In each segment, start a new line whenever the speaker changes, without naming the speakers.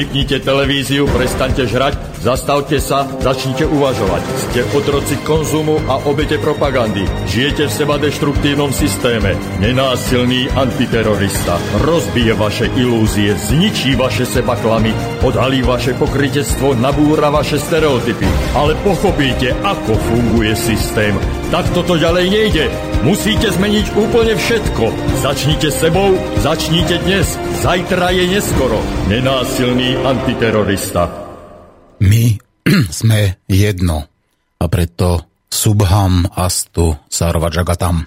Vypnite televíziu, prestaňte žrať, zastavte sa, začnite uvažovať. Ste otroci konzumu a obete propagandy. Žijete v seba deštruktívnom systéme. Nenásilný antiterorista rozbije vaše ilúzie, zničí vaše seba klamy, odhalí vaše pokrytectvo, nabúra vaše stereotypy. Ale pochopíte, ako funguje systém. Tak toto ďalej nejde. Musíte zmeniť úplne všetko. Začnite sebou, začnite dnes. Zajtra je neskoro. Nenásilný antiterorista.
My sme jedno a preto Subham Astu Sarva Jagatam.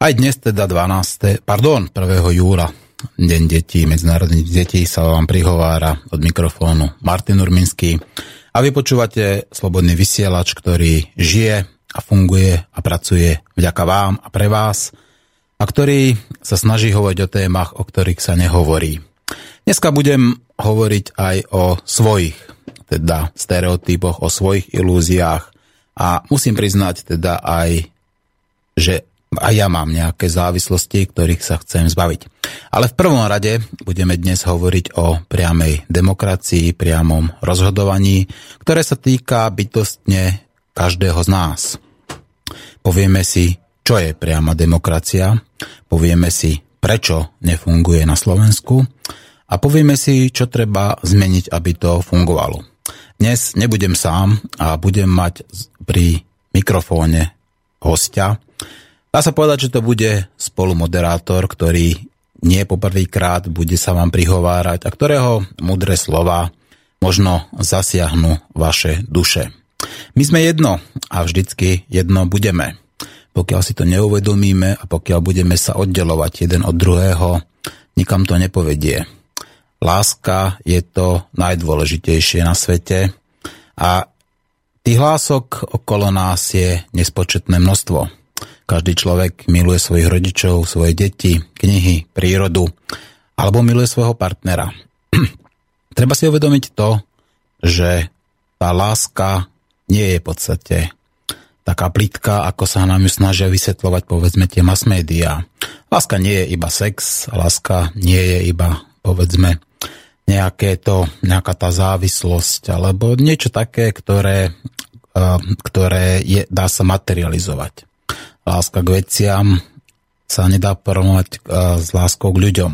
Aj dnes teda 12. pardon, 1. júla Deň detí, Medzinárodný detí sa vám prihovára od mikrofónu Martin Urminský a vy počúvate Slobodný vysielač, ktorý žije a funguje a pracuje vďaka vám a pre vás a ktorý sa snaží hovoriť o témach, o ktorých sa nehovorí. Dneska budem hovoriť aj o svojich, teda stereotypoch, o svojich ilúziách a musím priznať teda aj, že aj ja mám nejaké závislosti, ktorých sa chcem zbaviť. Ale v prvom rade budeme dnes hovoriť o priamej demokracii, priamom rozhodovaní, ktoré sa týka bytostne každého z nás. Povieme si, čo je priama demokracia, povieme si, prečo nefunguje na Slovensku a povieme si, čo treba zmeniť, aby to fungovalo. Dnes nebudem sám a budem mať pri mikrofóne hostia. Dá sa povedať, že to bude spolumoderátor, ktorý nie poprvýkrát bude sa vám prihovárať a ktorého mudré slova možno zasiahnu vaše duše. My sme jedno a vždycky jedno budeme. Pokiaľ si to neuvedomíme a pokiaľ budeme sa oddelovať jeden od druhého, nikam to nepovedie. Láska je to najdôležitejšie na svete a tých hlások okolo nás je nespočetné množstvo. Každý človek miluje svojich rodičov, svoje deti, knihy, prírodu alebo miluje svojho partnera. Treba si uvedomiť to, že tá láska nie je v podstate taká plitka, ako sa nám ju snažia vysvetľovať povedzme tie mass media. Láska nie je iba sex, láska nie je iba povedzme nejaké to, nejaká tá závislosť alebo niečo také, ktoré, ktoré je, dá sa materializovať. Láska k veciam sa nedá porovnať s láskou k ľuďom.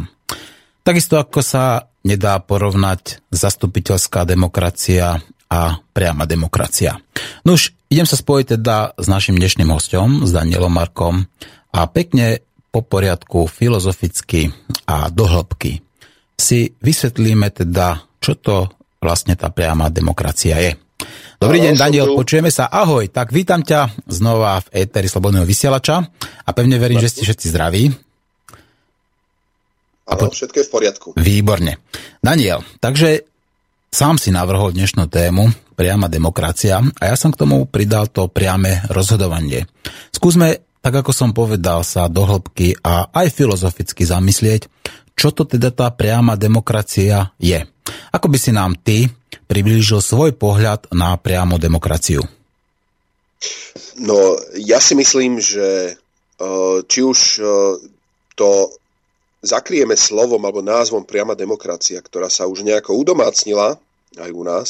Takisto ako sa nedá porovnať zastupiteľská demokracia a priama demokracia. No už idem sa spojiť teda s našim dnešným hostom, s Danielom Markom a pekne po poriadku filozoficky a dohlbky si vysvetlíme teda, čo to vlastne tá priama demokracia je. Dobrý deň, Daniel, počujeme sa. Ahoj, tak vítam ťa znova v éteri Slobodného vysielača a pevne verím, že ste všetci zdraví.
Áno, všetko je v poriadku.
Výborne. Daniel, takže Sám si navrhol dnešnú tému priama demokracia a ja som k tomu pridal to priame rozhodovanie. Skúsme, tak ako som povedal, sa do hĺbky a aj filozoficky zamyslieť, čo to teda tá priama demokracia je. Ako by si nám ty priblížil svoj pohľad na priamu demokraciu?
No, ja si myslím, že eh, či už eh, to zakrieme slovom alebo názvom priama demokracia, ktorá sa už nejako udomácnila aj u nás,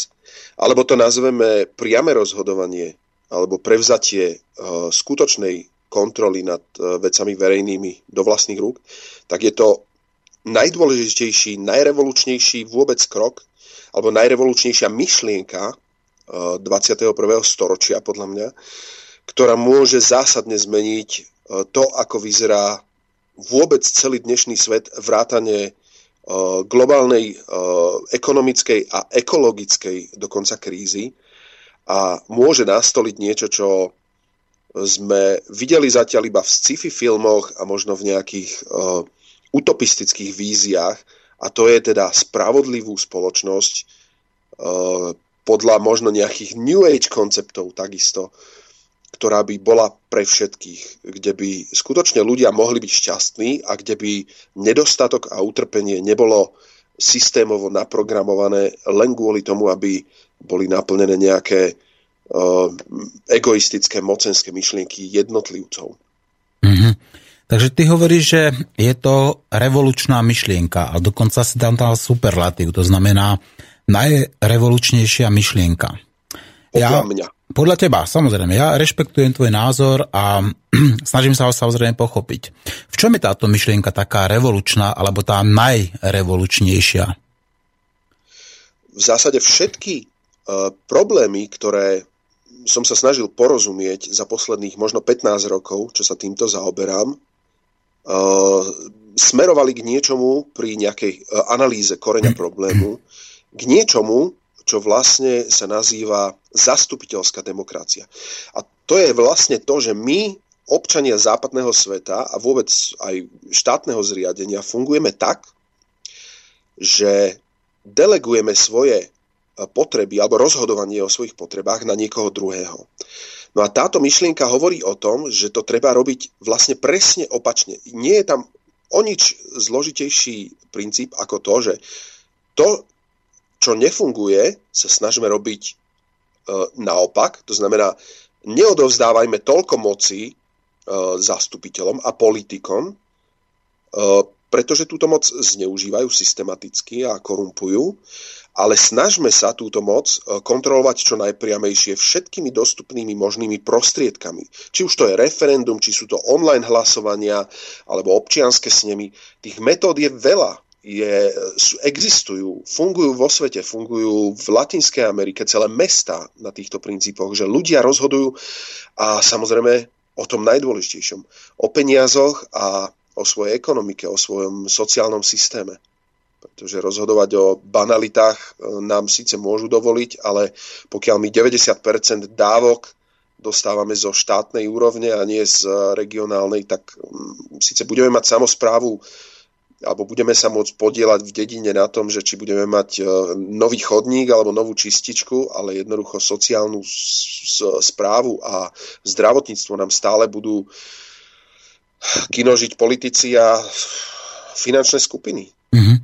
alebo to nazveme priame rozhodovanie alebo prevzatie uh, skutočnej kontroly nad uh, vecami verejnými do vlastných rúk, tak je to najdôležitejší, najrevolučnejší vôbec krok alebo najrevolučnejšia myšlienka uh, 21. storočia podľa mňa, ktorá môže zásadne zmeniť to, ako vyzerá vôbec celý dnešný svet, vrátane uh, globálnej uh, ekonomickej a ekologickej dokonca krízy. A môže nastoliť niečo, čo sme videli zatiaľ iba v sci-fi filmoch a možno v nejakých uh, utopistických víziách. A to je teda spravodlivú spoločnosť podľa možno nejakých New Age konceptov takisto, ktorá by bola pre všetkých, kde by skutočne ľudia mohli byť šťastní a kde by nedostatok a utrpenie nebolo systémovo naprogramované len kvôli tomu, aby boli naplnené nejaké uh, egoistické, mocenské myšlienky jednotlivcov.
Mm-hmm. Takže ty hovoríš, že je to revolučná myšlienka a dokonca si tam dal superlatív, to znamená najrevolučnejšia myšlienka.
Podľa ja, mňa.
Podľa teba, samozrejme. Ja rešpektujem tvoj názor a snažím sa ho samozrejme pochopiť. V čom je táto myšlienka taká revolučná alebo tá najrevolučnejšia?
V zásade všetky uh, problémy, ktoré som sa snažil porozumieť za posledných možno 15 rokov, čo sa týmto zaoberám, uh, smerovali k niečomu pri nejakej uh, analýze koreňa problému, k niečomu, čo vlastne sa nazýva zastupiteľská demokracia. A to je vlastne to, že my, občania západného sveta a vôbec aj štátneho zriadenia, fungujeme tak, že delegujeme svoje potreby alebo rozhodovanie o svojich potrebách na niekoho druhého. No a táto myšlienka hovorí o tom, že to treba robiť vlastne presne opačne. Nie je tam o nič zložitejší princíp ako to, že to, čo nefunguje, sa snažíme robiť naopak. To znamená, neodovzdávajme toľko moci e, zastupiteľom a politikom, e, pretože túto moc zneužívajú systematicky a korumpujú ale snažme sa túto moc e, kontrolovať čo najpriamejšie všetkými dostupnými možnými prostriedkami. Či už to je referendum, či sú to online hlasovania alebo občianske snemy. Tých metód je veľa. Je, existujú, fungujú vo svete, fungujú v Latinskej Amerike celé mesta na týchto princípoch, že ľudia rozhodujú a samozrejme o tom najdôležitejšom, o peniazoch a o svojej ekonomike, o svojom sociálnom systéme. Pretože rozhodovať o banalitách e, nám síce môžu dovoliť, ale pokiaľ my 90% dávok dostávame zo štátnej úrovne a nie z regionálnej, tak mm, síce budeme mať samozprávu alebo budeme sa môcť podielať v dedine na tom, že či budeme mať e, nový chodník alebo novú čističku, ale jednoducho sociálnu správu a zdravotníctvo nám stále budú kinožiť politici a finančné skupiny.
Mm-hmm.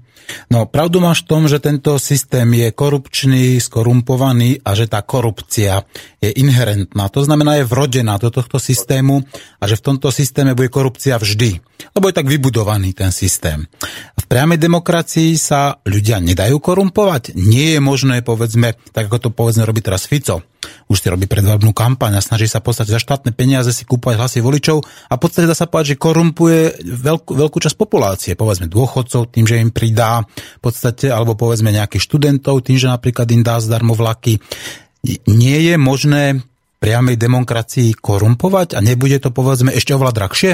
No, pravdu máš v tom, že tento systém je korupčný, skorumpovaný a že tá korupcia je inherentná. To znamená, je vrodená do tohto systému a že v tomto systéme bude korupcia vždy. Lebo je tak vybudovaný ten systém. V priamej demokracii sa ľudia nedajú korumpovať. Nie je možné, povedzme, tak ako to povedzme robí teraz Fico už si robí predvoľbnú kampaň a snaží sa podstate za štátne peniaze si kúpať hlasy voličov a v podstate dá sa povedať, že korumpuje veľkú, veľkú časť populácie, povedzme dôchodcov tým, že im pridá v podstate, alebo povedzme nejakých študentov tým, že napríklad im dá zdarmo vlaky. Nie je možné priamej demokracii korumpovať a nebude to povedzme ešte oveľa drahšie?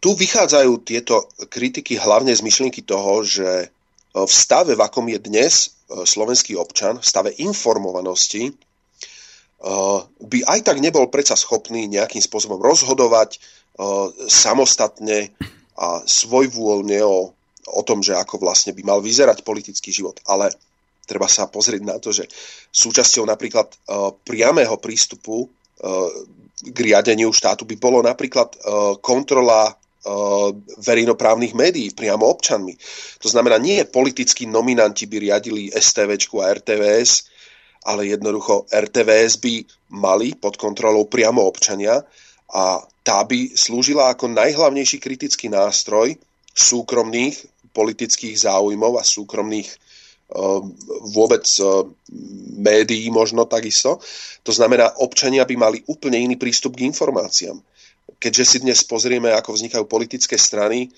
Tu vychádzajú tieto kritiky hlavne z myšlienky toho, že v stave, v akom je dnes E, slovenský občan v stave informovanosti e, by aj tak nebol predsa schopný nejakým spôsobom rozhodovať samostatne a svojvôľne o, o tom, že ako vlastne by mal vyzerať politický život. Ale treba sa pozrieť na to, že súčasťou napríklad priamého prístupu k riadeniu štátu by bolo napríklad kontrola Eh, verejnoprávnych médií priamo občanmi. To znamená, nie politickí nominanti by riadili STVčku a RTVS, ale jednoducho RTVS by mali pod kontrolou priamo občania a tá by slúžila ako najhlavnejší kritický nástroj súkromných politických záujmov a súkromných uh, vôbec uh, médií možno takisto. To znamená, občania by mali úplne iný prístup k informáciám keďže si dnes pozrieme, ako vznikajú politické strany,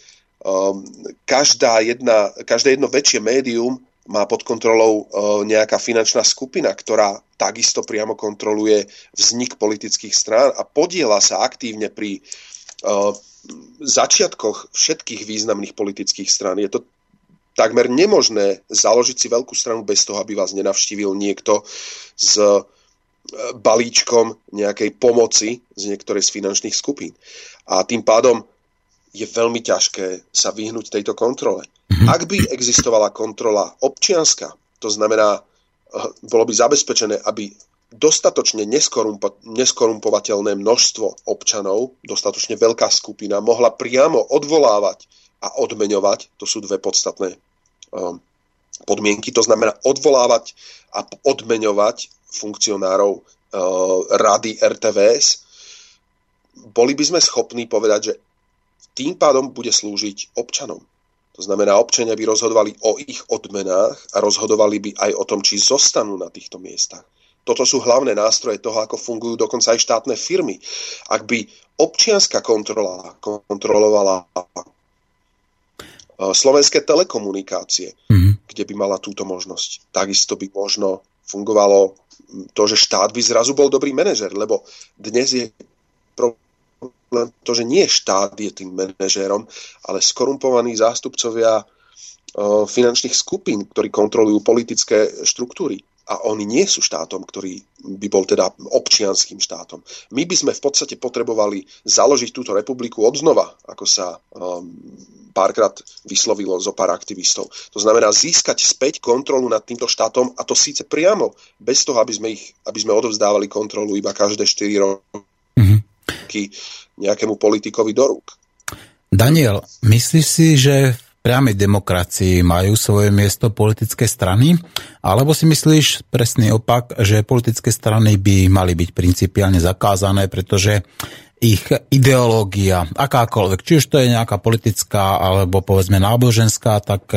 um, každá jedna, každé jedno väčšie médium má pod kontrolou uh, nejaká finančná skupina, ktorá takisto priamo kontroluje vznik politických strán a podiela sa aktívne pri uh, začiatkoch všetkých významných politických strán. Je to takmer nemožné založiť si veľkú stranu bez toho, aby vás nenavštívil niekto z balíčkom nejakej pomoci z niektorej z finančných skupín. A tým pádom je veľmi ťažké sa vyhnúť tejto kontrole. Mm-hmm. Ak by existovala kontrola občianska, to znamená, eh, bolo by zabezpečené, aby dostatočne neskorumpo- neskorumpovateľné množstvo občanov, dostatočne veľká skupina, mohla priamo odvolávať a odmeňovať, to sú dve podstatné um, podmienky, to znamená odvolávať a odmeňovať funkcionárov uh, rady RTVS, boli by sme schopní povedať, že tým pádom bude slúžiť občanom. To znamená, občania by rozhodovali o ich odmenách a rozhodovali by aj o tom, či zostanú na týchto miestach. Toto sú hlavné nástroje toho, ako fungujú dokonca aj štátne firmy. Ak by občianská kontrola kontrolovala slovenské telekomunikácie, mm-hmm. kde by mala túto možnosť, takisto by možno fungovalo to, že štát by zrazu bol dobrý manažer, lebo dnes je problém to, že nie štát je tým manažérom, ale skorumpovaní zástupcovia finančných skupín, ktorí kontrolujú politické štruktúry. A oni nie sú štátom, ktorý by bol teda občianským štátom. My by sme v podstate potrebovali založiť túto republiku odznova, ako sa um, párkrát vyslovilo zo pár aktivistov. To znamená získať späť kontrolu nad týmto štátom a to síce priamo, bez toho, aby sme, ich, aby sme odovzdávali kontrolu iba každé 4 roky. Mm-hmm nejakému politikovi do rúk.
Daniel, myslíš si, že v priamej demokracii majú svoje miesto politické strany? Alebo si myslíš presný opak, že politické strany by mali byť principiálne zakázané, pretože ich ideológia, akákoľvek, či už to je nejaká politická alebo povedzme náboženská, tak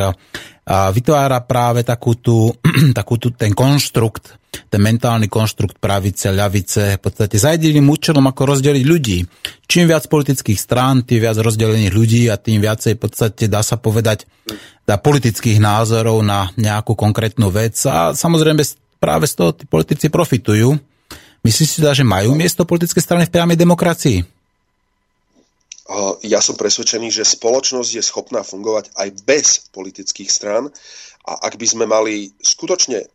vytvára práve takú tú, takú tú, ten konštrukt, ten mentálny konštrukt pravice, ľavice, v podstate za jediným účelom, ako rozdeliť ľudí. Čím viac politických strán, tým viac rozdelených ľudí a tým viacej v podstate dá sa povedať dá politických názorov na nejakú konkrétnu vec a samozrejme práve z toho tí politici profitujú. Myslíš si teda, že majú miesto politické strany v priamej demokracii?
Ja som presvedčený, že spoločnosť je schopná fungovať aj bez politických strán a ak by sme mali skutočne,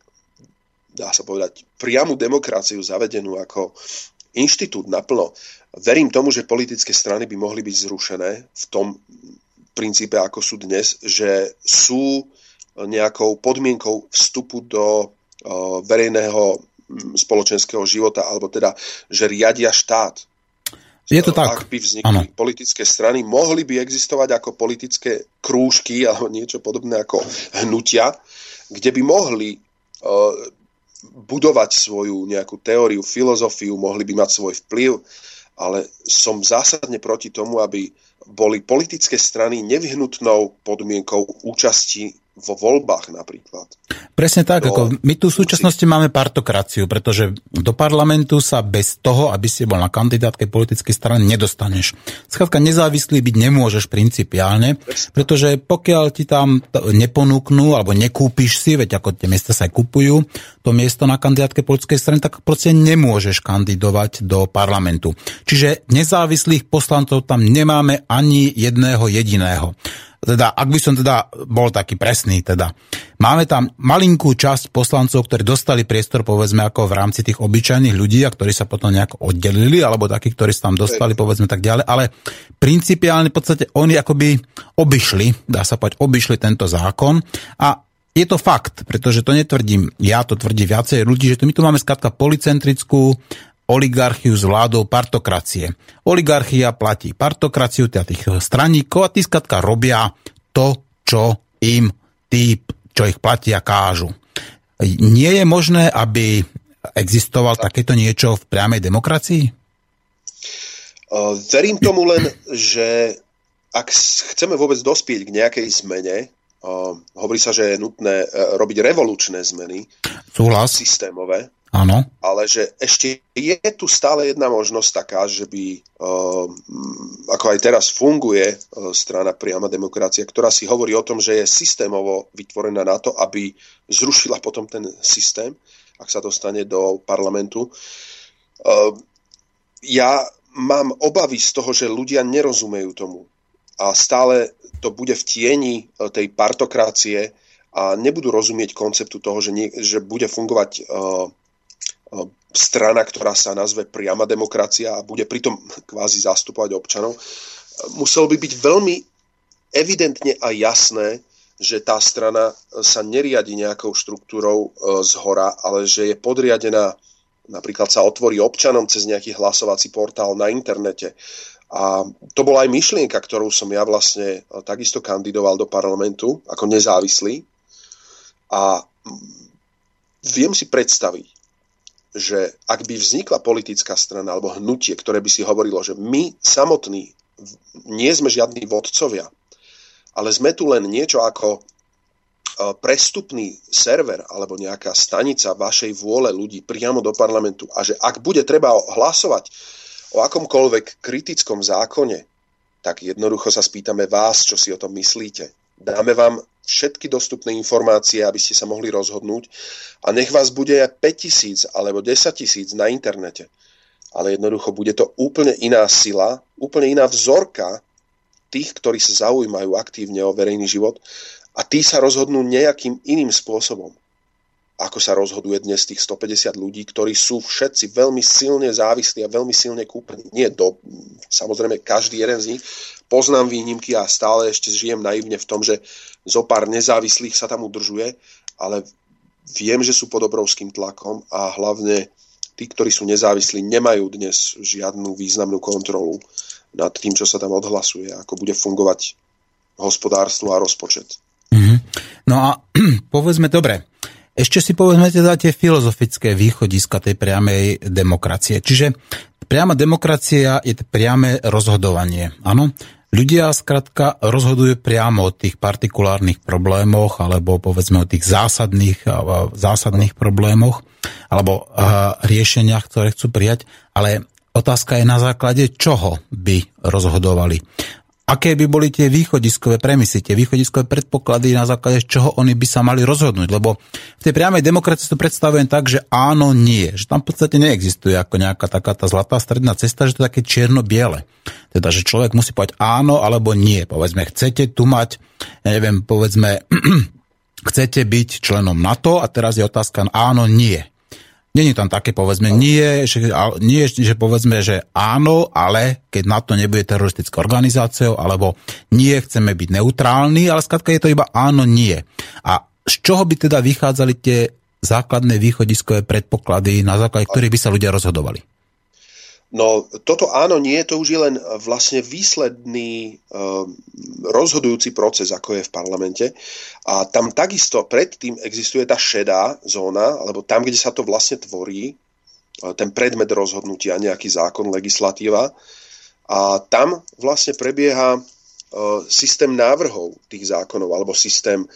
dá sa povedať, priamu demokraciu zavedenú ako inštitút naplno, verím tomu, že politické strany by mohli byť zrušené v tom princípe, ako sú dnes, že sú nejakou podmienkou vstupu do verejného spoločenského života, alebo teda, že riadia štát.
Je to tak.
Ak by vznikli ano. politické strany, mohli by existovať ako politické krúžky alebo niečo podobné ako hnutia, kde by mohli uh, budovať svoju nejakú teóriu, filozofiu, mohli by mať svoj vplyv, ale som zásadne proti tomu, aby boli politické strany nevyhnutnou podmienkou účasti vo voľbách napríklad.
Presne tak, do... ako my tu v súčasnosti máme partokraciu, pretože do parlamentu sa bez toho, aby si bol na kandidátke politickej strany, nedostaneš. Skladka nezávislý byť nemôžeš principiálne, pretože pokiaľ ti tam neponúknú alebo nekúpiš si, veď ako tie miesta sa aj kupujú, to miesto na kandidátke politickej strany, tak proste nemôžeš kandidovať do parlamentu. Čiže nezávislých poslancov tam nemáme ani jedného jediného teda, ak by som teda bol taký presný, teda, máme tam malinkú časť poslancov, ktorí dostali priestor, povedzme, ako v rámci tých obyčajných ľudí a ktorí sa potom nejako oddelili, alebo takí, ktorí sa tam dostali, povedzme, tak ďalej, ale principiálne v podstate oni akoby obišli, dá sa povedať, obišli tento zákon. A je to fakt, pretože to netvrdím ja, to tvrdí viacej ľudí, že my tu máme skrátka policentrickú oligarchiu s vládou partokracie. Oligarchia platí partokraciu, teda tých straníkov a tí skratka robia to, čo im tí, čo ich platia, kážu. Nie je možné, aby existoval takéto niečo v priamej demokracii?
Verím tomu len, že ak chceme vôbec dospieť k nejakej zmene, hovorí sa, že je nutné uh, robiť revolučné zmeny,
Súhlas.
systémové,
Áno.
Ale že ešte je tu stále jedna možnosť taká, že by, uh, ako aj teraz funguje uh, strana Priama demokracia, ktorá si hovorí o tom, že je systémovo vytvorená na to, aby zrušila potom ten systém, ak sa dostane do parlamentu. Uh, ja mám obavy z toho, že ľudia nerozumejú tomu. A stále to bude v tieni tej partokracie a nebudú rozumieť konceptu toho, že, nie, že bude fungovať strana, ktorá sa nazve priama demokracia a bude pritom kvázi zastupovať občanov, muselo by byť veľmi evidentne a jasné, že tá strana sa neriadi nejakou štruktúrou z hora, ale že je podriadená, napríklad sa otvorí občanom cez nejaký hlasovací portál na internete. A to bola aj myšlienka, ktorú som ja vlastne takisto kandidoval do parlamentu ako nezávislý. A viem si predstaviť, že ak by vznikla politická strana alebo hnutie, ktoré by si hovorilo, že my samotní nie sme žiadni vodcovia, ale sme tu len niečo ako e, prestupný server alebo nejaká stanica vašej vôle ľudí priamo do parlamentu a že ak bude treba hlasovať o akomkoľvek kritickom zákone, tak jednoducho sa spýtame vás, čo si o tom myslíte. Dáme vám všetky dostupné informácie, aby ste sa mohli rozhodnúť a nech vás bude aj 5000 alebo 10 tisíc na internete. Ale jednoducho bude to úplne iná sila, úplne iná vzorka tých, ktorí sa zaujímajú aktívne o verejný život a tí sa rozhodnú nejakým iným spôsobom ako sa rozhoduje dnes tých 150 ľudí, ktorí sú všetci veľmi silne závislí a veľmi silne kúpení. Nie do, samozrejme každý jeden z nich, poznám výnimky a stále ešte žijem naivne v tom, že zo pár nezávislých sa tam udržuje, ale viem, že sú pod obrovským tlakom a hlavne tí, ktorí sú nezávislí, nemajú dnes žiadnu významnú kontrolu nad tým, čo sa tam odhlasuje, ako bude fungovať hospodárstvo a rozpočet.
Mm-hmm. No a povedzme, dobre, ešte si povedzme teda tie filozofické východiska tej priamej demokracie. Čiže priama demokracia je priame rozhodovanie. Áno? Ľudia skrátka rozhodujú priamo o tých partikulárnych problémoch alebo povedzme o tých zásadných, zásadných problémoch alebo riešeniach, ktoré chcú prijať, ale otázka je na základe čoho by rozhodovali aké by boli tie východiskové premisy, tie východiskové predpoklady, na základe čoho oni by sa mali rozhodnúť. Lebo v tej priamej demokracii to predstavujem tak, že áno, nie. Že tam v podstate neexistuje ako nejaká taká tá zlatá stredná cesta, že to je také čierno-biele. Teda, že človek musí povedať áno alebo nie. Povedzme, chcete tu mať, ja neviem, povedzme, chcete byť členom NATO a teraz je otázka áno, nie. Není tam také, povedzme, nie, že, nie, že povedzme, že áno, ale keď na to nebude teroristickou organizáciou, alebo nie, chceme byť neutrálni, ale skladka je to iba áno, nie. A z čoho by teda vychádzali tie základné východiskové predpoklady, na základe ktorých by sa ľudia rozhodovali?
No toto áno, nie, to už je len vlastne výsledný uh, rozhodujúci proces, ako je v parlamente. A tam takisto predtým existuje tá šedá zóna, alebo tam, kde sa to vlastne tvorí, uh, ten predmet rozhodnutia, nejaký zákon, legislatíva. A tam vlastne prebieha systém návrhov tých zákonov, alebo systém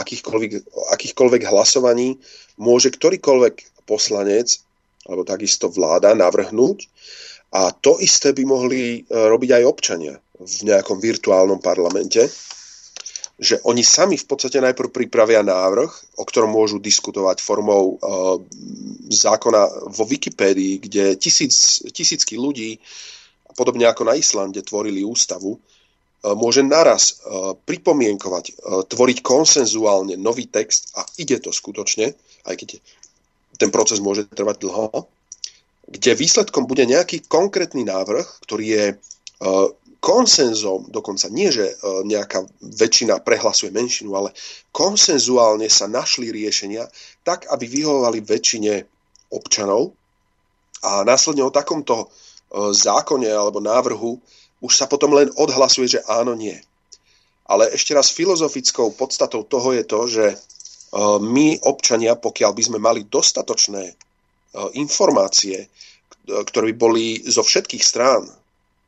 akýchkoľvek, akýchkoľvek hlasovaní môže ktorýkoľvek poslanec alebo takisto vláda navrhnúť. A to isté by mohli e, robiť aj občania v nejakom virtuálnom parlamente, že oni sami v podstate najprv pripravia návrh, o ktorom môžu diskutovať formou uh, zákona vo Wikipédii, kde tisíc, tisícky ľudí, podobne ako na Islande, tvorili ústavu, uh, môže naraz uh, pripomienkovať, uh, tvoriť konsenzuálne nový text a ide to skutočne, aj keď ten proces môže trvať dlho, kde výsledkom bude nejaký konkrétny návrh, ktorý je e, konsenzom, dokonca nie, že e, nejaká väčšina prehlasuje menšinu, ale konsenzuálne sa našli riešenia tak, aby vyhovovali väčšine občanov a následne o takomto e, zákone alebo návrhu už sa potom len odhlasuje, že áno, nie. Ale ešte raz filozofickou podstatou toho je to, že my občania, pokiaľ by sme mali dostatočné e, informácie, ktoré by boli zo všetkých strán,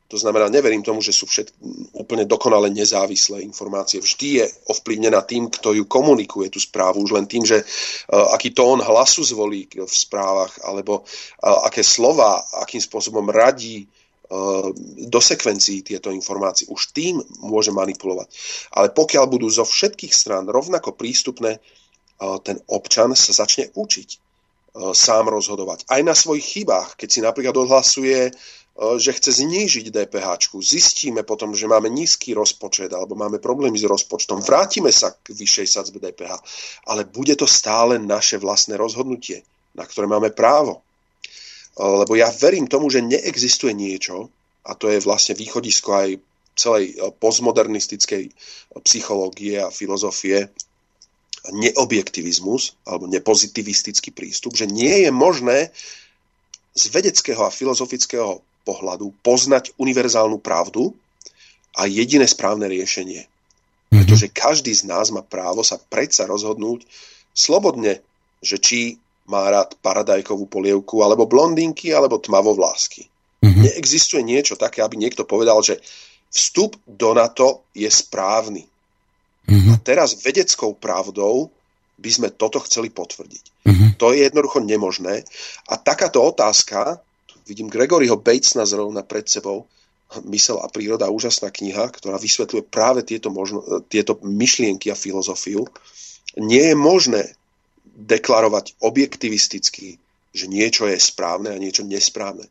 to znamená, neverím tomu, že sú všetky úplne dokonale nezávislé informácie. Vždy je ovplyvnená tým, kto ju komunikuje, tú správu, už len tým, že uh, aký tón hlasu zvolí v správach, alebo uh, aké slova, akým spôsobom radí uh, do sekvencií tieto informácie. Už tým môže manipulovať. Ale pokiaľ budú zo všetkých strán rovnako prístupné, ten občan sa začne učiť sám rozhodovať. Aj na svojich chybách, keď si napríklad odhlasuje, že chce znížiť DPH, zistíme potom, že máme nízky rozpočet alebo máme problémy s rozpočtom, vrátime sa k vyššej sadzbe DPH, ale bude to stále naše vlastné rozhodnutie, na ktoré máme právo. Lebo ja verím tomu, že neexistuje niečo, a to je vlastne východisko aj celej postmodernistickej psychológie a filozofie, neobjektivizmus alebo nepozitivistický prístup, že nie je možné z vedeckého a filozofického pohľadu poznať univerzálnu pravdu a jediné správne riešenie. Mhm. Pretože každý z nás má právo sa predsa rozhodnúť slobodne, že či má rád paradajkovú polievku, alebo blondinky, alebo tmavovlásky. Mm-hmm. Neexistuje niečo také, aby niekto povedal, že vstup do NATO je správny. Mm-hmm. A teraz vedeckou pravdou by sme toto chceli potvrdiť. Mm-hmm. To je jednoducho nemožné. A takáto otázka, tu vidím Gregoryho Batesna zrovna pred sebou, Mysel a príroda, úžasná kniha, ktorá vysvetľuje práve tieto, možno, tieto myšlienky a filozofiu. Nie je možné deklarovať objektivisticky, že niečo je správne a niečo nesprávne.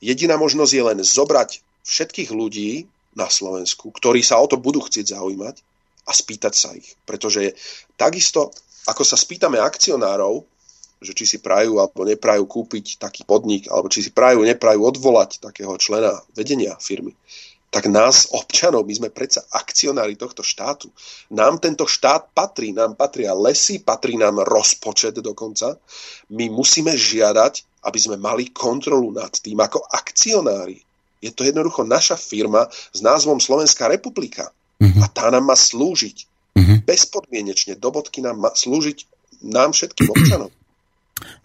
Jediná možnosť je len zobrať všetkých ľudí na Slovensku, ktorí sa o to budú chcieť zaujímať a spýtať sa ich. Pretože takisto, ako sa spýtame akcionárov, že či si prajú alebo neprajú kúpiť taký podnik, alebo či si prajú, neprajú odvolať takého člena vedenia firmy, tak nás, občanov, my sme predsa akcionári tohto štátu. Nám tento štát patrí, nám patria lesy, patrí nám rozpočet dokonca. My musíme žiadať, aby sme mali kontrolu nad tým ako akcionári. Je to jednoducho naša firma s názvom Slovenská republika. Uh-huh. A tá nám má slúžiť. Uh-huh. Bezpodmienečne do bodky nám má slúžiť nám všetkým občanom.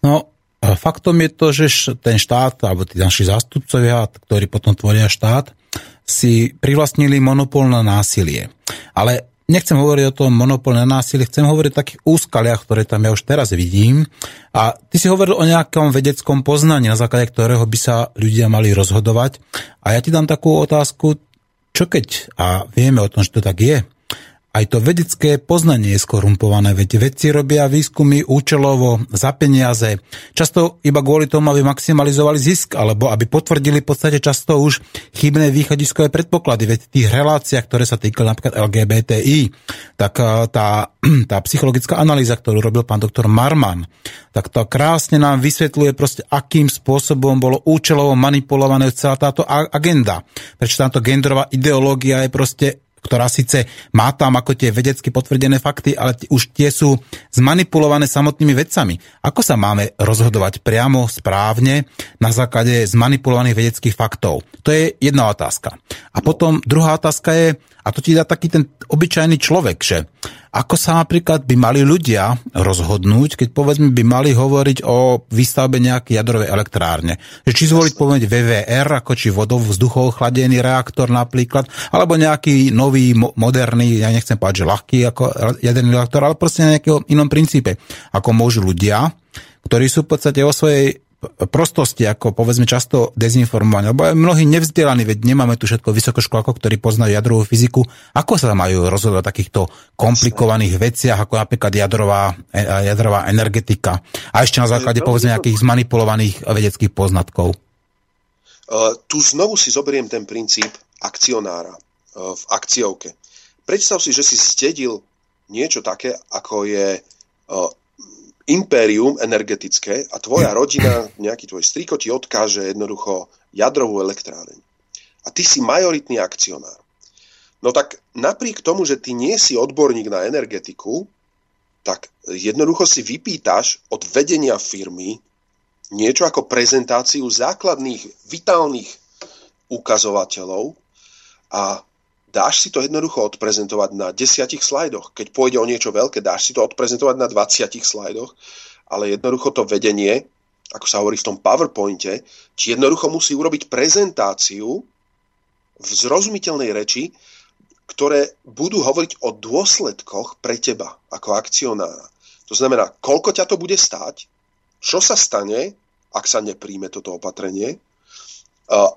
No, faktom je to, že ten štát, alebo tí naši zástupcovia, ktorí potom tvoria štát, si privlastnili monopol na násilie. Ale nechcem hovoriť o tom monopol na násilie, chcem hovoriť o takých úskaliach, ktoré tam ja už teraz vidím. A ty si hovoril o nejakom vedeckom poznaní, na základe ktorého by sa ľudia mali rozhodovať. A ja ti dám takú otázku, čo keď, a vieme o tom, že to tak je, aj to vedecké poznanie je skorumpované, veď vedci robia výskumy účelovo za peniaze, často iba kvôli tomu, aby maximalizovali zisk, alebo aby potvrdili v podstate často už chybné východiskové predpoklady. Veď v tých reláciách, ktoré sa týkali napríklad LGBTI, tak eh, tá, tá psychologická analýza, ktorú robil pán doktor Marman, tak to krásne nám vysvetľuje proste, akým spôsobom bolo účelovo manipulované celá táto agenda. Prečo táto genderová ideológia je proste ktorá síce má tam ako tie vedecky potvrdené fakty, ale už tie sú zmanipulované samotnými vedcami. Ako sa máme rozhodovať priamo, správne, na základe zmanipulovaných vedeckých faktov? To je jedna otázka. A potom druhá otázka je, a to ti dá taký ten obyčajný človek, že ako sa napríklad by mali ľudia rozhodnúť, keď povedzme by mali hovoriť o výstavbe nejakej jadrovej elektrárne. Že či zvoliť povedať VVR, ako či vodov vzduchov chladený reaktor napríklad, alebo nejaký nový, moderný, ja nechcem povedať, že ľahký ako jaderný reaktor, ale proste na nejakom inom princípe. Ako môžu ľudia, ktorí sú v podstate o svojej prostosti, ako povedzme často dezinformovanie, lebo aj mnohí nevzdelaní, veď nemáme tu všetko vysokoškolákov, ktorí poznajú jadrovú fyziku. Ako sa majú rozhodovať o takýchto komplikovaných veciach, ako napríklad jadrová, e, jadrová energetika? A ešte na základe povedzme nejakých zmanipulovaných vedeckých poznatkov.
Uh, tu znovu si zoberiem ten princíp akcionára uh, v akciovke. Predstav si, že si zdedil niečo také, ako je uh, impérium energetické a tvoja rodina, nejaký tvoj striko ti odkáže jednoducho jadrovú elektráreň. A ty si majoritný akcionár. No tak napriek tomu, že ty nie si odborník na energetiku, tak jednoducho si vypýtaš od vedenia firmy niečo ako prezentáciu základných vitálnych ukazovateľov a dáš si to jednoducho odprezentovať na desiatich slajdoch. Keď pôjde o niečo veľké, dáš si to odprezentovať na 20 slajdoch, ale jednoducho to vedenie, ako sa hovorí v tom PowerPointe, či jednoducho musí urobiť prezentáciu v zrozumiteľnej reči, ktoré budú hovoriť o dôsledkoch pre teba ako akcionára. To znamená, koľko ťa to bude stáť, čo sa stane, ak sa nepríjme toto opatrenie,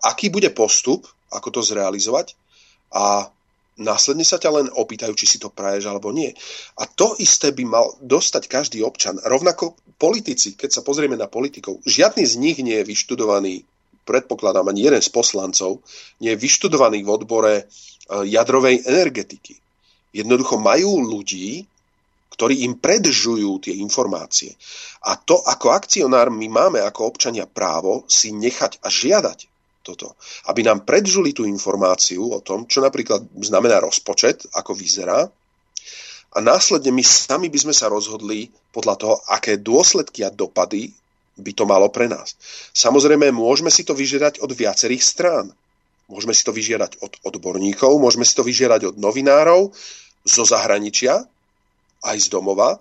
aký bude postup, ako to zrealizovať a následne sa ťa len opýtajú, či si to praješ alebo nie. A to isté by mal dostať každý občan. Rovnako politici, keď sa pozrieme na politikov, žiadny z nich nie je vyštudovaný, predpokladám ani jeden z poslancov, nie je vyštudovaný v odbore e, jadrovej energetiky. Jednoducho majú ľudí, ktorí im predžujú tie informácie. A to ako akcionár my máme ako občania právo si nechať a žiadať toto. Aby nám predžuli tú informáciu o tom, čo napríklad znamená rozpočet, ako vyzerá, a následne my sami by sme sa rozhodli podľa toho, aké dôsledky a dopady by to malo pre nás. Samozrejme, môžeme si to vyžiadať od viacerých strán. Môžeme si to vyžiadať od odborníkov, môžeme si to vyžiadať od novinárov, zo zahraničia, aj z domova,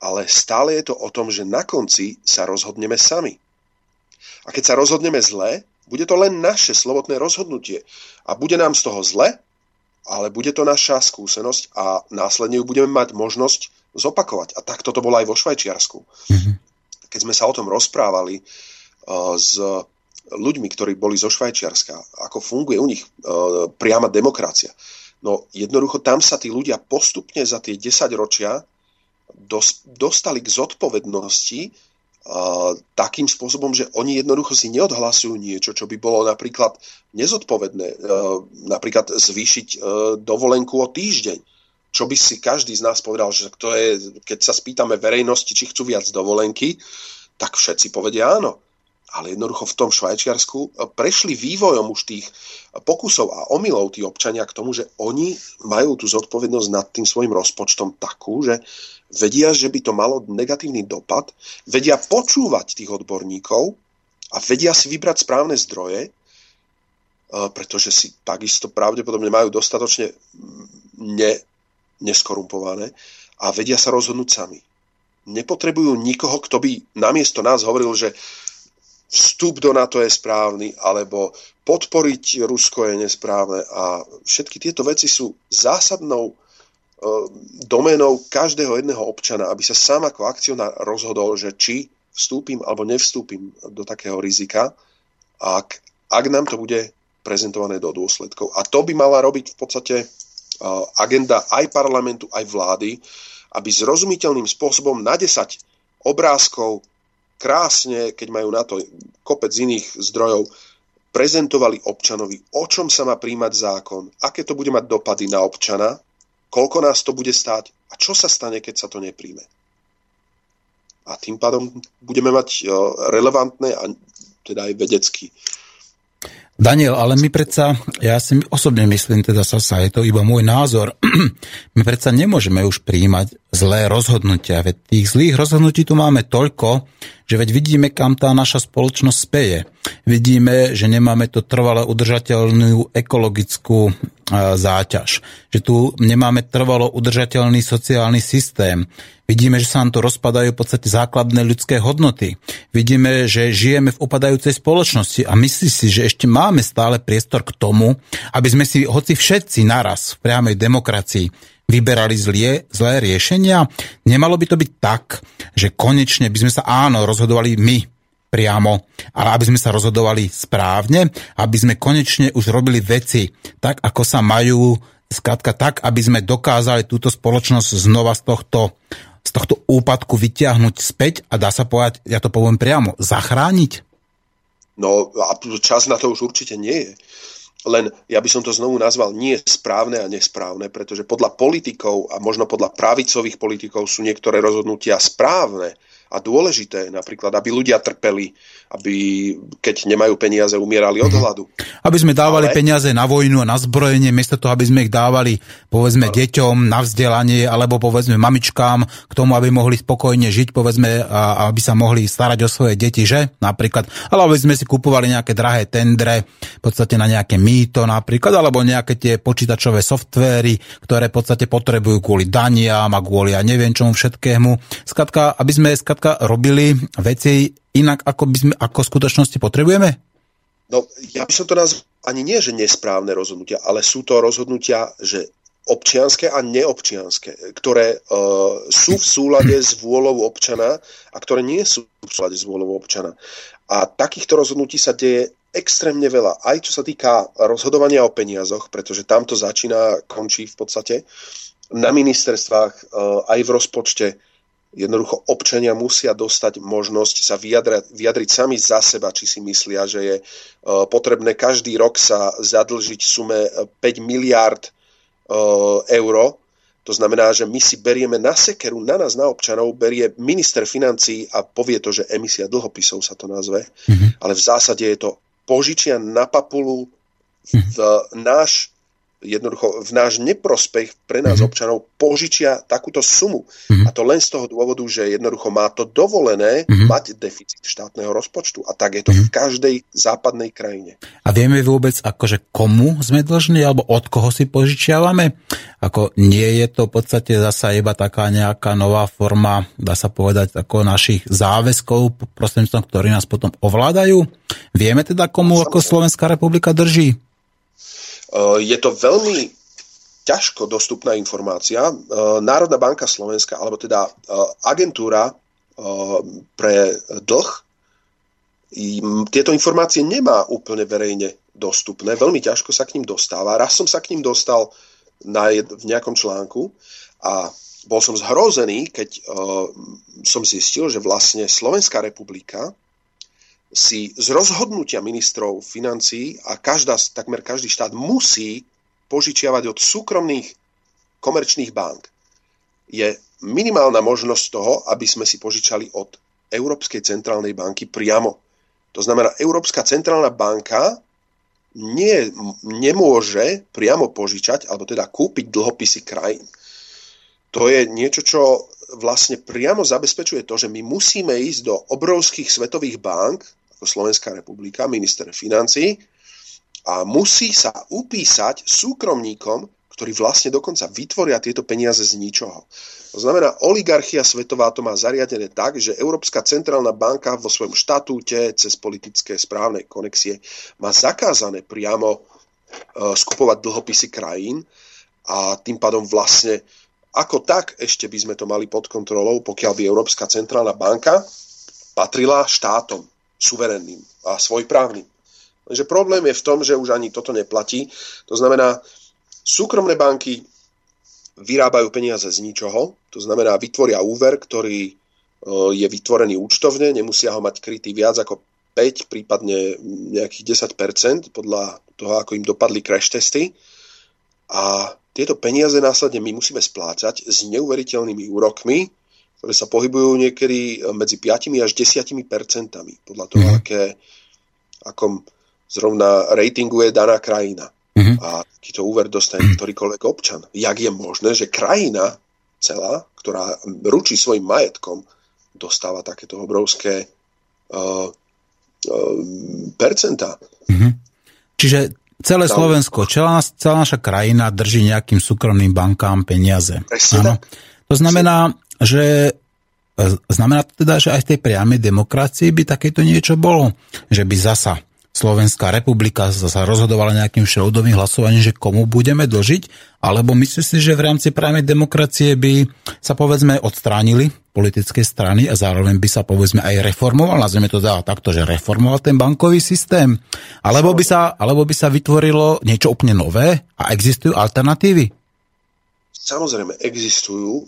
ale stále je to o tom, že na konci sa rozhodneme sami. A keď sa rozhodneme zle, bude to len naše slobodné rozhodnutie. A bude nám z toho zle, ale bude to naša skúsenosť a následne ju budeme mať možnosť zopakovať. A tak toto bolo aj vo Švajčiarsku. Mm-hmm. Keď sme sa o tom rozprávali uh, s ľuďmi, ktorí boli zo Švajčiarska, ako funguje u nich uh, priama demokracia. No jednoducho tam sa tí ľudia postupne za tie 10 ročia dos, dostali k zodpovednosti takým spôsobom, že oni jednoducho si neodhlasujú niečo, čo by bolo napríklad nezodpovedné, e, napríklad zvýšiť e, dovolenku o týždeň. Čo by si každý z nás povedal, že to je, keď sa spýtame verejnosti, či chcú viac dovolenky, tak všetci povedia áno. Ale jednoducho v tom Švajčiarsku prešli vývojom už tých pokusov a omylov tí občania k tomu, že oni majú tú zodpovednosť nad tým svojim rozpočtom takú, že vedia, že by to malo negatívny dopad, vedia počúvať tých odborníkov a vedia si vybrať správne zdroje, e, pretože si takisto pravdepodobne majú dostatočne ne, neskorumpované a vedia sa rozhodnúť sami. Nepotrebujú nikoho, kto by namiesto nás hovoril, že vstup do NATO je správny, alebo podporiť Rusko je nesprávne a všetky tieto veci sú zásadnou doménou každého jedného občana, aby sa sám ako akcionár rozhodol, že či vstúpim alebo nevstúpim do takého rizika, ak, ak nám to bude prezentované do dôsledkov. A to by mala robiť v podstate e, agenda aj parlamentu, aj vlády, aby zrozumiteľným spôsobom na 10 obrázkov krásne, keď majú na to kopec iných zdrojov, prezentovali občanovi, o čom sa má príjmať zákon, aké to bude mať dopady na občana, koľko nás to bude stáť a čo sa stane, keď sa to nepríjme. A tým pádom budeme mať e, relevantné a teda aj vedecky
Daniel, ale my predsa, ja si osobne myslím, teda sa je to iba môj názor, my predsa nemôžeme už príjmať zlé rozhodnutia, veď tých zlých rozhodnutí tu máme toľko, že veď vidíme, kam tá naša spoločnosť speje. Vidíme, že nemáme to trvale udržateľnú ekologickú záťaž, že tu nemáme trvalo udržateľný sociálny systém. Vidíme, že sa nám to rozpadajú v podstate základné ľudské hodnoty. Vidíme, že žijeme v upadajúcej spoločnosti a myslí si, že ešte máme stále priestor k tomu, aby sme si, hoci všetci naraz v priamej demokracii, vyberali zlie, zlé riešenia. Nemalo by to byť tak, že konečne by sme sa áno rozhodovali my, priamo, ale aby sme sa rozhodovali správne, aby sme konečne už robili veci tak, ako sa majú, skrátka tak, aby sme dokázali túto spoločnosť znova z tohto, z tohto úpadku vyťahnuť späť a dá sa povedať, ja to poviem priamo, zachrániť?
No a čas na to už určite nie je. Len ja by som to znovu nazval nie správne a nesprávne, pretože podľa politikov a možno podľa pravicových politikov sú niektoré rozhodnutia správne, a dôležité, napríklad, aby ľudia trpeli, aby keď nemajú peniaze, umierali od mhm. hladu.
Aby sme dávali Ale... peniaze na vojnu a na zbrojenie, miesto toho, aby sme ich dávali, povedzme, Ale... deťom na vzdelanie, alebo povedzme mamičkám k tomu, aby mohli spokojne žiť, povedzme, a aby sa mohli starať o svoje deti, že? Napríklad. Ale aby sme si kupovali nejaké drahé tendre, v podstate na nejaké mýto napríklad, alebo nejaké tie počítačové softvéry, ktoré v podstate potrebujú kvôli daniam a kvôli ja neviem čomu všetkému. Skladka, aby sme skladka skrátka robili veci inak, ako, by sme, ako v skutočnosti potrebujeme?
No, ja by som to nazval ani nie, že nesprávne rozhodnutia, ale sú to rozhodnutia, že občianské a neobčianské, ktoré uh, sú v súlade s vôľou občana a ktoré nie sú v súlade s vôľou občana. A takýchto rozhodnutí sa deje extrémne veľa. Aj čo sa týka rozhodovania o peniazoch, pretože tam to začína, končí v podstate na ministerstvách, uh, aj v rozpočte, Jednoducho občania musia dostať možnosť sa vyjadra, vyjadriť sami za seba, či si myslia, že je e, potrebné každý rok sa zadlžiť sume 5 e, miliárd e, eur. To znamená, že my si berieme na sekeru, na nás, na občanov, berie minister financí a povie to, že emisia dlhopisov sa to nazve, mm-hmm. ale v zásade je to požičia na papulu v mm-hmm. náš jednoducho v náš neprospech pre nás mm-hmm. občanov požičia takúto sumu. Mm-hmm. A to len z toho dôvodu, že jednoducho má to dovolené mm-hmm. mať deficit štátneho rozpočtu. A tak je to mm-hmm. v mhm. každej západnej krajine.
A vieme vôbec, akože komu sme dlžní, alebo od koho si požičiavame? Ako nie je to v podstate zasa iba taká nejaká nová forma, dá sa povedať, ako našich záväzkov, prostredníctvom, ktorí nás potom ovládajú? Vieme teda, komu ako Slovenská republika drží?
Eh, je to veľmi ťažko dostupná informácia. Eh, Národná banka Slovenska, alebo teda eh, agentúra pre dlh, tieto informácie nemá úplne verejne dostupné. Veľmi ťažko sa k ním dostáva. Raz som sa k ním dostal na v nejakom článku a bol som zhrozený, keď som zistil, že vlastne Slovenská republika si z rozhodnutia ministrov financií a každá, takmer každý štát musí požičiavať od súkromných komerčných bank. Je minimálna možnosť toho, aby sme si požičali od Európskej centrálnej banky priamo. To znamená, Európska centrálna banka nie, nemôže priamo požičať, alebo teda kúpiť dlhopisy krajín. To je niečo, čo vlastne priamo zabezpečuje to, že my musíme ísť do obrovských svetových bank, ako Slovenská republika, minister financí, a musí sa upísať súkromníkom, ktorí vlastne dokonca vytvoria tieto peniaze z ničoho. To znamená, oligarchia svetová to má zariadené tak, že Európska centrálna banka vo svojom štatúte cez politické správne konexie má zakázané priamo e, skupovať dlhopisy krajín a tým pádom vlastne ako tak ešte by sme to mali pod kontrolou, pokiaľ by Európska centrálna banka patrila štátom suverenným a svojprávnym. Takže problém je v tom, že už ani toto neplatí. To znamená, súkromné banky vyrábajú peniaze z ničoho, to znamená, vytvoria úver, ktorý e, je vytvorený účtovne, nemusia ho mať krytý viac ako 5, prípadne nejakých 10% podľa toho, ako im dopadli crash testy. A tieto peniaze následne my musíme splácať s neuveriteľnými úrokmi, ktoré sa pohybujú niekedy eh, medzi 5 až 10 percentami, podľa toho, mm-hmm. aké, akom zrovna ratingu je daná krajina. Mm-hmm. A takýto úver dostane ktorýkoľvek občan. Jak je možné, že krajina celá, ktorá ručí svojim majetkom, dostáva takéto obrovské uh, uh, percentá.
Mm-hmm. Čiže celé Slovensko, celá, celá naša krajina drží nejakým súkromným bankám peniaze. To znamená, že e, Znamená to teda, že aj v tej priamej demokracii by takéto niečo bolo? Že by zasa Slovenská republika sa rozhodovala nejakým šroudovým hlasovaním, že komu budeme dlžiť? Alebo myslíš si, že v rámci priamej demokracie by sa povedzme odstránili politické strany a zároveň by sa povedzme aj reformoval, nazveme to teda takto, že reformoval ten bankový systém? Alebo by sa, alebo by sa vytvorilo niečo úplne nové a existujú alternatívy?
Samozrejme, existujú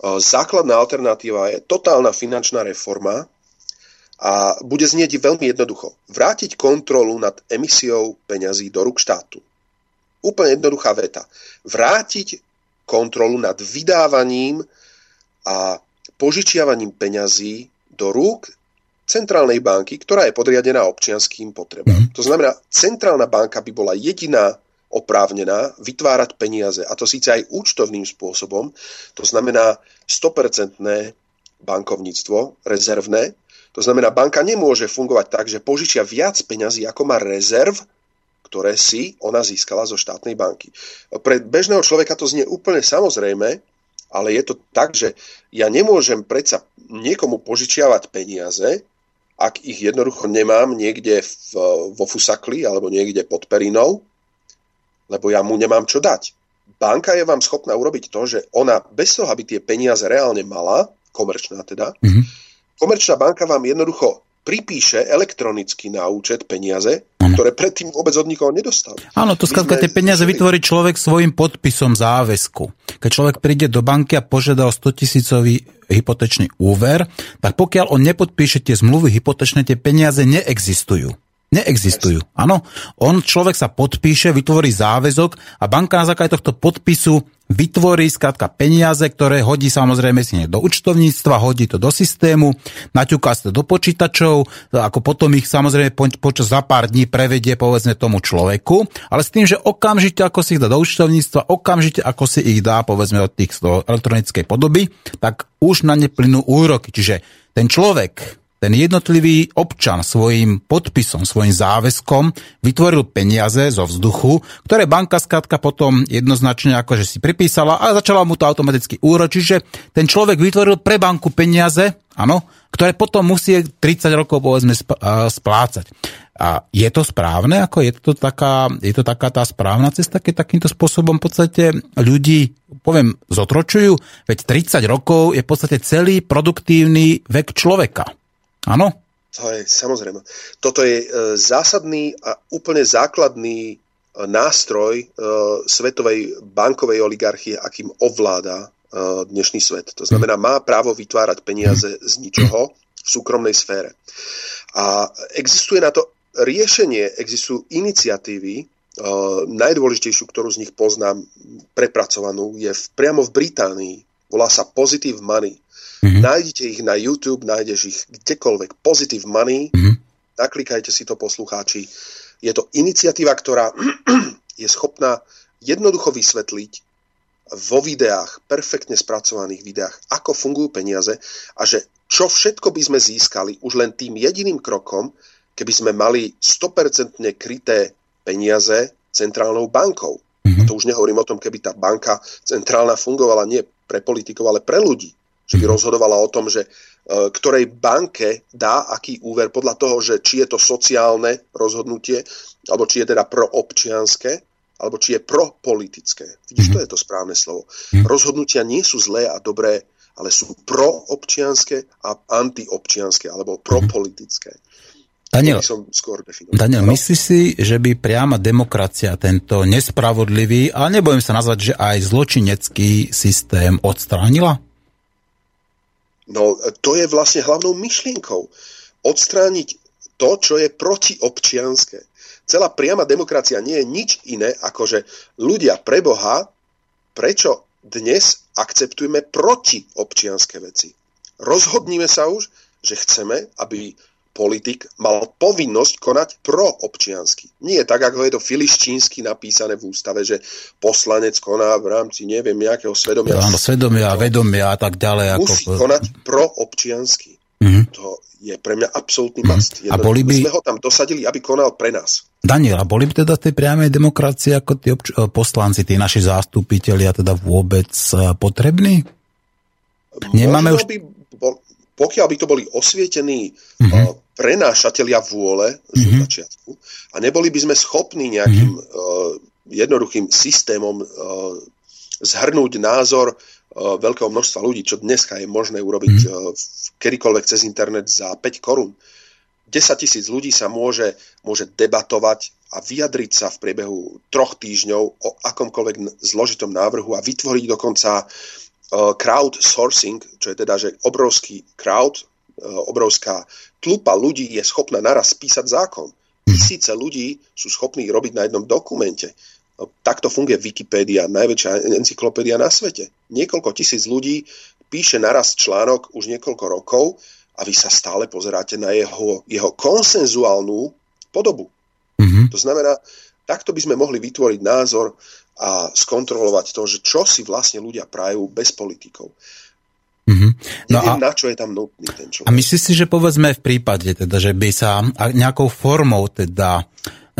Základná alternatíva je totálna finančná reforma a bude znieť veľmi jednoducho. Vrátiť kontrolu nad emisiou peňazí do rúk štátu. Úplne jednoduchá veta. Vrátiť kontrolu nad vydávaním a požičiavaním peňazí do rúk centrálnej banky, ktorá je podriadená občianským potrebám. Mm. To znamená, centrálna banka by bola jediná oprávnená vytvárať peniaze, a to síce aj účtovným spôsobom, to znamená 100% bankovníctvo, rezervné. To znamená, banka nemôže fungovať tak, že požičia viac peňazí, ako má rezerv, ktoré si ona získala zo štátnej banky. Pre bežného človeka to znie úplne samozrejme, ale je to tak, že ja nemôžem predsa niekomu požičiavať peniaze, ak ich jednoducho nemám niekde v, vo fusakli alebo niekde pod perinou, lebo ja mu nemám čo dať. Banka je vám schopná urobiť to, že ona bez toho, aby tie peniaze reálne mala, komerčná teda, mm-hmm. komerčná banka vám jednoducho pripíše elektronicky na účet peniaze, ano. ktoré predtým vôbec od nikoho nedostal.
Áno, to skladka tie peniaze vytvorí človek svojim podpisom záväzku. Keď človek príde do banky a požiada o 100 tisícový hypotečný úver, tak pokiaľ on nepodpíše tie zmluvy hypotečné, tie peniaze neexistujú. Neexistujú. Áno, on človek sa podpíše, vytvorí záväzok a banka na základe tohto podpisu vytvorí skrátka peniaze, ktoré hodí samozrejme si do účtovníctva, hodí to do systému, naťuká to do počítačov, ako potom ich samozrejme po, počas za pár dní prevedie povedzme tomu človeku, ale s tým, že okamžite ako si ich dá do účtovníctva, okamžite ako si ich dá povedzme od tých elektronickej podoby, tak už na ne plynú úroky. Čiže ten človek, ten jednotlivý občan svojim podpisom, svojim záväzkom vytvoril peniaze zo vzduchu, ktoré banka skrátka potom jednoznačne akože si pripísala a začala mu to automaticky úročiť, že ten človek vytvoril pre banku peniaze, áno, ktoré potom musí 30 rokov povedzme splácať. A je to správne? Ako je, to taká, je to taká tá správna cesta, keď takýmto spôsobom v podstate ľudí, poviem, zotročujú? Veď 30 rokov je v podstate celý produktívny vek človeka. Áno?
To je samozrejme. Toto je e, zásadný a úplne základný e, nástroj e, svetovej bankovej oligarchie, akým ovláda dnešný svet. To znamená, má právo vytvárať peniaze z ničoho v súkromnej sfére. A existuje na to riešenie, existujú iniciatívy, najdôležitejšiu, ktorú z nich poznám, prepracovanú, je v, priamo v Británii. Volá sa Positive Money. Mm-hmm. Nájdete ich na YouTube, nájdeš ich kdekoľvek. Positive Money, mm-hmm. naklikajte si to poslucháči. Je to iniciatíva, ktorá je schopná jednoducho vysvetliť vo videách, perfektne spracovaných videách, ako fungujú peniaze a že čo všetko by sme získali už len tým jediným krokom, keby sme mali 100% kryté peniaze centrálnou bankou. Mm-hmm. A to už nehovorím o tom, keby tá banka centrálna fungovala nie pre politikov, ale pre ľudí že by rozhodovala o tom, že e, ktorej banke dá aký úver podľa toho, že či je to sociálne rozhodnutie, alebo či je teda proobčianské, alebo či je propolitické. Vidíš, to je to správne slovo. Mhm. Rozhodnutia nie sú zlé a dobré, ale sú proobčianské a antiobčianské, alebo propolitické.
Daniel, som skôr Daniel no? myslíš si, že by priama demokracia tento nespravodlivý, a nebudem sa nazvať, že aj zločinecký systém odstránila?
No to je vlastne hlavnou myšlienkou. Odstrániť to, čo je protiobčianské. Celá priama demokracia nie je nič iné, ako že ľudia pre Boha, prečo dnes akceptujeme protiobčianské veci. Rozhodníme sa už, že chceme, aby politik mal povinnosť konať proobčiansky. Nie tak, ako je to filištínsky napísané v ústave, že poslanec koná v rámci, neviem, nejakého svedomia.
Áno, svedomia, vedomia a tak ďalej.
Musí ako... konať proobčiansky. Mm-hmm. To je pre mňa absolútny mhm. must. Mm-hmm. A boli by... sme ho tam dosadili, aby konal pre nás.
Daniel, a boli by teda tej priamej demokracie ako tí obč- eh, poslanci, tí naši zástupitelia teda vôbec eh, potrební?
Nemáme už... by pokiaľ by to boli osvietení mm-hmm. uh, prenášatelia vôle mm-hmm. zo začiatku a neboli by sme schopní nejakým mm-hmm. uh, jednoduchým systémom uh, zhrnúť názor uh, veľkého množstva ľudí, čo dneska je možné urobiť mm-hmm. uh, kedykoľvek cez internet za 5 korún. 10 tisíc ľudí sa môže, môže debatovať a vyjadriť sa v priebehu troch týždňov o akomkoľvek zložitom návrhu a vytvoriť dokonca crowdsourcing, čo je teda, že obrovský crowd, uh, obrovská tlupa ľudí je schopná naraz písať zákon. Tisíce ľudí sú schopní robiť na jednom dokumente. No, takto funguje Wikipedia, najväčšia encyklopédia na svete. Niekoľko tisíc ľudí píše naraz článok už niekoľko rokov a vy sa stále pozeráte na jeho, jeho konsenzuálnu podobu. Mm-hmm. To znamená, takto by sme mohli vytvoriť názor a skontrolovať to, že čo si vlastne ľudia prajú bez politikov. Mm-hmm. No Neviem, a, na čo je tam nutný ten človek.
A myslíš si, že povedzme v prípade, teda, že by sa nejakou formou teda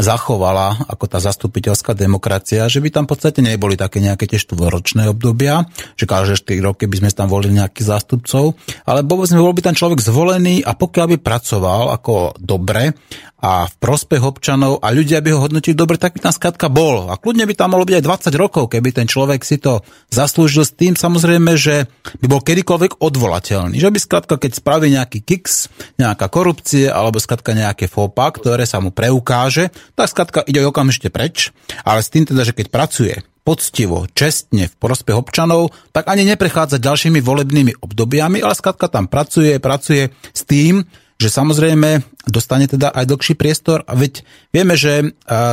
zachovala ako tá zastupiteľská demokracia, že by tam v podstate neboli také nejaké tie štvoročné obdobia, že každé 4 roky by sme tam volili nejakých zástupcov, ale povedzme, bol by ten človek zvolený a pokiaľ by pracoval ako dobre a v prospech občanov a ľudia by ho hodnotili dobre, tak by tam skrátka bol. A kľudne by tam malo byť aj 20 rokov, keby ten človek si to zaslúžil s tým samozrejme, že by bol kedykoľvek odvolateľný. Že by skrátka, keď spraví nejaký kiks, nejaká korupcie alebo skrátka nejaké fópa, ktoré sa mu preukáže, tak skrátka ide okamžite preč. Ale s tým teda, že keď pracuje poctivo, čestne v prospech občanov, tak ani neprechádza ďalšími volebnými obdobiami, ale skrátka tam pracuje, pracuje s tým, že samozrejme dostane teda aj dlhší priestor. Veď vieme, že e,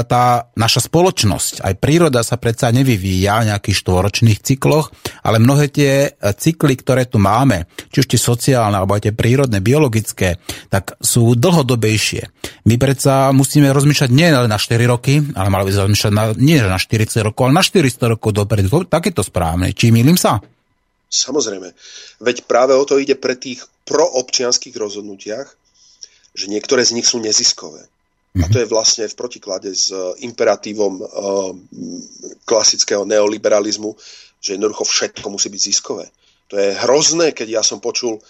tá naša spoločnosť, aj príroda sa predsa nevyvíja v nejakých štvoročných cykloch, ale mnohé tie e, cykly, ktoré tu máme, či už tie sociálne, alebo aj tie prírodné, biologické, tak sú dlhodobejšie. My predsa musíme rozmýšľať nie len na 4 roky, ale mali by sme rozmýšľať na, nie na 40 rokov, ale na 400 rokov dopredu. Tak je to správne. Či milím sa?
Samozrejme. Veď práve o to ide pre tých proobčianských rozhodnutiach, že niektoré z nich sú neziskové. A to je vlastne v protiklade s eh, imperatívom uh, klasického neoliberalizmu, že jednoducho všetko musí byť ziskové. To je hrozné, keď ja som počul uh,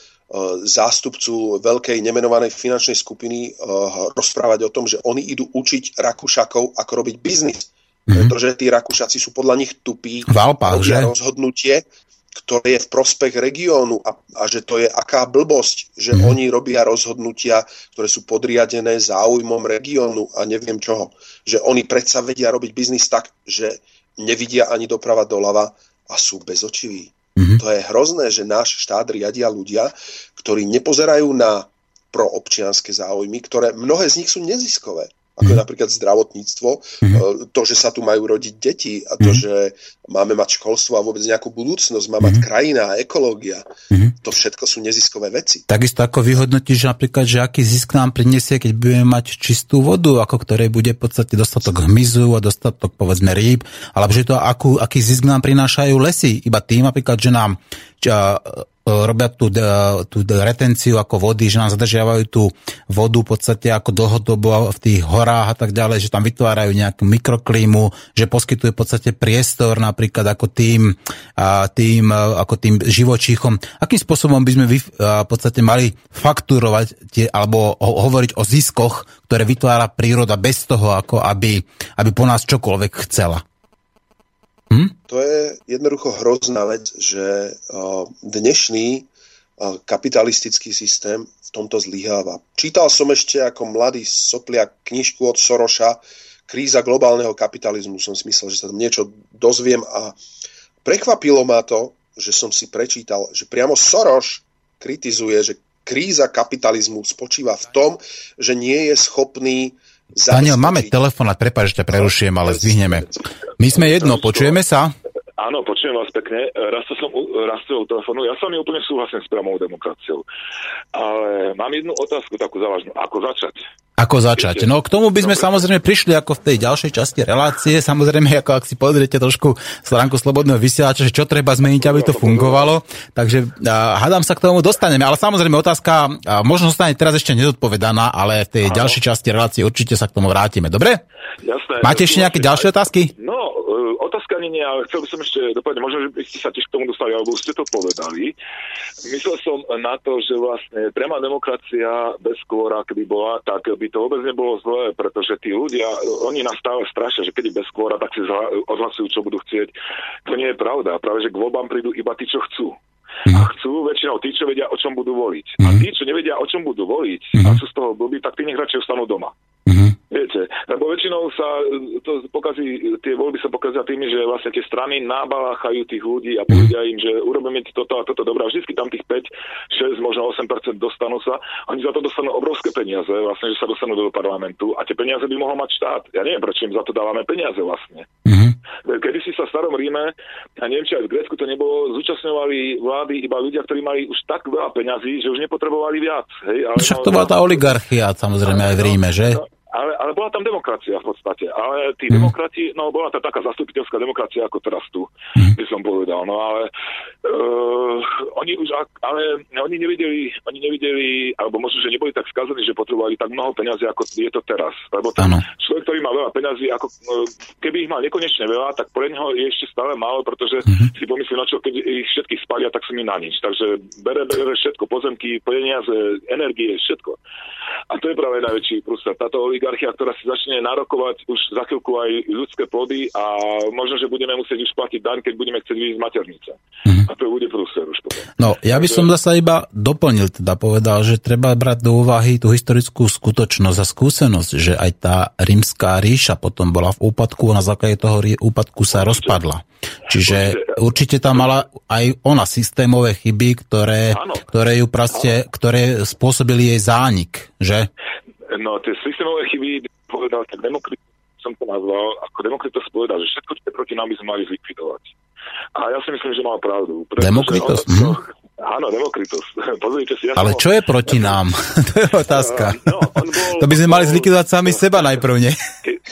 zástupcu veľkej nemenovanej finančnej skupiny rozprávať o tom, že oni idú učiť Rakúšakov, ako robiť biznis. Mm-hmm. Pretože tí Rakúšaci sú podľa nich tupí.
V Alpách, že?
rozhodnutie, ktoré je v prospech regiónu a, a že to je aká blbosť, že mm. oni robia rozhodnutia, ktoré sú podriadené záujmom regiónu a neviem čoho. Že oni predsa vedia robiť biznis tak, že nevidia ani doprava doľava a sú bezočiví. Mm. To je hrozné, že náš štát riadia ľudia, ktorí nepozerajú na proobčianské záujmy, ktoré mnohé z nich sú neziskové ako je napríklad zdravotníctvo, mm-hmm. to, že sa tu majú rodiť deti a to, mm-hmm. že máme mať školstvo a vôbec nejakú budúcnosť, má mať krajina a ekológia, to všetko sú neziskové veci.
Takisto ako vyhodnotíš napríklad, že aký zisk nám prinesie, keď budeme mať čistú vodu, ako ktorej bude v podstate dostatok hmyzu a dostatok povedzme rýb, alebo že to akú, aký zisk nám prinášajú lesy, iba tým napríklad, že nám čo, robia tú, tú retenciu ako vody, že nám zadržiavajú tú vodu v podstate ako dlhodobo v tých horách a tak ďalej, že tam vytvárajú nejakú mikroklímu, že poskytuje v podstate priestor napríklad ako tým, tým, ako tým živočíchom. Akým spôsobom by sme v podstate mali fakturovať tie, alebo hovoriť o ziskoch, ktoré vytvára príroda bez toho, ako aby, aby po nás čokoľvek chcela?
Hm? To je jednoducho hrozná vec, že dnešný kapitalistický systém v tomto zlyháva. Čítal som ešte ako mladý soplia knižku od Soroša Kríza globálneho kapitalizmu. Som si myslel, že sa tam niečo dozviem a prekvapilo ma to, že som si prečítal, že priamo Soros kritizuje, že kríza kapitalizmu spočíva v tom, že nie je schopný
Daniel, máme telefón, prepáč, že ťa prerušujem, ale zdvihneme. My sme jedno, počujeme sa?
Áno, počujem vás pekne. Raz som raz to telefónu. Ja sa mi úplne súhlasím s priamou demokraciou. Ale mám jednu otázku takú závažnú. Ako začať?
Ako začať? No k tomu by sme samozrejme prišli ako v tej ďalšej časti relácie. Samozrejme, ako ak si pozriete trošku stránku Slobodného vysielača, že čo treba zmeniť, aby to fungovalo. Takže hádam sa k tomu dostaneme. Ale samozrejme otázka možno stane teraz ešte nezodpovedaná, ale v tej ano. ďalšej časti relácie určite sa k tomu vrátime. Dobre?
Jasné.
Máte ešte nejaké ďalšie otázky?
No, otázka nie, ale chcel by som ešte dopadne, možno, že by ste sa tiež k tomu dostali, alebo ste to povedali. Myslel som na to, že vlastne prema demokracia bez skôra, keby bola, tak by to vôbec nebolo zlé, pretože tí ľudia, oni nás stále strašia, že keď bez skôra, tak si odhlasujú, čo budú chcieť. To nie je pravda. Práve, že k voľbám prídu iba tí, čo chcú. A chcú väčšinou tí, čo vedia, o čom budú voliť. A tí, čo nevedia, o čom budú voliť a sú z toho blbí, tak tí nech radšej ostanú doma. Viete, lebo väčšinou sa to pokazí, tie voľby sa pokazia tými, že vlastne tie strany nábaláchajú tých ľudí a povedia im, že urobíme toto a toto dobré. A vždy tam tých 5, 6, možno 8% dostanú sa. Oni za to dostanú obrovské peniaze, vlastne, že sa dostanú do parlamentu a tie peniaze by mohol mať štát. Ja neviem, prečo im za to dávame peniaze vlastne. Mm-hmm. Kedy si sa v starom Ríme, a neviem, či aj v Grécku to nebolo, zúčastňovali vlády iba ľudia, ktorí mali už tak veľa peňazí, že už nepotrebovali viac. Hej?
Ale Však to bola tá oligarchia, samozrejme, aj v Ríme, že? No,
ale, ale bola tam demokracia v podstate. Ale tí mm. demokrati, no bola to taká zastupiteľská demokracia ako teraz tu, mm. by som povedal. No ale uh, oni už, ale oni nevideli, oni nevideli, alebo možno, že neboli tak skazení, že potrebovali tak mnoho peniazy, ako je to teraz. Lebo ten ano. človek, ktorý má veľa peniazy, ako, uh, keby ich mal nekonečne veľa, tak pre neho je ešte stále málo, pretože mm. si pomyslí, no čo, keď ich všetkých spalia, tak sú mi na nič. Takže bere, bere všetko, pozemky, peniaze, energie, všetko. A to je práve najväčší prúster. Táto oligarchia, ktorá si začne narokovať už za chvíľku aj ľudské plody a možno, že budeme musieť už platiť daň, keď budeme chcieť vyjsť z maternice. Mm-hmm. A to bude prúser už potom.
No, ja by som zase iba doplnil, teda povedal, že treba brať do úvahy tú historickú skutočnosť a skúsenosť, že aj tá rímska ríša potom bola v úpadku a na základe toho úpadku sa rozpadla. Čiže určite tam mala aj ona systémové chyby, ktoré, ktoré ju proste, ktoré spôsobili jej zánik, že?
No, tie systémové chyby, povedal tak Demokritos, som to nazval, ako Demokritos povedal, že všetko, čo je proti nám, by sme mali zlikvidovať. A ja si myslím, že má pravdu.
Demokritos?
On, mm. Áno, Demokritos. Pozrite si. Ja
Ale čo je proti nám? to je otázka. Uh, no, bol, to by sme mali zlikvidovať sami seba najprv, nie?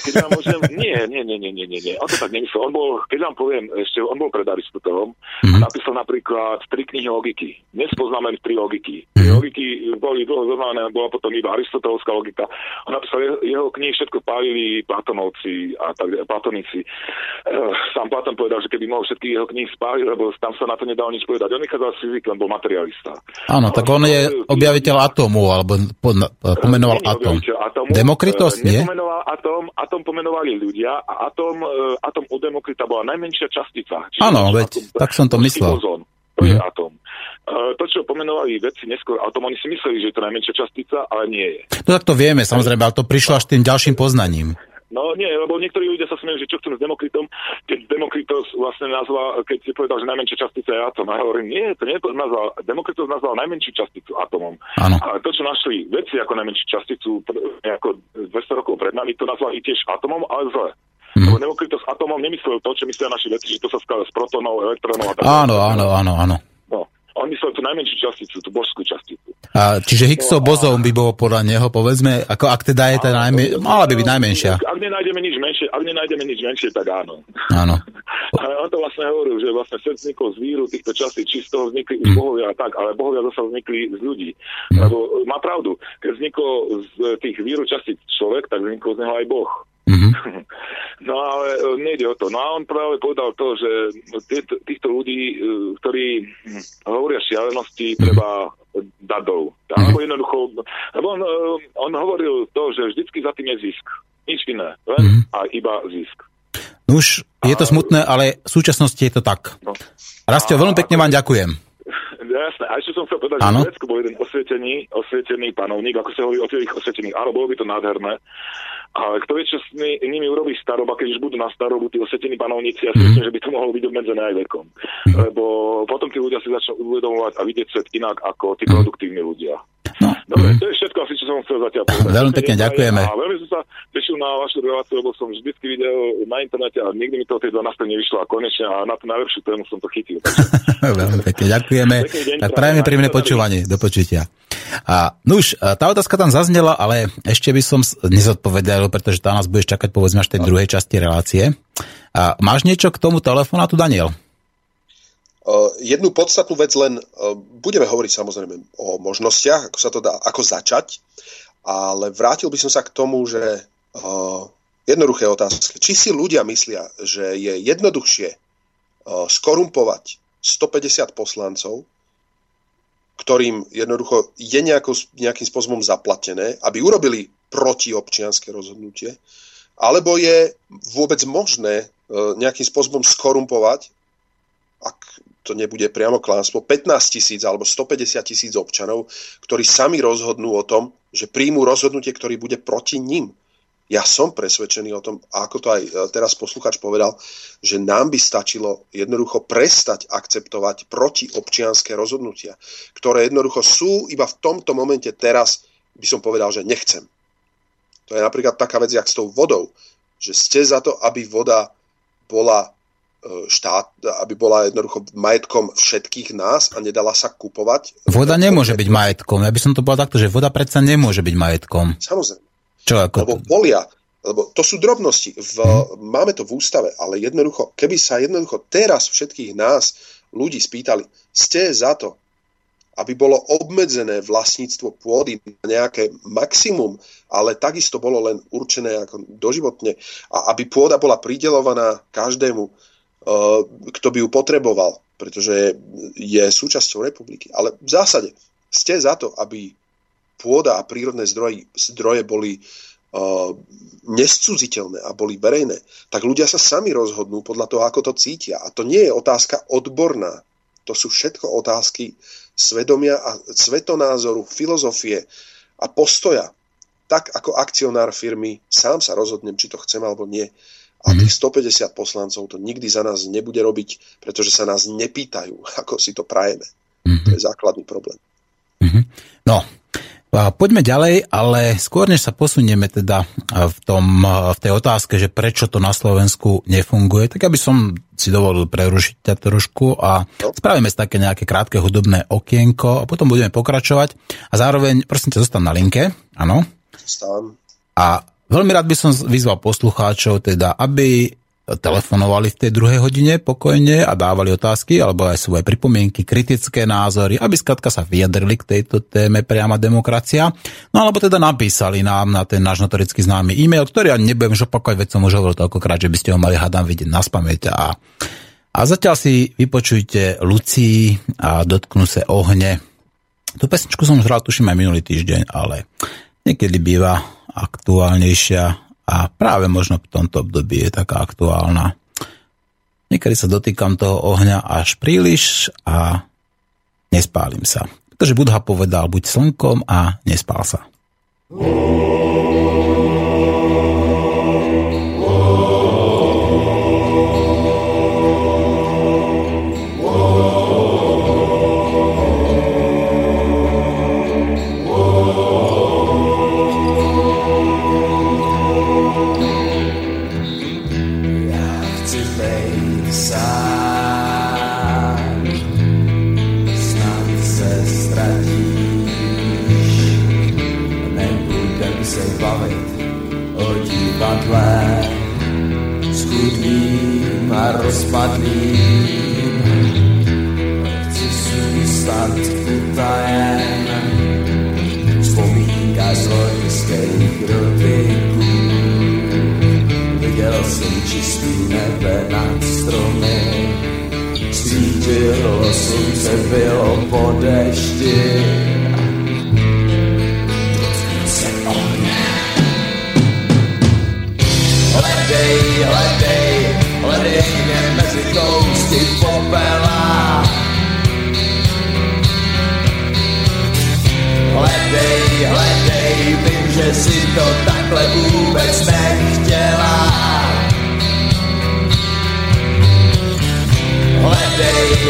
Keď vám môžem... Nie, nie, nie, nie, nie, nie, nie. On to tak nemyslel. On bol, keď vám poviem, ešte on bol pred Aristotelom mm-hmm. a mhm. napísal napríklad tri knihy logiky. Dnes poznáme tri logiky. Mm-hmm. Logiky boli dlho zoznané, bola potom iba aristotelovská logika. On napísal, jeho, jeho knihy všetko pálili Platonovci a tak, Platonici. Uh, sám Platon povedal, že keby mohol všetky jeho knihy spáliť, lebo tam sa na to nedalo nič povedať. On vychádzal z fyziky, len bol materialista.
Áno, tak on je objaviteľ atómu, alebo pomenoval atóm. Demokritos,
nie? Nepomenoval atóm, atom pomenovali ľudia a atom, uh, atom u Demokrita bola najmenšia častica.
Áno, veď, tak som to myslel.
Bozón, to mm. je mhm. atom. To, čo pomenovali vedci neskôr atom, oni si mysleli, že je to najmenšia častica, ale nie je.
No tak to vieme, samozrejme, ale to prišlo až tým ďalším poznaním.
No nie, lebo niektorí ľudia sa smejú, že čo chcú s Demokritom, keď Demokritos vlastne nazval, keď si povedal, že najmenšia častica je atom. A ja hovorím, nie, to nie to nazval, Demokritos nazval najmenšiu časticu atomom.
Ano.
A to, čo našli vedci ako najmenšiu časticu ako 200 rokov pred nami, to nazvali tiež atomom, ale zle. Hmm. Lebo Demokritos atomom nemyslel to, čo myslia naši vedci, že to sa skladá z protonov, elektronov a tak.
Áno, áno, áno, áno.
On myslel tú najmenšiu časticu, tú božskú časticu.
A, čiže Higgsov no, bozón by bolo podľa neho, povedzme, ako ak teda je tá najmenšia, mala by byť najmenšia.
Ak nenájdeme nič menšie, ak nenájdeme nič menšie, tak áno.
Áno.
Ale on to vlastne hovoril, že vlastne svet vznikol z víru týchto častí, či z toho vznikli mm. bohovia a tak, ale bohovia zase vznikli z ľudí. Mm. Lebo má pravdu, keď vznikol z tých víru častí človek, tak vznikol z neho aj Boh. Mm-hmm. No ale e, nejde o to. No a on práve povedal to, že týchto, týchto ľudí, e, ktorí hovoria šialenosti, mm-hmm. treba dať dolu. Mm-hmm. Jednoducho, lebo on, e, on hovoril to, že vždycky za tým je zisk. Nič iné, len mm-hmm. a iba zisk.
No už je to smutné, ale v súčasnosti je to tak. No. Rastio, veľmi pekne vám ďakujem.
Jasné, a ešte som chcel povedať, ano? že v Grécku bol jeden osvietený, osvietený panovník, ako sa hovorí o tých osvietených, áno, bolo by to nádherné, ale kto vie, čo s nimi urobí staroba, keď už budú na starobu tí osvetení panovníci, ja si mm-hmm. myslím, že by to mohlo byť obmedzené aj vekom. Mm-hmm. Lebo potom tí ľudia si začnú uvedomovať a vidieť svet inak ako tí mm-hmm. produktívni ľudia. No. Dobre, to je všetko asi, čo som chcel zatiaľ povedať.
Veľmi pekne ďakujeme.
A veľmi som sa tešil na vašu reláciu, lebo som vždycky videl na internete a nikdy mi to tej 12. nevyšlo a konečne a na tú najlepšiu tému som to chytil.
veľmi pekne ďakujeme. Deň, tak prajeme príjemné počúvanie. Do počutia. A, no už, tá otázka tam zaznela, ale ešte by som nezodpovedal, pretože tá nás budeš čakať povedzme až tej druhej časti relácie. A máš niečo k tomu telefonátu, Daniel?
Jednu podstatnú vec len, budeme hovoriť samozrejme o možnostiach, ako sa to dá, ako začať, ale vrátil by som sa k tomu, že jednoduché otázky. Či si ľudia myslia, že je jednoduchšie skorumpovať 150 poslancov, ktorým jednoducho je nejako, nejakým spôsobom zaplatené, aby urobili protiobčianské rozhodnutie, alebo je vôbec možné nejakým spôsobom skorumpovať, ak to nebude priamo klánstvo, 15 tisíc alebo 150 tisíc občanov, ktorí sami rozhodnú o tom, že príjmú rozhodnutie, ktorý bude proti ním. Ja som presvedčený o tom, ako to aj e, teraz posluchač povedal, že nám by stačilo jednoducho prestať akceptovať protiobčianské rozhodnutia, ktoré jednoducho sú iba v tomto momente teraz, by som povedal, že nechcem. To je napríklad taká vec, jak s tou vodou, že ste za to, aby voda bola štát, aby bola jednoducho majetkom všetkých nás a nedala sa kupovať.
Voda nemôže byť majetkom. Ja by som to povedal takto, že voda predsa nemôže byť majetkom.
Samozrejme.
Čo ako...
Lebo volia, lebo to sú drobnosti. V, hmm. Máme to v ústave, ale jednoducho, keby sa jednoducho teraz všetkých nás ľudí spýtali, ste za to, aby bolo obmedzené vlastníctvo pôdy na nejaké maximum, ale takisto bolo len určené ako doživotne a aby pôda bola pridelovaná každému kto by ju potreboval, pretože je súčasťou republiky. Ale v zásade ste za to, aby pôda a prírodné zdroje, zdroje boli nescudziteľné a boli verejné, tak ľudia sa sami rozhodnú podľa toho, ako to cítia. A to nie je otázka odborná. To sú všetko otázky svedomia a svetonázoru, filozofie a postoja. Tak ako akcionár firmy sám sa rozhodnem, či to chcem alebo nie. A tých 150 poslancov to nikdy za nás nebude robiť, pretože sa nás nepýtajú, ako si to prajeme. Mm-hmm. To je základný problém.
Mm-hmm. No, Poďme ďalej, ale skôr než sa posunieme teda v, tom, v tej otázke, že prečo to na Slovensku nefunguje, tak aby som si dovolil prerušiť ťa trošku a no. spravíme si také nejaké krátke hudobné okienko a potom budeme pokračovať a zároveň, prosím ťa, zostan na linke, áno?
Zostan.
A veľmi rád by som vyzval poslucháčov teda, aby telefonovali v tej druhej hodine pokojne a dávali otázky alebo aj svoje pripomienky, kritické názory, aby skladka sa vyjadrili k tejto téme priama demokracia. No alebo teda napísali nám na ten náš notoricky známy e-mail, ktorý ja nebudem už opakovať, veď som už hovoril toľkokrát, že by ste ho mali hadám vidieť na spameť. A, a zatiaľ si vypočujte Lucii a dotknú sa ohne. Tú pesničku som hral tuším aj minulý týždeň, ale niekedy býva aktuálnejšia a práve možno v tomto období je taká aktuálna. Niekedy sa dotýkam toho ohňa až príliš a nespálim sa. Pretože Budha povedal, buď slnkom a nespál sa. rozpadlým.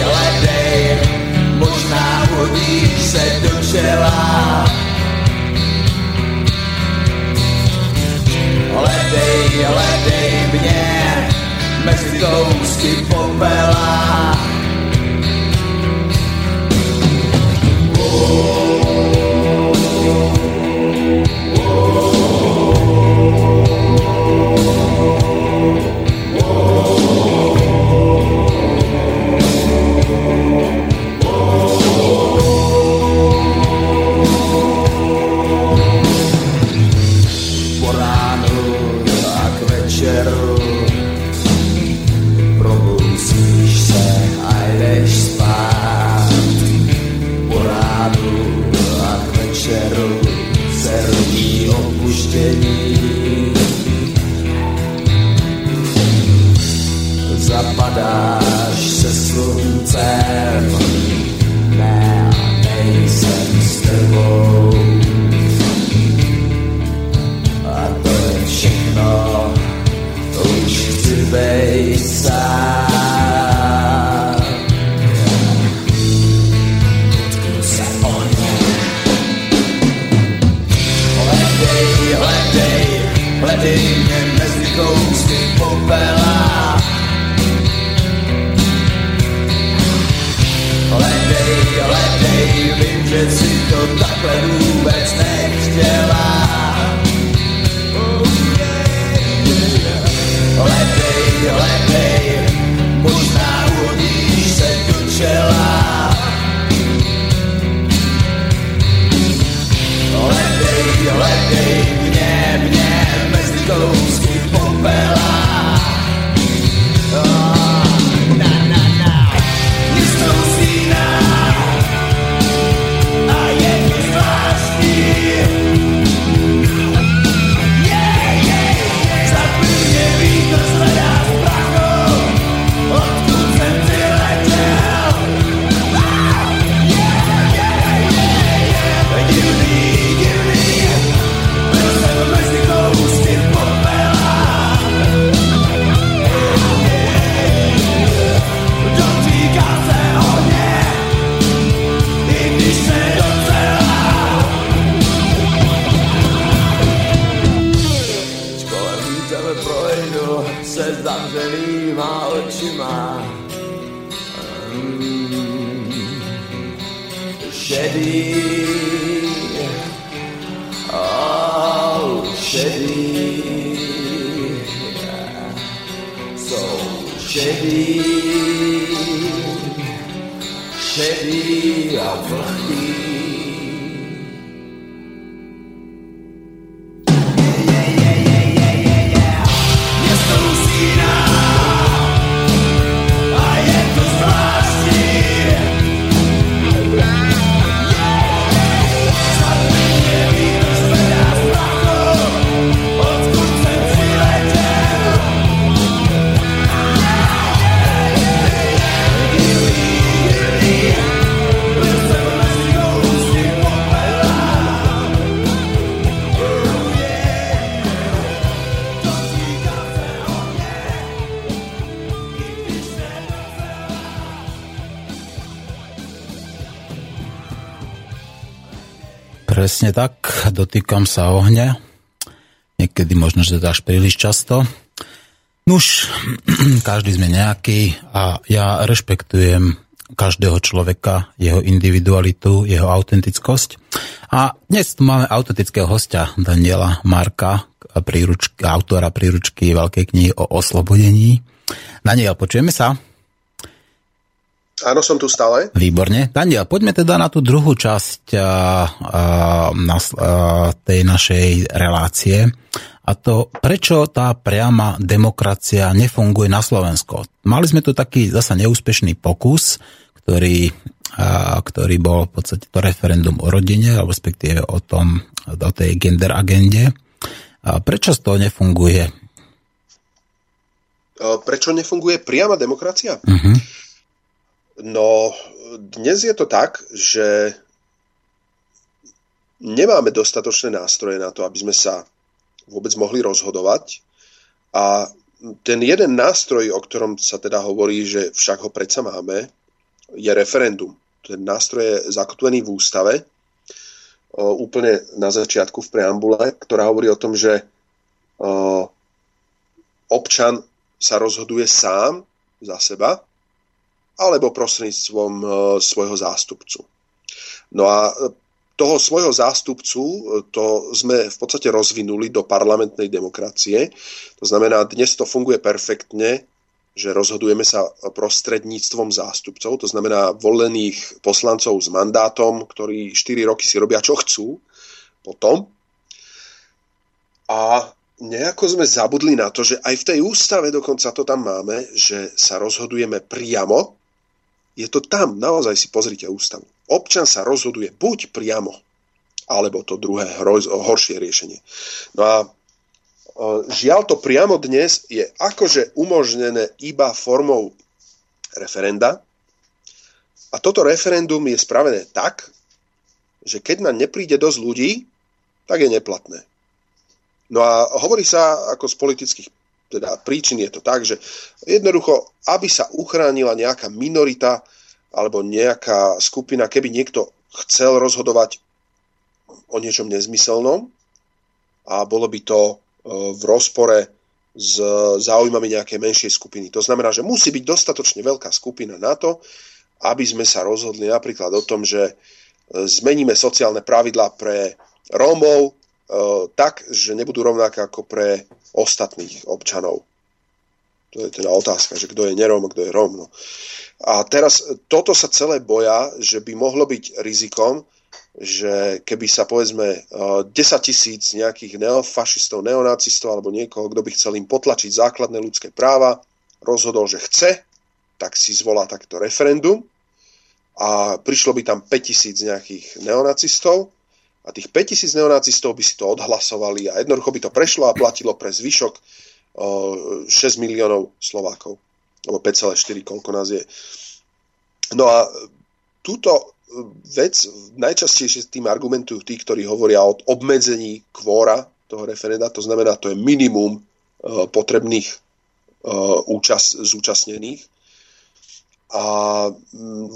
Hledej, možná uvidíš se do čela. Hledej, hledej mě, mezi kousky popela. Po
Presne tak, dotýkam sa ohňa. Niekedy možno, že až príliš často. Nuž, každý sme nejaký a ja rešpektujem každého človeka, jeho individualitu, jeho autentickosť. A dnes tu máme autentického hostia Daniela Marka, príručky, autora príručky Veľkej knihy o oslobodení. Daniel, počujeme sa?
Áno, som tu stále.
Výborne. Daniel, poďme teda na tú druhú časť a, a, na, a, tej našej relácie. A to, prečo tá priama demokracia nefunguje na Slovensko. Mali sme tu taký zasa neúspešný pokus, ktorý, a, ktorý bol v podstate to referendum o rodine, respektíve o, tom, o tej gender agende. A prečo toho nefunguje?
Prečo nefunguje priama demokracia? Uh-huh. No, dnes je to tak, že nemáme dostatočné nástroje na to, aby sme sa vôbec mohli rozhodovať. A ten jeden nástroj, o ktorom sa teda hovorí, že však ho predsa máme, je referendum. Ten nástroj je zakotvený v ústave, úplne na začiatku v preambule, ktorá hovorí o tom, že občan sa rozhoduje sám za seba alebo prostredníctvom e, svojho zástupcu. No a e, toho svojho zástupcu e, to sme v podstate rozvinuli do parlamentnej demokracie. To znamená, dnes to funguje perfektne, že rozhodujeme sa prostredníctvom zástupcov, to znamená volených poslancov s mandátom, ktorí 4 roky si robia, čo chcú potom. A nejako sme zabudli na to, že aj v tej ústave dokonca to tam máme, že sa rozhodujeme priamo je to tam, naozaj si pozrite ústavu. Občan sa rozhoduje buď priamo, alebo to druhé horšie riešenie. No a žiaľ to priamo dnes je akože umožnené iba formou referenda. A toto referendum je spravené tak, že keď nám nepríde dosť ľudí, tak je neplatné. No a hovorí sa ako z politických teda príčin je to tak, že jednoducho, aby sa uchránila nejaká minorita alebo nejaká skupina, keby niekto chcel rozhodovať o niečom nezmyselnom a bolo by to e, v rozpore s záujmami nejakej menšej skupiny. To znamená, že musí byť dostatočne veľká skupina na to, aby sme sa rozhodli napríklad o tom, že e, zmeníme sociálne pravidlá pre Rómov, tak, že nebudú rovnaké ako pre ostatných občanov. To je teda otázka, že kto je neróm a kto je Róm. No. A teraz toto sa celé boja, že by mohlo byť rizikom, že keby sa povedzme 10 e, tisíc nejakých neofašistov, neonacistov alebo niekoho, kto by chcel im potlačiť základné ľudské práva, rozhodol, že chce, tak si zvolá takto referendum a prišlo by tam 5 tisíc nejakých neonacistov a tých 5000 neonacistov by si to odhlasovali a jednoducho by to prešlo a platilo pre zvyšok 6 miliónov Slovákov. Alebo 5,4, koľko nás je. No a túto vec najčastejšie tým argumentujú tí, ktorí hovoria o obmedzení kvóra toho referenda, to znamená, to je minimum potrebných účast, zúčastnených. A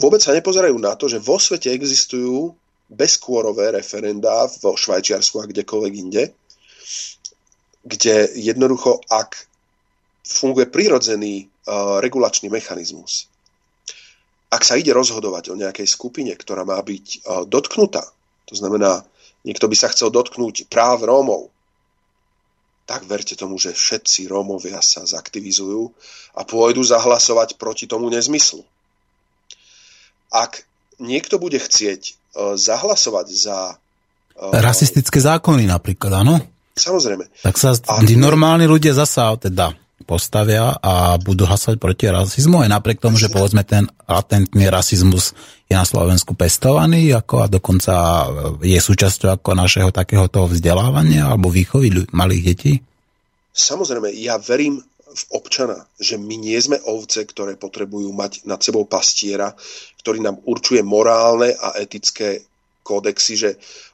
vôbec sa nepozerajú na to, že vo svete existujú bezkôrové referendá vo Švajčiarsku a kdekoľvek inde, kde jednoducho, ak funguje prirodzený uh, regulačný mechanizmus, ak sa ide rozhodovať o nejakej skupine, ktorá má byť uh, dotknutá, to znamená, niekto by sa chcel dotknúť práv Rómov, tak verte tomu, že všetci Rómovia sa zaktivizujú a pôjdu zahlasovať proti tomu nezmyslu. Ak niekto bude chcieť zahlasovať za...
Uh, Rasistické zákony napríklad, áno?
Samozrejme.
Tak sa a... normálni ľudia zasa teda postavia a budú hlasovať proti rasizmu, aj napriek tomu, že povedzme ten latentný rasizmus je na Slovensku pestovaný ako a dokonca je súčasťou ako našeho takéhoto vzdelávania alebo výchovy malých detí?
Samozrejme, ja verím v občana, že my nie sme ovce, ktoré potrebujú mať nad sebou pastiera, ktorý nám určuje morálne a etické kódexy, že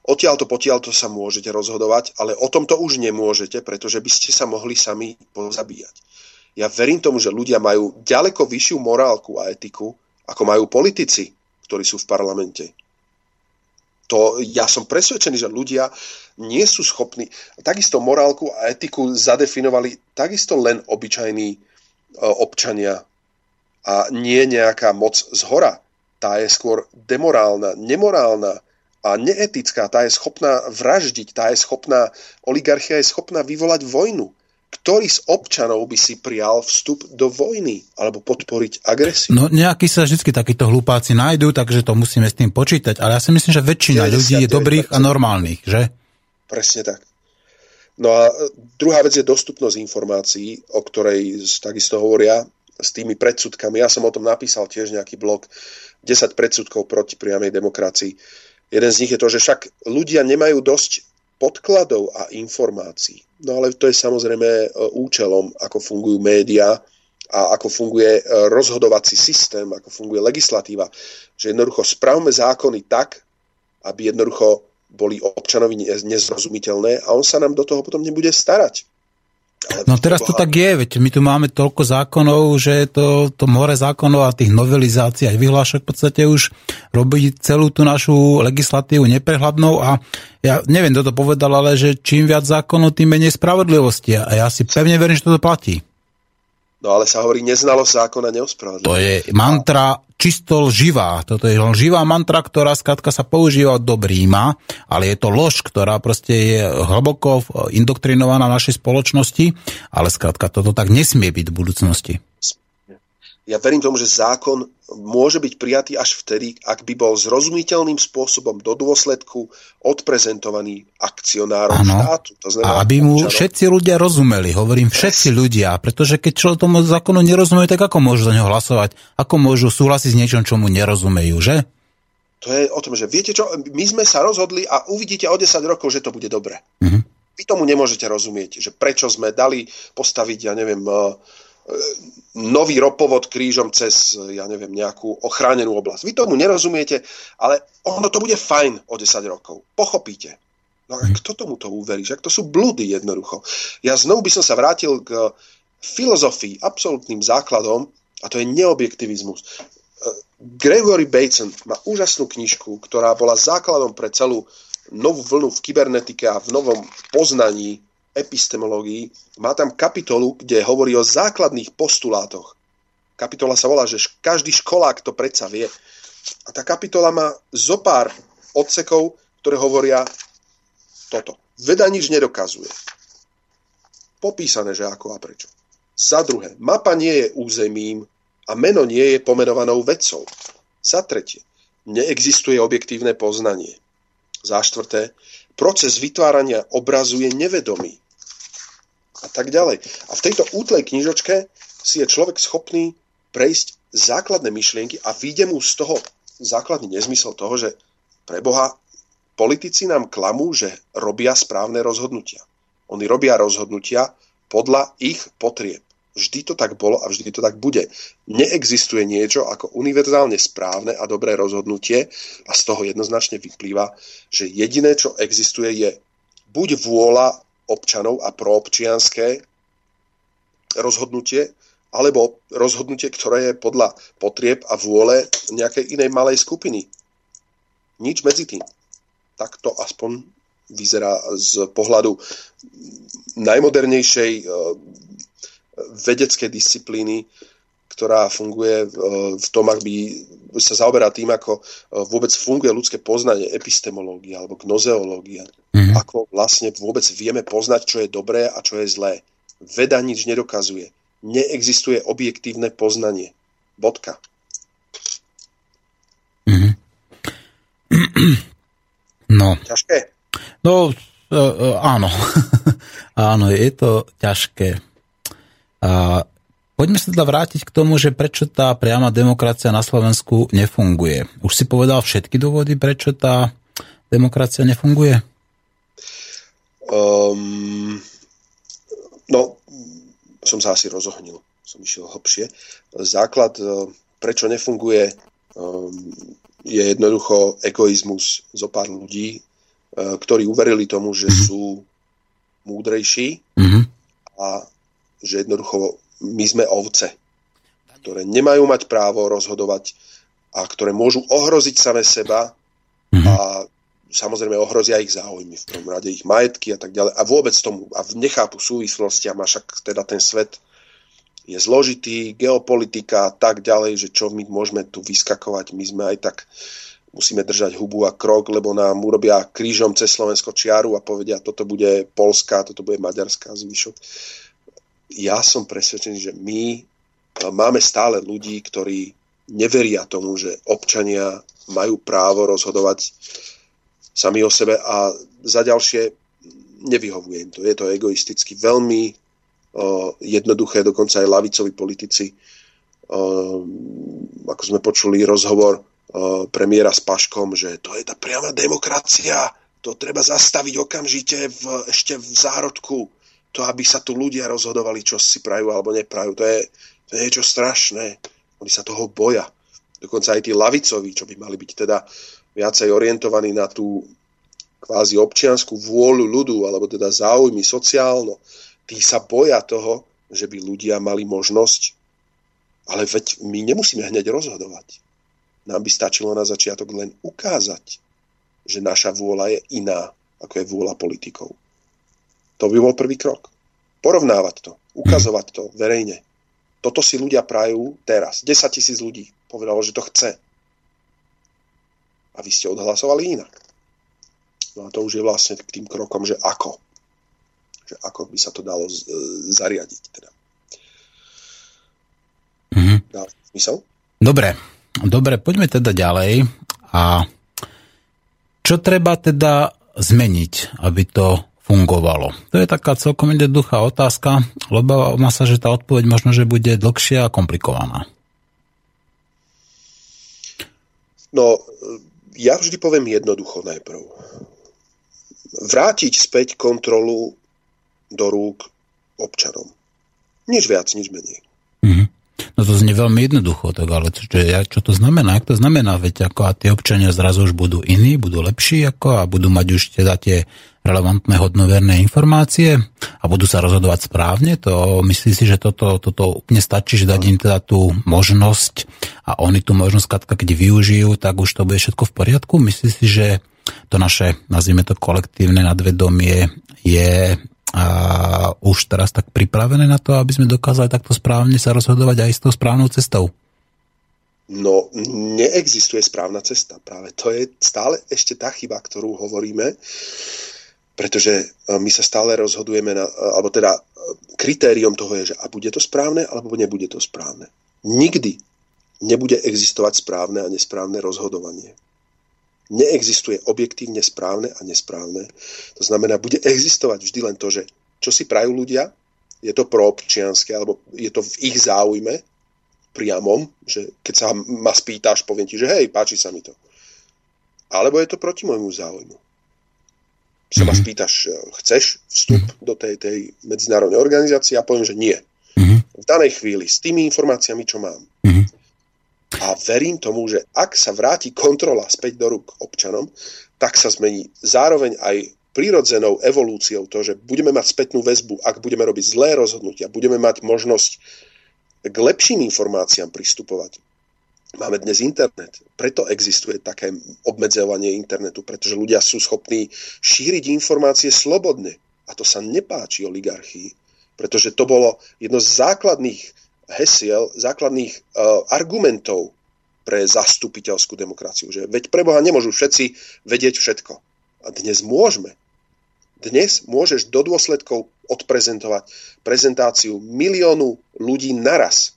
odtiaľto potiaľto sa môžete rozhodovať, ale o tomto už nemôžete, pretože by ste sa mohli sami pozabíjať. Ja verím tomu, že ľudia majú ďaleko vyššiu morálku a etiku, ako majú politici, ktorí sú v parlamente. To, ja som presvedčený, že ľudia nie sú schopní. Takisto morálku a etiku zadefinovali takisto len obyčajní e, občania a nie nejaká moc z hora. Tá je skôr demorálna, nemorálna a neetická. Tá je schopná vraždiť, tá je schopná, oligarchia je schopná vyvolať vojnu ktorý z občanov by si prijal vstup do vojny alebo podporiť agresiu?
No nejakí sa vždy takíto hlupáci nájdú, takže to musíme s tým počítať. Ale ja si myslím, že väčšina ľudí je dobrých a normálnych, že?
Presne tak. No a druhá vec je dostupnosť informácií, o ktorej takisto hovoria s tými predsudkami. Ja som o tom napísal tiež nejaký blog 10 predsudkov proti priamej demokracii. Jeden z nich je to, že však ľudia nemajú dosť podkladov a informácií. No ale to je samozrejme e, účelom, ako fungujú médiá a ako funguje e, rozhodovací systém, ako funguje legislatíva. Že jednoducho spravme zákony tak, aby jednoducho boli občanovi nezrozumiteľné a on sa nám do toho potom nebude starať.
No teraz to tak je, veď my tu máme toľko zákonov, že to, to more zákonov a tých novelizácií a vyhlášok v podstate už robí celú tú našu legislatívu neprehľadnou a ja neviem, kto to povedal, ale že čím viac zákonov, tým menej spravodlivosti a ja si pevne verím, že toto platí.
No ale sa hovorí, neznalosť zákona neospravedlňuje.
To je mantra čisto lživá. Toto je lživá mantra, ktorá skrátka sa používa do Bríma, ale je to lož, ktorá proste je hlboko indoktrinovaná v našej spoločnosti, ale skrátka toto tak nesmie byť v budúcnosti
ja verím tomu, že zákon môže byť prijatý až vtedy, ak by bol zrozumiteľným spôsobom do dôsledku odprezentovaný akcionárom ano. štátu.
To znamená, a aby mu občanom. všetci ľudia rozumeli, hovorím všetci yes. ľudia, pretože keď čo tomu zákonu nerozumejú, tak ako môžu za neho hlasovať? Ako môžu súhlasiť s niečom, čo mu nerozumejú, že?
To je o tom, že viete čo, my sme sa rozhodli a uvidíte o 10 rokov, že to bude dobre. Uh-huh. Vy tomu nemôžete rozumieť, že prečo sme dali postaviť, ja neviem, nový ropovod krížom cez, ja neviem, nejakú ochránenú oblasť. Vy tomu nerozumiete, ale ono to bude fajn o 10 rokov. Pochopíte. No a kto tomu to uverí? Že to sú blúdy jednoducho. Ja znovu by som sa vrátil k filozofii, absolútnym základom, a to je neobjektivizmus. Gregory Bateson má úžasnú knižku, ktorá bola základom pre celú novú vlnu v kybernetike a v novom poznaní epistemológii, má tam kapitolu, kde hovorí o základných postulátoch. Kapitola sa volá, že každý školák to predsa vie. A tá kapitola má zo pár odsekov, ktoré hovoria toto. Veda nič nedokazuje. Popísané, že ako a prečo. Za druhé, mapa nie je územím a meno nie je pomenovanou vecou. Za tretie, neexistuje objektívne poznanie. Za štvrté, proces vytvárania obrazu je nevedomý a tak ďalej. A v tejto útlej knižočke si je človek schopný prejsť základné myšlienky a vyjde mu z toho základný nezmysel toho, že pre Boha politici nám klamú, že robia správne rozhodnutia. Oni robia rozhodnutia podľa ich potrieb. Vždy to tak bolo a vždy to tak bude. Neexistuje niečo ako univerzálne správne a dobré rozhodnutie a z toho jednoznačne vyplýva, že jediné, čo existuje, je buď vôľa občanov a proobčianské rozhodnutie, alebo rozhodnutie, ktoré je podľa potrieb a vôle nejakej inej malej skupiny. Nič medzi tým. Tak to aspoň vyzerá z pohľadu najmodernejšej eh, vedeckej disciplíny, ktorá funguje v tom, ak by sa zaoberá tým, ako vôbec funguje ľudské poznanie, epistemológia alebo gnozeológia. Mm-hmm. Ako vlastne vôbec vieme poznať, čo je dobré a čo je zlé. Veda nič nedokazuje. Neexistuje objektívne poznanie. Bodka.
Mm-hmm. No.
Ťažké?
No, uh, áno. áno, je to ťažké. A poďme sa teda vrátiť k tomu, že prečo tá priama demokracia na Slovensku nefunguje. Už si povedal všetky dôvody, prečo tá demokracia nefunguje?
Um, no, som sa asi rozohnil. Som išiel hlbšie. Základ, prečo nefunguje, um, je jednoducho egoizmus zo pár ľudí, e, ktorí uverili tomu, že mhm. sú múdrejší mm-hmm. a že jednoducho my sme ovce, ktoré nemajú mať právo rozhodovať a ktoré môžu ohroziť same seba mm-hmm. a samozrejme ohrozia ich záujmy, v prvom rade ich majetky a tak ďalej. A vôbec tomu, a nechápu súvislosti, a však teda ten svet je zložitý, geopolitika a tak ďalej, že čo my môžeme tu vyskakovať, my sme aj tak musíme držať hubu a krok, lebo nám urobia krížom cez Slovensko čiaru a povedia, toto bude Polska, toto bude Maďarská zvyšok. Ja som presvedčený, že my máme stále ľudí, ktorí neveria tomu, že občania majú právo rozhodovať sami o sebe a za ďalšie nevyhovuje im to. Je to egoisticky veľmi jednoduché, dokonca aj lavicoví politici, ako sme počuli rozhovor premiéra s Paškom, že to je tá priama demokracia, to treba zastaviť okamžite v, ešte v zárodku, to, aby sa tu ľudia rozhodovali, čo si prajú alebo neprajú. To je, to je niečo strašné. Oni sa toho boja. Dokonca aj tí lavicoví, čo by mali byť teda viacej orientovaní na tú kvázi občianskú vôľu ľudu, alebo teda záujmy sociálno, tí sa boja toho, že by ľudia mali možnosť, ale veď my nemusíme hneď rozhodovať. Nám by stačilo na začiatok len ukázať, že naša vôľa je iná, ako je vôľa politikov. To by bol prvý krok. Porovnávať to, ukazovať to verejne. Toto si ľudia prajú teraz. 10 tisíc ľudí povedalo, že to chce. A vy ste odhlasovali inak. No a to už je vlastne k tým krokom, že ako že ako by sa to dalo z, e, zariadiť. Teda. Mm-hmm. Dá smysel?
Dobre, dobre, poďme teda ďalej. A čo treba teda zmeniť, aby to fungovalo? To je taká celkom jednoduchá otázka, lebo má sa, že tá odpoveď možno, že bude dlhšia a komplikovaná.
No, ja vždy poviem jednoducho najprv. Vrátiť späť kontrolu do rúk občanom. Nič viac, nič menej.
Mm-hmm. No to znie veľmi jednoducho, tak ale čo, čo to znamená? Jak to znamená? Veď ako a tie občania zrazu už budú iní, budú lepší ako a budú mať už teda tie relevantné hodnoverné informácie a budú sa rozhodovať správne, to myslí si, že toto, toto úplne stačí, že dať im teda tú možnosť a oni tú možnosť, keď využijú, tak už to bude všetko v poriadku? Myslí si, že to naše, nazvime to kolektívne nadvedomie je a už teraz tak pripravené na to, aby sme dokázali takto správne sa rozhodovať aj s tou správnou cestou?
No, neexistuje správna cesta. Práve to je stále ešte tá chyba, ktorú hovoríme, pretože e, my sa stále rozhodujeme, na, e, alebo teda e, kritériom toho je, že a bude to správne, alebo nebude to správne. Nikdy nebude existovať správne a nesprávne rozhodovanie neexistuje objektívne správne a nesprávne. To znamená, bude existovať vždy len to, že čo si prajú ľudia, je to proobčianské, alebo je to v ich záujme priamom, že keď sa ma spýtaš, poviem ti, že hej, páči sa mi to. Alebo je to proti môjmu záujmu. Sa ma mhm. spýtaš, chceš vstup do tej, tej medzinárodnej organizácie a poviem, že nie. Mhm. V danej chvíli s tými informáciami, čo mám, mhm. A verím tomu, že ak sa vráti kontrola späť do rúk občanom, tak sa zmení zároveň aj prírodzenou evolúciou to, že budeme mať spätnú väzbu, ak budeme robiť zlé rozhodnutia, budeme mať možnosť k lepším informáciám pristupovať. Máme dnes internet, preto existuje také obmedzovanie internetu, pretože ľudia sú schopní šíriť informácie slobodne. A to sa nepáči oligarchii, pretože to bolo jedno z základných hesiel, základných uh, argumentov pre zastupiteľskú demokraciu. Že veď pre Boha nemôžu všetci vedieť všetko. A dnes môžeme. Dnes môžeš do dôsledkov odprezentovať prezentáciu miliónu ľudí naraz.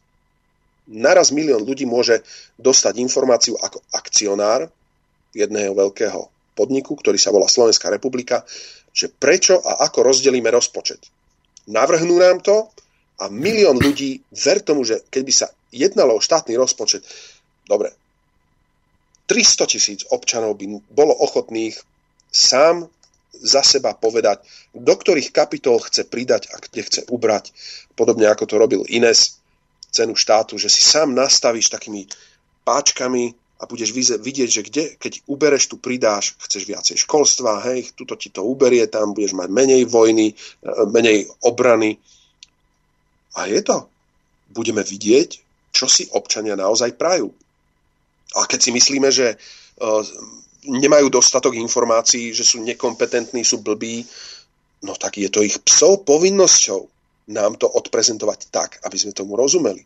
Naraz milión ľudí môže dostať informáciu ako akcionár jedného veľkého podniku, ktorý sa volá Slovenská republika, že prečo a ako rozdelíme rozpočet. Navrhnú nám to a milión ľudí, ver tomu, že keby sa jednalo o štátny rozpočet, dobre, 300 tisíc občanov by bolo ochotných sám za seba povedať, do ktorých kapitol chce pridať a kde chce ubrať. Podobne ako to robil Ines, cenu štátu, že si sám nastavíš takými páčkami a budeš vidieť, že kde, keď ubereš, tu pridáš, chceš viacej školstva, hej, tuto ti to uberie, tam budeš mať menej vojny, e, menej obrany. A je to. Budeme vidieť, čo si občania naozaj prajú. A keď si myslíme, že uh, nemajú dostatok informácií, že sú nekompetentní, sú blbí, no tak je to ich psov povinnosťou nám to odprezentovať tak, aby sme tomu rozumeli.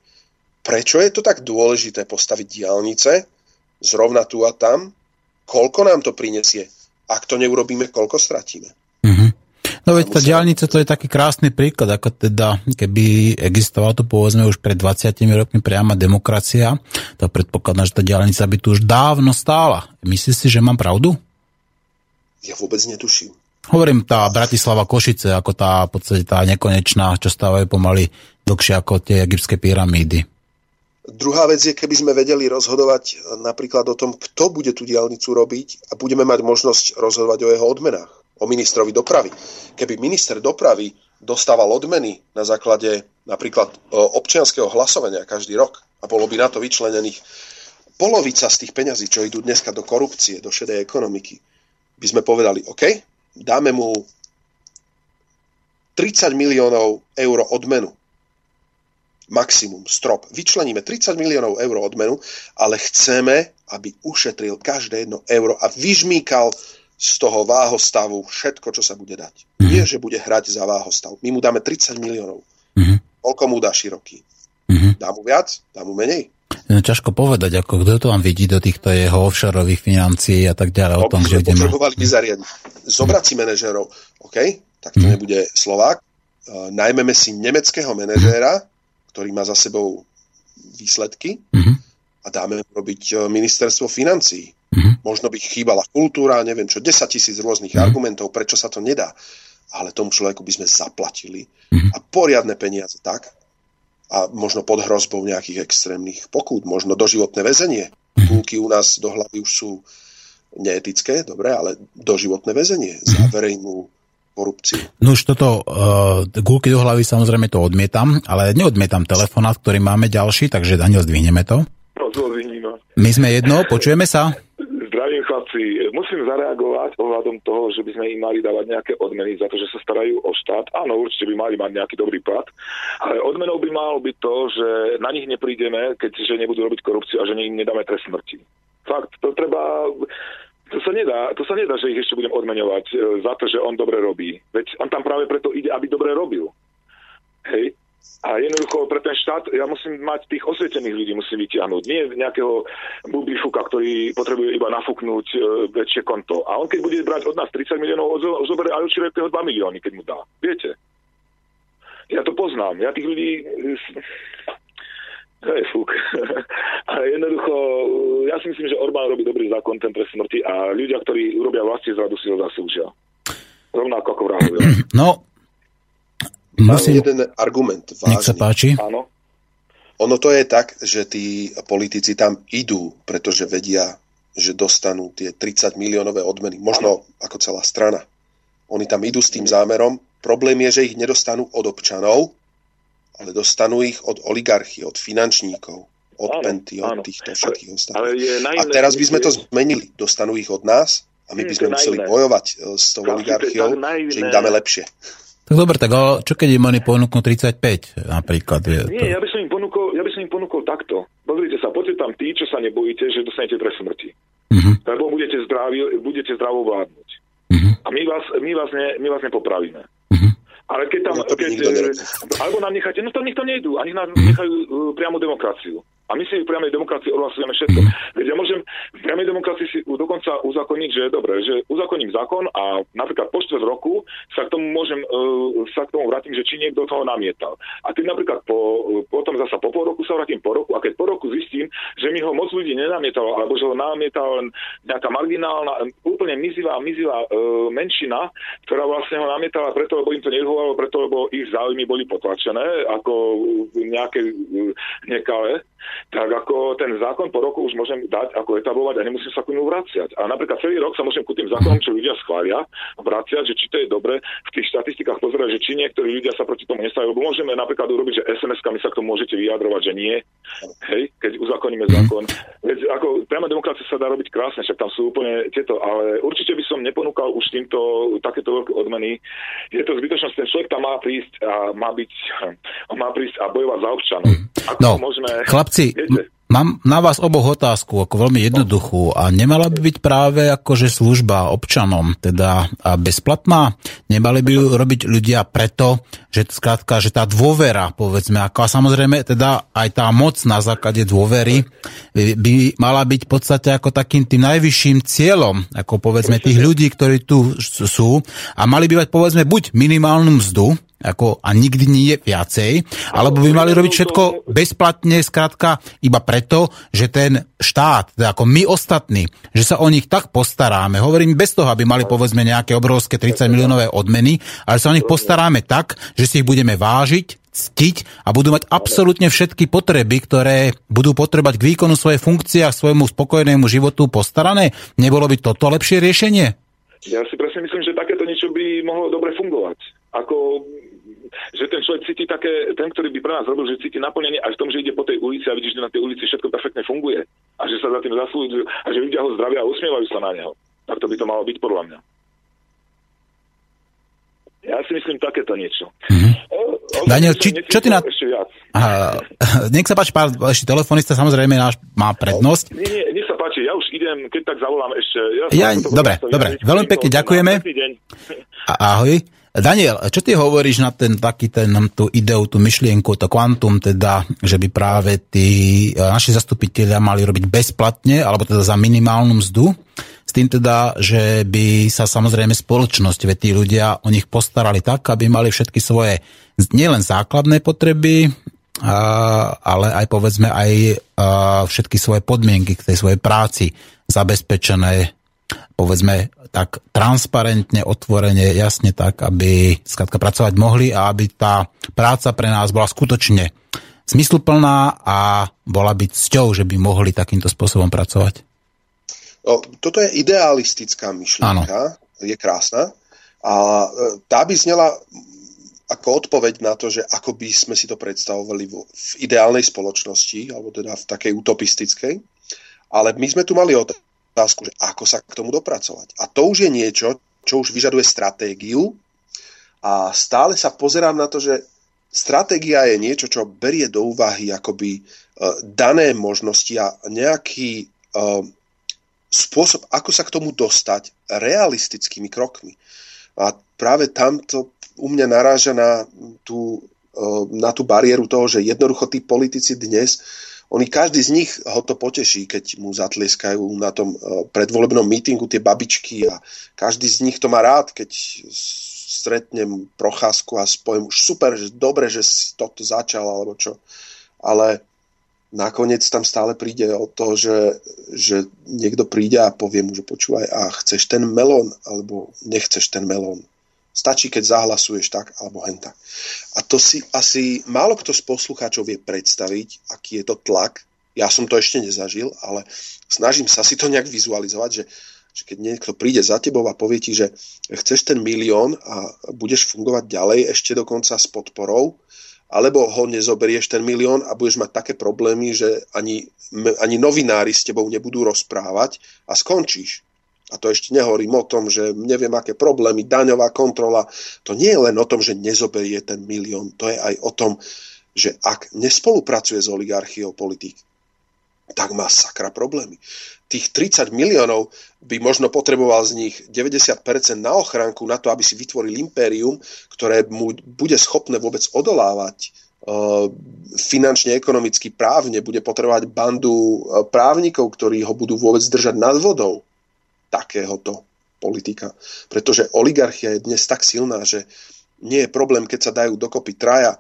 Prečo je to tak dôležité postaviť diálnice zrovna tu a tam? Koľko nám to prinesie? Ak to neurobíme, koľko stratíme?
Mm-hmm. No veď tá diálnica to je taký krásny príklad, ako teda, keby existovala tu povedzme už pred 20 rokmi priama demokracia, to predpokladám, že tá diálnica by tu už dávno stála. Myslíš si, že mám pravdu?
Ja vôbec netuším.
Hovorím tá Bratislava Košice, ako tá v podstate tá nekonečná, čo stávajú pomaly dlhšie ako tie egyptské pyramídy.
Druhá vec je, keby sme vedeli rozhodovať napríklad o tom, kto bude tú diálnicu robiť a budeme mať možnosť rozhodovať o jeho odmenách o ministrovi dopravy. Keby minister dopravy dostával odmeny na základe napríklad občianského hlasovania každý rok a bolo by na to vyčlenených polovica z tých peňazí, čo idú dneska do korupcie, do šedej ekonomiky, by sme povedali, OK, dáme mu 30 miliónov eur odmenu. Maximum, strop. Vyčleníme 30 miliónov eur odmenu, ale chceme, aby ušetril každé jedno euro a vyžmýkal z toho váhostavu všetko, čo sa bude dať. Mm-hmm. Nie, že bude hrať za váhostav. My mu dáme 30 miliónov. Mm-hmm. Koľko mu dá široký? Mm-hmm. Dá mu viac? Dá mu menej?
No, ťažko povedať, ako kto to vám vidí do týchto jeho offshoreových financií a tak ďalej. O tom, že
ideme... potrebovali vyzariadiť. Zobrať si manažérov. OK, tak to mm. nebude Slovák. Uh, najmeme si nemeckého manažéra, ktorý má za sebou výsledky mm. a dáme robiť uh, ministerstvo financií. Mm-hmm. Možno by chýbala kultúra, neviem čo, 10 tisíc rôznych mm-hmm. argumentov, prečo sa to nedá. Ale tomu človeku by sme zaplatili mm-hmm. a poriadne peniaze tak, a možno pod hrozbou nejakých extrémnych pokút, možno doživotné väzenie. Mm-hmm. Kúky u nás do hlavy už sú neetické, dobre, ale doživotné väzenie za mhm. verejnú korupciu.
No už toto, uh, gulky do hlavy samozrejme to odmietam, ale neodmietam telefonát, ktorý máme ďalší, takže Daniel, zdvihneme to. My sme jedno, počujeme sa
chlapci, musím zareagovať ohľadom toho, že by sme im mali dávať nejaké odmeny za to, že sa starajú o štát. Áno, určite by mali mať nejaký dobrý plat, ale odmenou by malo byť to, že na nich neprídeme, keďže nebudú robiť korupciu a že im nedáme trest smrti. Fakt, to treba... To sa, nedá, to sa nedá, že ich ešte budem odmeňovať e, za to, že on dobre robí. Veď on tam práve preto ide, aby dobre robil. Hej? A jednoducho pre ten štát ja musím mať tých osvietených ľudí musím vytiahnuť. Nie nejakého bubifuka, ktorý potrebuje iba nafúknúť e, väčšie konto. A on keď bude brať od nás 30 miliónov, zoberie aj určite 2 milióny, keď mu dá. Viete? Ja to poznám. Ja tých ľudí... To je fúk. a jednoducho, ja si myslím, že Orbán robí dobrý zákon, ten pre smrti a ľudia, ktorí urobia vlastne zradu, si ho zaslúžia. Rovnako ako vrahovia.
No,
Musím... jeden argument. Vážny.
Nech sa páči.
Áno.
Ono to je tak, že tí politici tam idú, pretože vedia, že dostanú tie 30 miliónové odmeny. Možno ako celá strana. Oni tam idú s tým zámerom. Problém je, že ich nedostanú od občanov, ale dostanú ich od oligarchy, od finančníkov, od áno, Penty, od áno. týchto všetkých ostatných. A teraz by sme to zmenili. Dostanú ich od nás a my by sme museli bojovať eh, s tou oligarchiou, že im dáme lepšie.
Tak dobre, tak ale čo keď im oni ponúknú 35 napríklad? Je
Nie, to... ja by som im ponúkol, ja by som im ponúkol takto. Pozrite sa, poďte tam tí, čo sa nebojíte, že dostanete trest smrti. Uh-huh. Lebo budete, zdraví, budete zdravo vládnuť. Uh-huh. A my vás, my vás, ne, my vás nepopravíme. Uh-huh. Ale keď tam... No, keď, alebo nám necháte, no to nech tam nejdú, a nech nám uh-huh. nechajú uh, priamo demokraciu. A my si v priamej demokracii odhlasujeme všetko. Mm. Veď ja môžem v priamej demokracii si dokonca uzakoniť, že je dobre, že uzakoním zákon a napríklad po štvrt roku sa k tomu môžem, uh, sa k tomu vrátim, že či niekto toho namietal. A keď napríklad po, potom zasa po pol roku sa vrátim po roku a keď po roku zistím, že mi ho moc ľudí nenamietalo, alebo že ho namietala len nejaká marginálna, úplne mizivá, mizivá uh, menšina, ktorá vlastne ho namietala preto, lebo im to nevyhovalo, preto, lebo ich záujmy boli potlačené ako nejaké nekalé, tak ako ten zákon po roku už môžem dať ako etablovať a nemusím sa k nemu vraciať. A napríklad celý rok sa môžem ku tým zákonom, čo ľudia schvália, vraciať, že či to je dobre v tých štatistikách pozerať, že či niektorí ľudia sa proti tomu nestajú. Lebo môžeme napríklad urobiť, že SMS-kami sa k tomu môžete vyjadrovať, že nie, hej, keď uzakoníme zákon. Veď ako priama demokracia sa dá robiť krásne, však tam sú úplne tieto, ale určite by som neponúkal už týmto takéto veľké odmeny. Je to zbytočnosť, ten človek tam má prísť a má byť, má prísť a bojovať za občanov. Ako
no, môžeme, chlapci, Mám na vás oboch otázku, ako veľmi jednoduchú. A nemala by byť práve akože služba občanom, teda bezplatná? Nemali by ju robiť ľudia preto, že skrátka, že tá dôvera, povedzme, ako a samozrejme teda aj tá moc na základe dôvery by mala byť v podstate ako takým tým najvyšším cieľom, ako povedzme tých ľudí, ktorí tu sú a mali by mať povedzme buď minimálnu mzdu, ako, a nikdy nie je viacej, alebo by mali robiť všetko bezplatne, skrátka, iba preto, že ten štát, teda ako my ostatní, že sa o nich tak postaráme, hovorím bez toho, aby mali povedzme nejaké obrovské 30 miliónové odmeny, ale sa o nich postaráme tak, že si ich budeme vážiť, ctiť a budú mať absolútne všetky potreby, ktoré budú potrebať k výkonu svojej funkcie a svojmu spokojnému životu postarané? Nebolo by toto lepšie riešenie?
Ja si presne myslím, že takéto niečo by mohlo dobre fungovať. Ako že ten človek cíti také, ten, ktorý by pre nás robil, že cíti naplnenie aj v tom, že ide po tej ulici a vidí, že na tej ulici všetko perfektne funguje a že sa za tým zaslúžujú a že ľudia ho zdravia a usmievajú sa na neho. Tak to by to malo byť podľa mňa. Ja si myslím takéto niečo. Mm-hmm.
O, Daniel, či, čo ty na... Aha, nech sa páči, pár ešte telefonista samozrejme náš má prednosť.
Nie, nie, nech sa páči, ja už idem, keď tak zavolám ešte.
Ja, ja dobre, dobre, veľmi pekne ďakujeme. Ahoj. Daniel, čo ty hovoríš na ten taký ten, tú ideu, tú myšlienku, to kvantum, teda, že by práve tí e, naši zastupitelia mali robiť bezplatne, alebo teda za minimálnu mzdu, s tým teda, že by sa samozrejme spoločnosť, veď tí ľudia o nich postarali tak, aby mali všetky svoje nielen základné potreby, ale aj povedzme aj všetky svoje podmienky k tej svojej práci zabezpečené povedzme tak transparentne, otvorene, jasne tak, aby skratka pracovať mohli a aby tá práca pre nás bola skutočne zmysluplná a bola byť cťou, že by mohli takýmto spôsobom pracovať.
No, toto je idealistická myšlienka, ano. je krásna a e, tá by znela ako odpoveď na to, že ako by sme si to predstavovali v, v ideálnej spoločnosti, alebo teda v takej utopistickej. Ale my sme tu mali otázku, že ako sa k tomu dopracovať. A to už je niečo, čo už vyžaduje stratégiu a stále sa pozerám na to, že stratégia je niečo, čo berie do úvahy akoby uh, dané možnosti a nejaký uh, spôsob, ako sa k tomu dostať realistickými krokmi. A práve tamto u mňa naráža na tú, uh, na tú bariéru toho, že jednoducho tí politici dnes oni každý z nich ho to poteší, keď mu zatlieskajú na tom e, predvolebnom mítingu tie babičky a každý z nich to má rád, keď stretnem procházku a spojím už super, že dobre, že si toto začal alebo čo. Ale nakoniec tam stále príde o to, že, že niekto príde a povie mu, že počúvaj, a chceš ten melón, alebo nechceš ten melón. Stačí, keď zahlasuješ tak alebo hen tak. A to si asi málo kto z poslucháčov vie predstaviť, aký je to tlak. Ja som to ešte nezažil, ale snažím sa si to nejak vizualizovať, že, že keď niekto príde za tebou a povie ti, že chceš ten milión a budeš fungovať ďalej ešte dokonca s podporou, alebo ho nezoberieš ten milión a budeš mať také problémy, že ani, ani novinári s tebou nebudú rozprávať a skončíš. A to ešte nehovorím o tom, že neviem, aké problémy, daňová kontrola. To nie je len o tom, že nezoberie ten milión. To je aj o tom, že ak nespolupracuje s oligarchiou politik, tak má sakra problémy. Tých 30 miliónov by možno potreboval z nich 90% na ochránku, na to, aby si vytvoril impérium, ktoré mu bude schopné vôbec odolávať finančne, ekonomicky, právne bude potrebovať bandu právnikov, ktorí ho budú vôbec držať nad vodou takéhoto politika. Pretože oligarchia je dnes tak silná, že nie je problém, keď sa dajú dokopy traja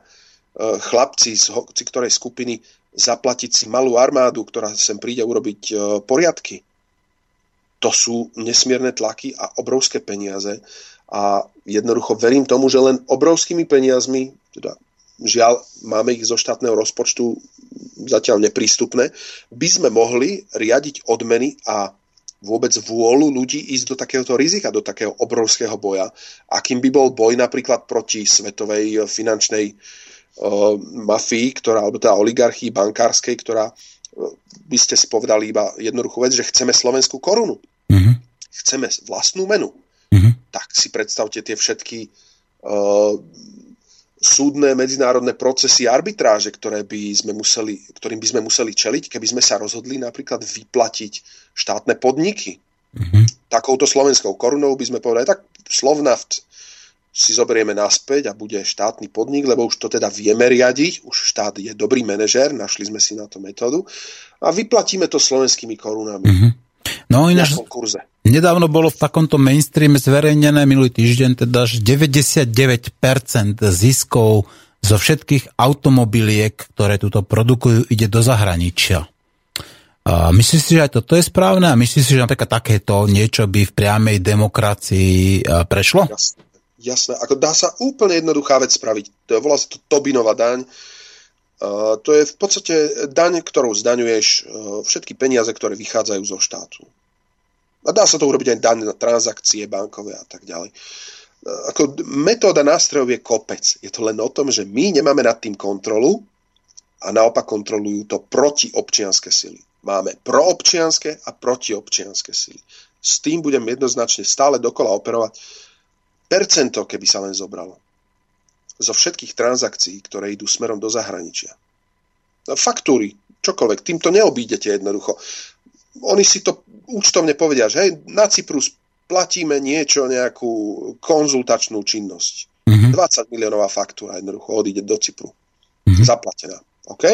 chlapci z hoci ktorej skupiny zaplatiť si malú armádu, ktorá sem príde urobiť poriadky. To sú nesmierne tlaky a obrovské peniaze a jednoducho verím tomu, že len obrovskými peniazmi, teda žiaľ, máme ich zo štátneho rozpočtu zatiaľ neprístupné, by sme mohli riadiť odmeny a vôbec vôľu ľudí ísť do takéhoto rizika, do takého obrovského boja. Akým by bol boj napríklad proti svetovej finančnej uh, mafii, ktorá, alebo teda oligarchii bankárskej, ktorá uh, by ste si povedali iba jednoduchú vec, že chceme slovenskú korunu. Mm-hmm. Chceme vlastnú menu. Mm-hmm. Tak si predstavte tie všetky uh, súdne medzinárodné procesy arbitráže, ktoré by sme museli, ktorým by sme museli čeliť, keby sme sa rozhodli napríklad vyplatiť štátne podniky. Mm-hmm. Takouto slovenskou korunou by sme povedali, tak Slovnaft si zoberieme naspäť a bude štátny podnik, lebo už to teda vieme riadiť, už štát je dobrý manažér, našli sme si na to metódu a vyplatíme to slovenskými korunami. Mm-hmm.
No ináč, kurze. nedávno bolo v takomto mainstreame zverejnené minulý týždeň, teda že 99% ziskov zo všetkých automobiliek, ktoré túto produkujú, ide do zahraničia. A myslíš si, že aj toto je správne? A myslíš si, že napríklad takéto niečo by v priamej demokracii prešlo?
Jasné, jasné. Ako dá sa úplne jednoduchá vec spraviť. To volá sa to Tobinova daň. To je v podstate daň, ktorou zdaňuješ uh, všetky peniaze, ktoré vychádzajú zo štátu. A dá sa to urobiť aj daň na transakcie bankové a tak ďalej. Ako metóda nástrojov je kopec. Je to len o tom, že my nemáme nad tým kontrolu a naopak kontrolujú to protiobčianske sily. Máme proobčianske a protiobčianske sily. S tým budem jednoznačne stále dokola operovať. Percento, keby sa len zobralo. Zo všetkých transakcií, ktoré idú smerom do zahraničia. Faktúry, čokoľvek, týmto neobídete jednoducho oni si to účtovne povedia, že hej, na Cyprus platíme niečo, nejakú konzultačnú činnosť. Mm-hmm. 20 miliónová faktúra jednoducho odíde do Cypru. Mm-hmm. Zaplatená. OK?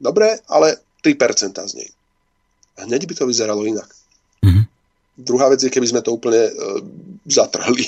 Dobre, ale 3% z nej. Hneď by to vyzeralo inak. Druhá vec je, keby sme to úplne e, zatrhli.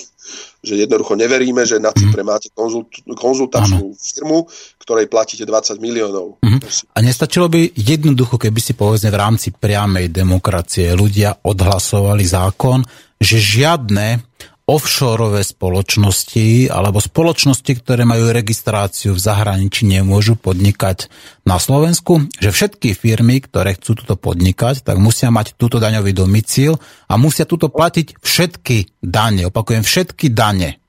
Že jednoducho neveríme, že na Cypre mhm. máte konzult, konzultačnú ano. firmu, ktorej platíte 20 miliónov.
Mm-hmm. A nestačilo by jednoducho, keby si povedzme v rámci priamej demokracie ľudia odhlasovali zákon, že žiadne offshoreové spoločnosti alebo spoločnosti, ktoré majú registráciu v zahraničí, nemôžu podnikať na Slovensku, že všetky firmy, ktoré chcú túto podnikať, tak musia mať túto daňový domicíl a musia túto platiť všetky dane. Opakujem, všetky dane.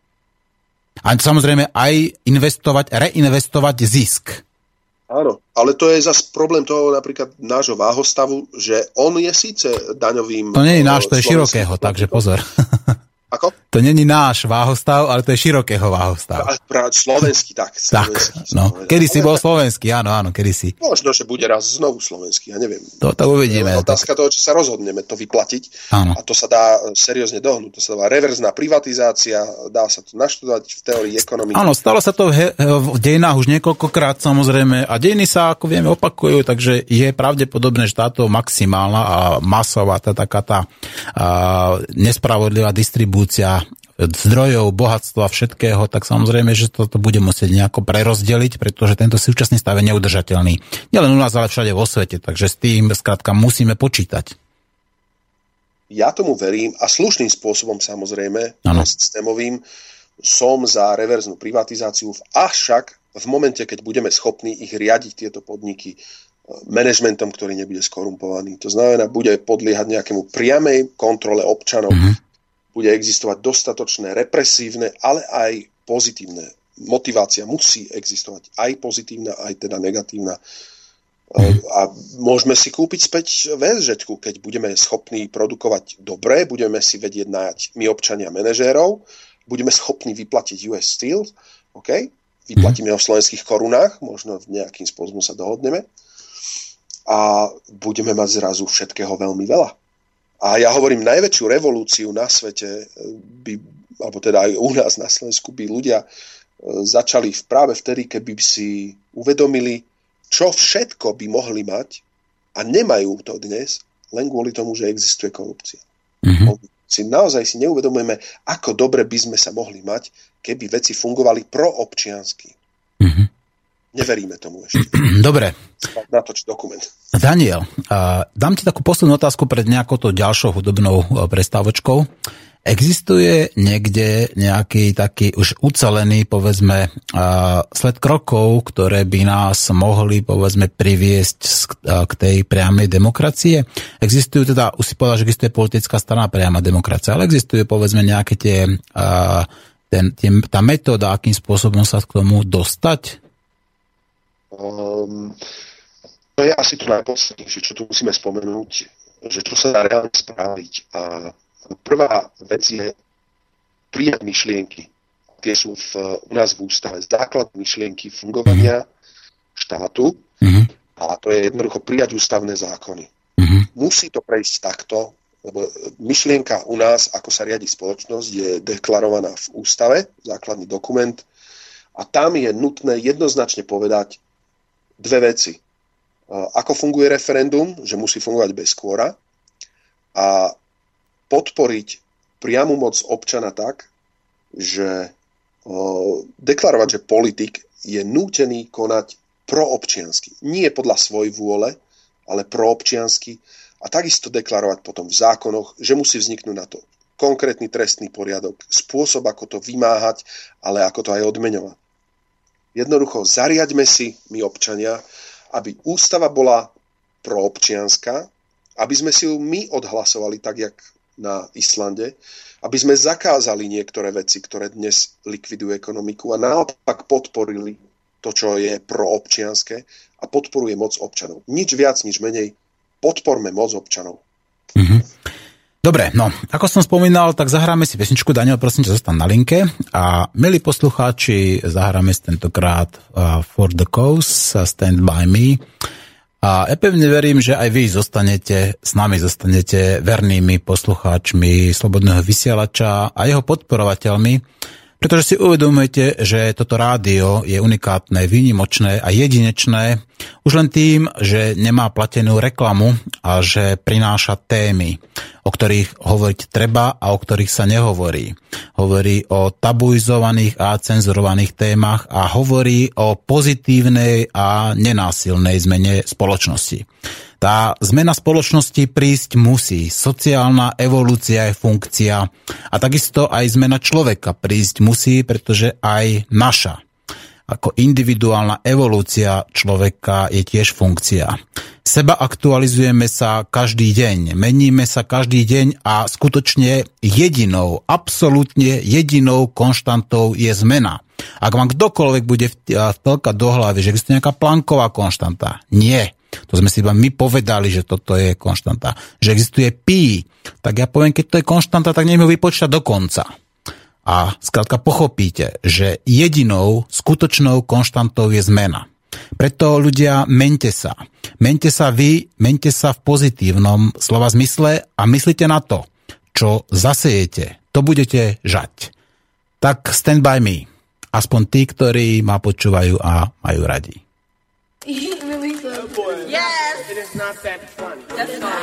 A samozrejme aj investovať, reinvestovať zisk.
Áno, ale to je zase problém toho napríklad nášho váhostavu, že on je síce daňovým...
To nie je náš, to je širokého, takže pozor.
Ako?
To není náš váhostav, ale to je širokého váhostav.
Pra, slovenský, tak.
Slovenský, tak, no. Kedy si bol slovenský, áno, áno, kedy si.
Možno, že bude raz znovu slovenský, ja neviem.
To, to uvidíme.
Otázka tak... toho, či sa rozhodneme to vyplatiť. Áno. A to sa dá seriózne dohnúť. To sa dá reverzná privatizácia, dá sa to naštudovať v teórii ekonomiky.
Áno, stalo sa to v, he- v dejinách už niekoľkokrát samozrejme a dejiny sa, ako vieme, opakujú, takže je pravdepodobné, že táto maximálna a masová, tá taká tá a, nespravodlivá distribúcia distribúcia zdrojov, bohatstva, všetkého, tak samozrejme, že toto bude musieť nejako prerozdeliť, pretože tento súčasný stav je neudržateľný. Nielen u nás, ale všade vo svete, takže s tým skrátka musíme počítať.
Ja tomu verím a slušným spôsobom samozrejme, ano. systémovým, som za reverznú privatizáciu, avšak v momente, keď budeme schopní ich riadiť tieto podniky manažmentom, ktorý nebude skorumpovaný. To znamená, bude podliehať nejakému priamej kontrole občanov, mm-hmm bude existovať dostatočné represívne, ale aj pozitívne. Motivácia musí existovať aj pozitívna, aj teda negatívna. Mhm. A môžeme si kúpiť späť VSŽ, keď budeme schopní produkovať dobre, budeme si vedieť nájať my občania manažérov, budeme schopní vyplatiť US Steel, OK? vyplatíme ho v slovenských korunách, možno nejakým spôsobom sa dohodneme a budeme mať zrazu všetkého veľmi veľa. A ja hovorím, najväčšiu revolúciu na svete by, alebo teda aj u nás na Slovensku by ľudia začali práve vtedy, keby si uvedomili, čo všetko by mohli mať a nemajú to dnes, len kvôli tomu, že existuje korupcia. Mm-hmm. Si naozaj si neuvedomujeme, ako dobre by sme sa mohli mať, keby veci fungovali proobčiansky. Mm-hmm. Neveríme tomu ešte.
Dobre.
Natoč dokument.
Daniel, dám ti takú poslednú otázku pred nejakou to ďalšou hudobnou prestávočkou. Existuje niekde nejaký taký už ucelený, povedzme, sled krokov, ktoré by nás mohli, povedzme, priviesť k tej priamej demokracie? Existujú teda, už si povedal, že existuje politická strana priama demokracia, ale existuje, povedzme, nejaké tie, ten, tie, tá metóda, akým spôsobom sa k tomu dostať?
Um, to je asi to najpodstatnejšie, čo tu musíme spomenúť, že čo sa dá reálne spraviť a Prvá vec je prijať myšlienky. Tie sú v, u nás v ústave. Základ myšlienky fungovania štátu uh-huh. a to je jednoducho prijať ústavné zákony. Uh-huh. Musí to prejsť takto, lebo myšlienka u nás, ako sa riadi spoločnosť, je deklarovaná v ústave, základný dokument, a tam je nutné jednoznačne povedať dve veci. Ako funguje referendum, že musí fungovať bez skôra a podporiť priamu moc občana tak, že deklarovať, že politik je nútený konať proobčiansky. Nie podľa svojej vôle, ale proobčiansky. A takisto deklarovať potom v zákonoch, že musí vzniknúť na to konkrétny trestný poriadok, spôsob, ako to vymáhať, ale ako to aj odmeňovať. Jednoducho zariaďme si, my občania, aby ústava bola proobčianská, aby sme si ju my odhlasovali tak, jak na Islande, aby sme zakázali niektoré veci, ktoré dnes likvidujú ekonomiku a naopak podporili to, čo je proobčianské a podporuje moc občanov. Nič viac, nič menej. Podporme moc občanov. Mm-hmm.
Dobre, no, ako som spomínal, tak zahráme si pesničku. Daniel, prosím ťa, zostan na linke. A milí poslucháči, zahráme si tentokrát uh, For the Cause, Stand By Me. A ja pevne verím, že aj vy zostanete, s nami zostanete vernými poslucháčmi Slobodného vysielača a jeho podporovateľmi, pretože si uvedomujete, že toto rádio je unikátne, výnimočné a jedinečné už len tým, že nemá platenú reklamu a že prináša témy, o ktorých hovoriť treba a o ktorých sa nehovorí. Hovorí o tabuizovaných a cenzurovaných témach a hovorí o pozitívnej a nenásilnej zmene spoločnosti. Tá zmena spoločnosti prísť musí. Sociálna evolúcia je funkcia a takisto aj zmena človeka prísť musí, pretože aj naša ako individuálna evolúcia človeka je tiež funkcia. Seba aktualizujeme sa každý deň, meníme sa každý deň a skutočne jedinou, absolútne jedinou konštantou je zmena. Ak vám kdokoľvek bude vtelkať do hlavy, že existuje nejaká planková konštanta, nie. To sme si iba my povedali, že toto je konštanta. Že existuje pi. Tak ja poviem, keď to je konštanta, tak nech ho vypočítať do konca. A skrátka pochopíte, že jedinou skutočnou konštantou je zmena. Preto ľudia, mente sa. Mente sa vy, mente sa v pozitívnom slova zmysle a myslite na to, čo zasejete, to budete žať. Tak stand by me. Aspoň tí, ktorí ma počúvajú a majú radi. not that funny. That's not.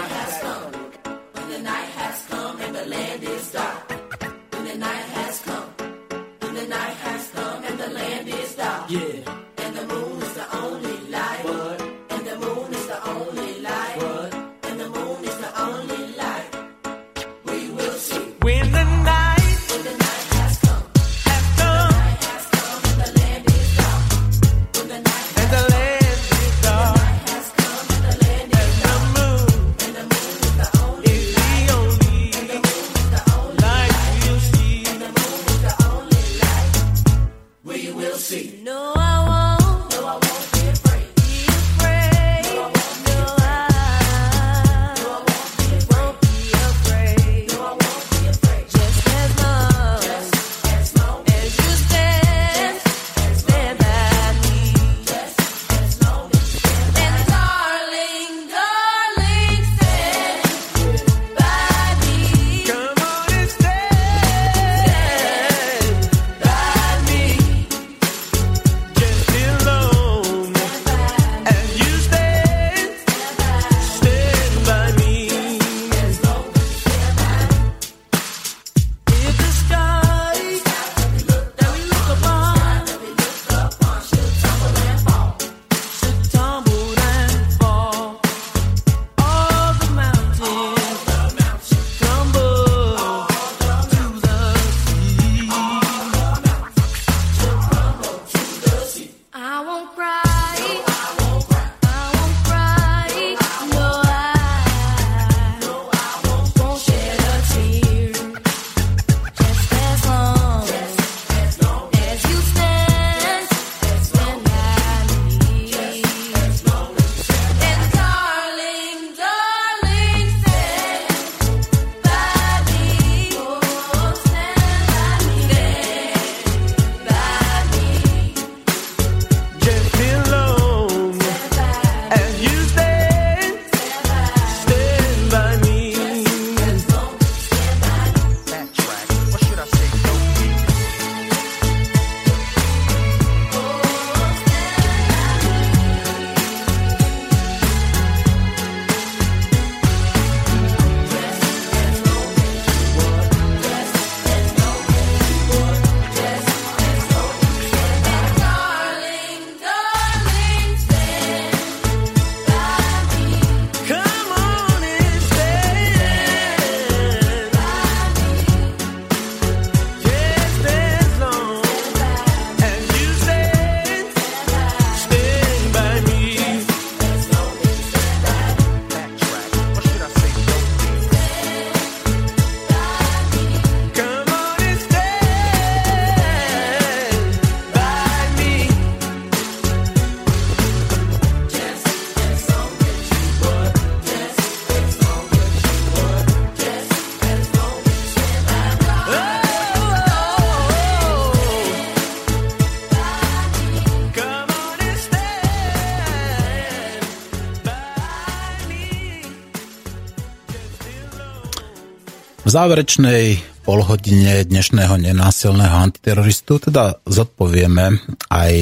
Záverečnej polhodine dnešného nenásilného antiteroristu teda zodpovieme aj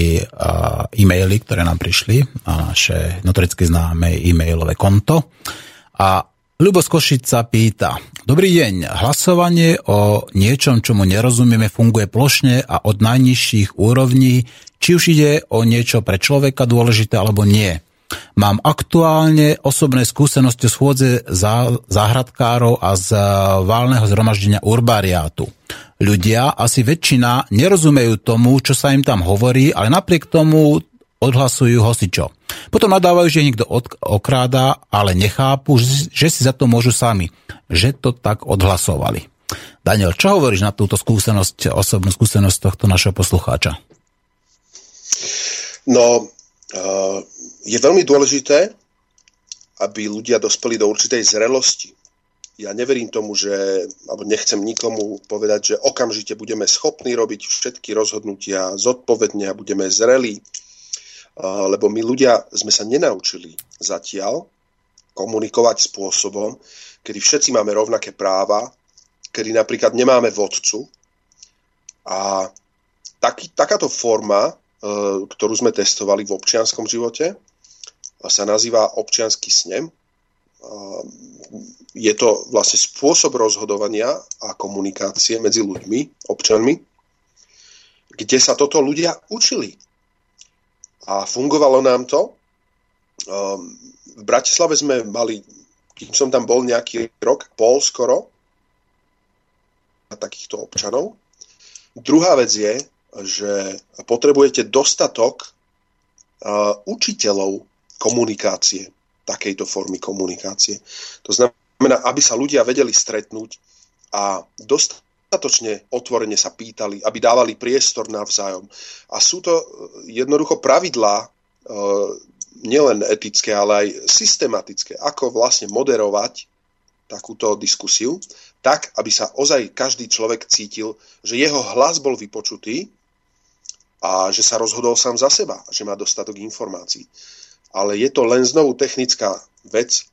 e-maily, ktoré nám prišli na naše notoricky známe e-mailové konto. A Ľubo Košica pýta, Dobrý deň, hlasovanie o niečom, čomu nerozumieme, funguje plošne a od najnižších úrovní, či už ide o niečo pre človeka dôležité alebo nie. Mám aktuálne osobné skúsenosti schôdze záhradkárov a z válneho zhromaždenia urbariátu. Ľudia, asi väčšina, nerozumejú tomu, čo sa im tam hovorí, ale napriek tomu odhlasujú hosičo. Potom nadávajú, že niekto okráda, ale nechápu, že si za to môžu sami. Že to tak odhlasovali. Daniel, čo hovoríš na túto skúsenosť, osobnú skúsenosť tohto našeho poslucháča?
No, uh, je veľmi dôležité, aby ľudia dospeli do určitej zrelosti. Ja neverím tomu, že, alebo nechcem nikomu povedať, že okamžite budeme schopní robiť všetky rozhodnutia zodpovedne a budeme zrelí, lebo my ľudia sme sa nenaučili zatiaľ komunikovať spôsobom, kedy všetci máme rovnaké práva, kedy napríklad nemáme vodcu. A taký, takáto forma E, ktorú sme testovali v občianskom živote. Sa nazýva občiansky snem. E, je to vlastne spôsob rozhodovania a komunikácie medzi ľuďmi, občanmi, kde sa toto ľudia učili. A fungovalo nám to. E, v Bratislave sme mali, kým som tam bol nejaký rok, pol skoro, takýchto občanov. Druhá vec je, že potrebujete dostatok uh, učiteľov komunikácie, takejto formy komunikácie. To znamená, aby sa ľudia vedeli stretnúť a dostatočne otvorene sa pýtali, aby dávali priestor navzájom. A sú to jednoducho pravidlá, uh, nielen etické, ale aj systematické, ako vlastne moderovať takúto diskusiu, tak, aby sa ozaj každý človek cítil, že jeho hlas bol vypočutý a že sa rozhodol sám za seba, že má dostatok informácií. Ale je to len znovu technická vec,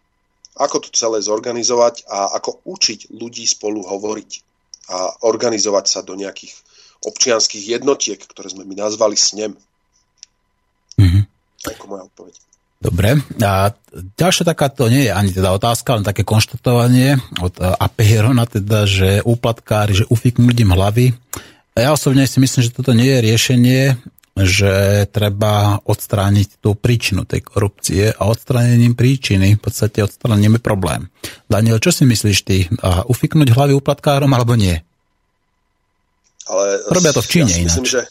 ako to celé zorganizovať a ako učiť ľudí spolu hovoriť a organizovať sa do nejakých občianských jednotiek, ktoré sme my nazvali snem. Mm-hmm. Ako moja odpoveď.
Dobre. A ďalšia takáto nie je ani teda otázka, len také konštatovanie od Apierona, teda, že úplatkári, že ufiknú ľuďom hlavy ja osobne si myslím, že toto nie je riešenie, že treba odstrániť tú príčinu tej korupcie a odstránením príčiny v podstate odstránime problém. Daniel, čo si myslíš ty? A ufiknúť hlavy úplatkárom alebo nie?
Ale
Robia to v Číne
ja myslím, že e,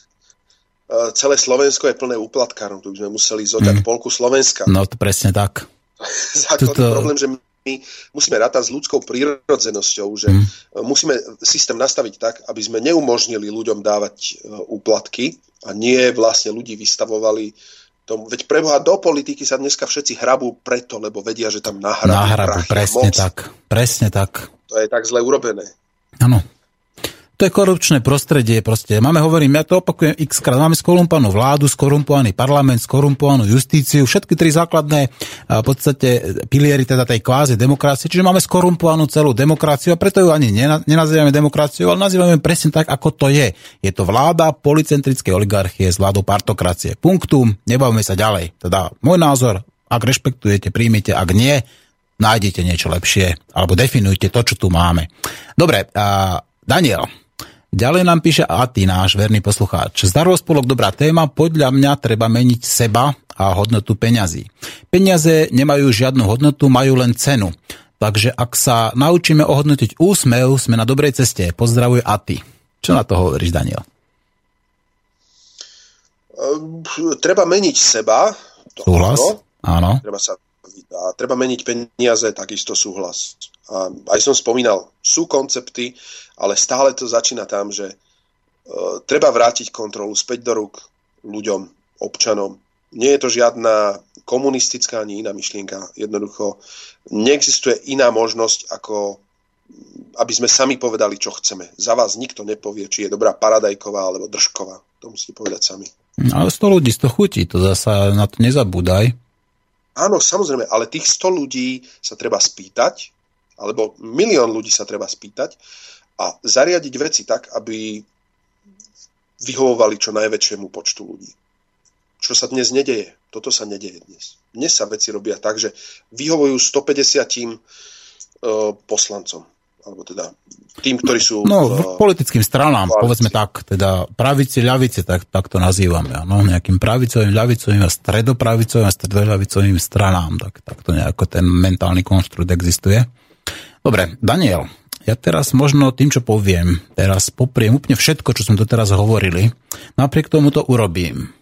celé Slovensko je plné úplatkárom. Tu by sme museli zodať mm. polku Slovenska.
No to presne tak.
Základný Tuto... problém, že my musíme rátať s ľudskou prírodzenosťou, že mm. musíme systém nastaviť tak, aby sme neumožnili ľuďom dávať e, úplatky a nie vlastne ľudí vystavovali tomu. Veď preboha do politiky sa dneska všetci hrabú preto, lebo vedia, že tam nahrabú.
Nahrabú, presne moc. tak. Presne tak.
To je tak zle urobené.
Áno. To je korupčné prostredie proste. Máme, hovorím, ja to opakujem x krát, máme skorumpovanú vládu, skorumpovaný parlament, skorumpovanú justíciu, všetky tri základné v podstate piliery teda tej kvázi demokracie, čiže máme skorumpovanú celú demokraciu a preto ju ani nenazývame demokraciou, ale nazývame presne tak, ako to je. Je to vláda policentrickej oligarchie s vládou partokracie. Punktum, nebavíme sa ďalej. Teda môj názor, ak rešpektujete, príjmite, ak nie, nájdete niečo lepšie, alebo definujte to, čo tu máme. Dobre, uh, Daniel, Ďalej nám píše Ati, náš verný poslucháč. Zdarov spolok, dobrá téma, podľa mňa treba meniť seba a hodnotu peňazí. Peniaze nemajú žiadnu hodnotu, majú len cenu. Takže ak sa naučíme ohodnotiť úsmev, sme na dobrej ceste. Pozdravuje Ati. Čo na to hovoríš, Daniel?
Ehm, treba meniť seba.
Súhlas? Áno.
Treba sa a treba meniť peniaze, takisto súhlas. A aj som spomínal, sú koncepty, ale stále to začína tam, že uh, treba vrátiť kontrolu späť do rúk ľuďom, občanom. Nie je to žiadna komunistická ani iná myšlienka. Jednoducho neexistuje iná možnosť, ako aby sme sami povedali, čo chceme. Za vás nikto nepovie, či je dobrá paradajková alebo držková. To musíte povedať sami.
Ale 100 ľudí, 100 chutí, to zasa na to nezabúdaj.
Áno, samozrejme, ale tých 100 ľudí sa treba spýtať alebo milión ľudí sa treba spýtať a zariadiť veci tak, aby vyhovovali čo najväčšiemu počtu ľudí. Čo sa dnes nedeje. Toto sa nedeje dnes. Dnes sa veci robia tak, že vyhovujú 150 uh, poslancom alebo teda tým, ktorí sú...
No, uh, politickým stranám, koalícii. povedzme tak, teda pravici, ľavici, tak, tak to nazývame, no, nejakým pravicovým, ľavicovým a stredopravicovým a stredoľavicovým stranám, tak, tak to nejako ten mentálny konštrukt existuje. Dobre, Daniel, ja teraz možno tým, čo poviem, teraz popriem úplne všetko, čo sme doteraz hovorili, napriek tomu to urobím.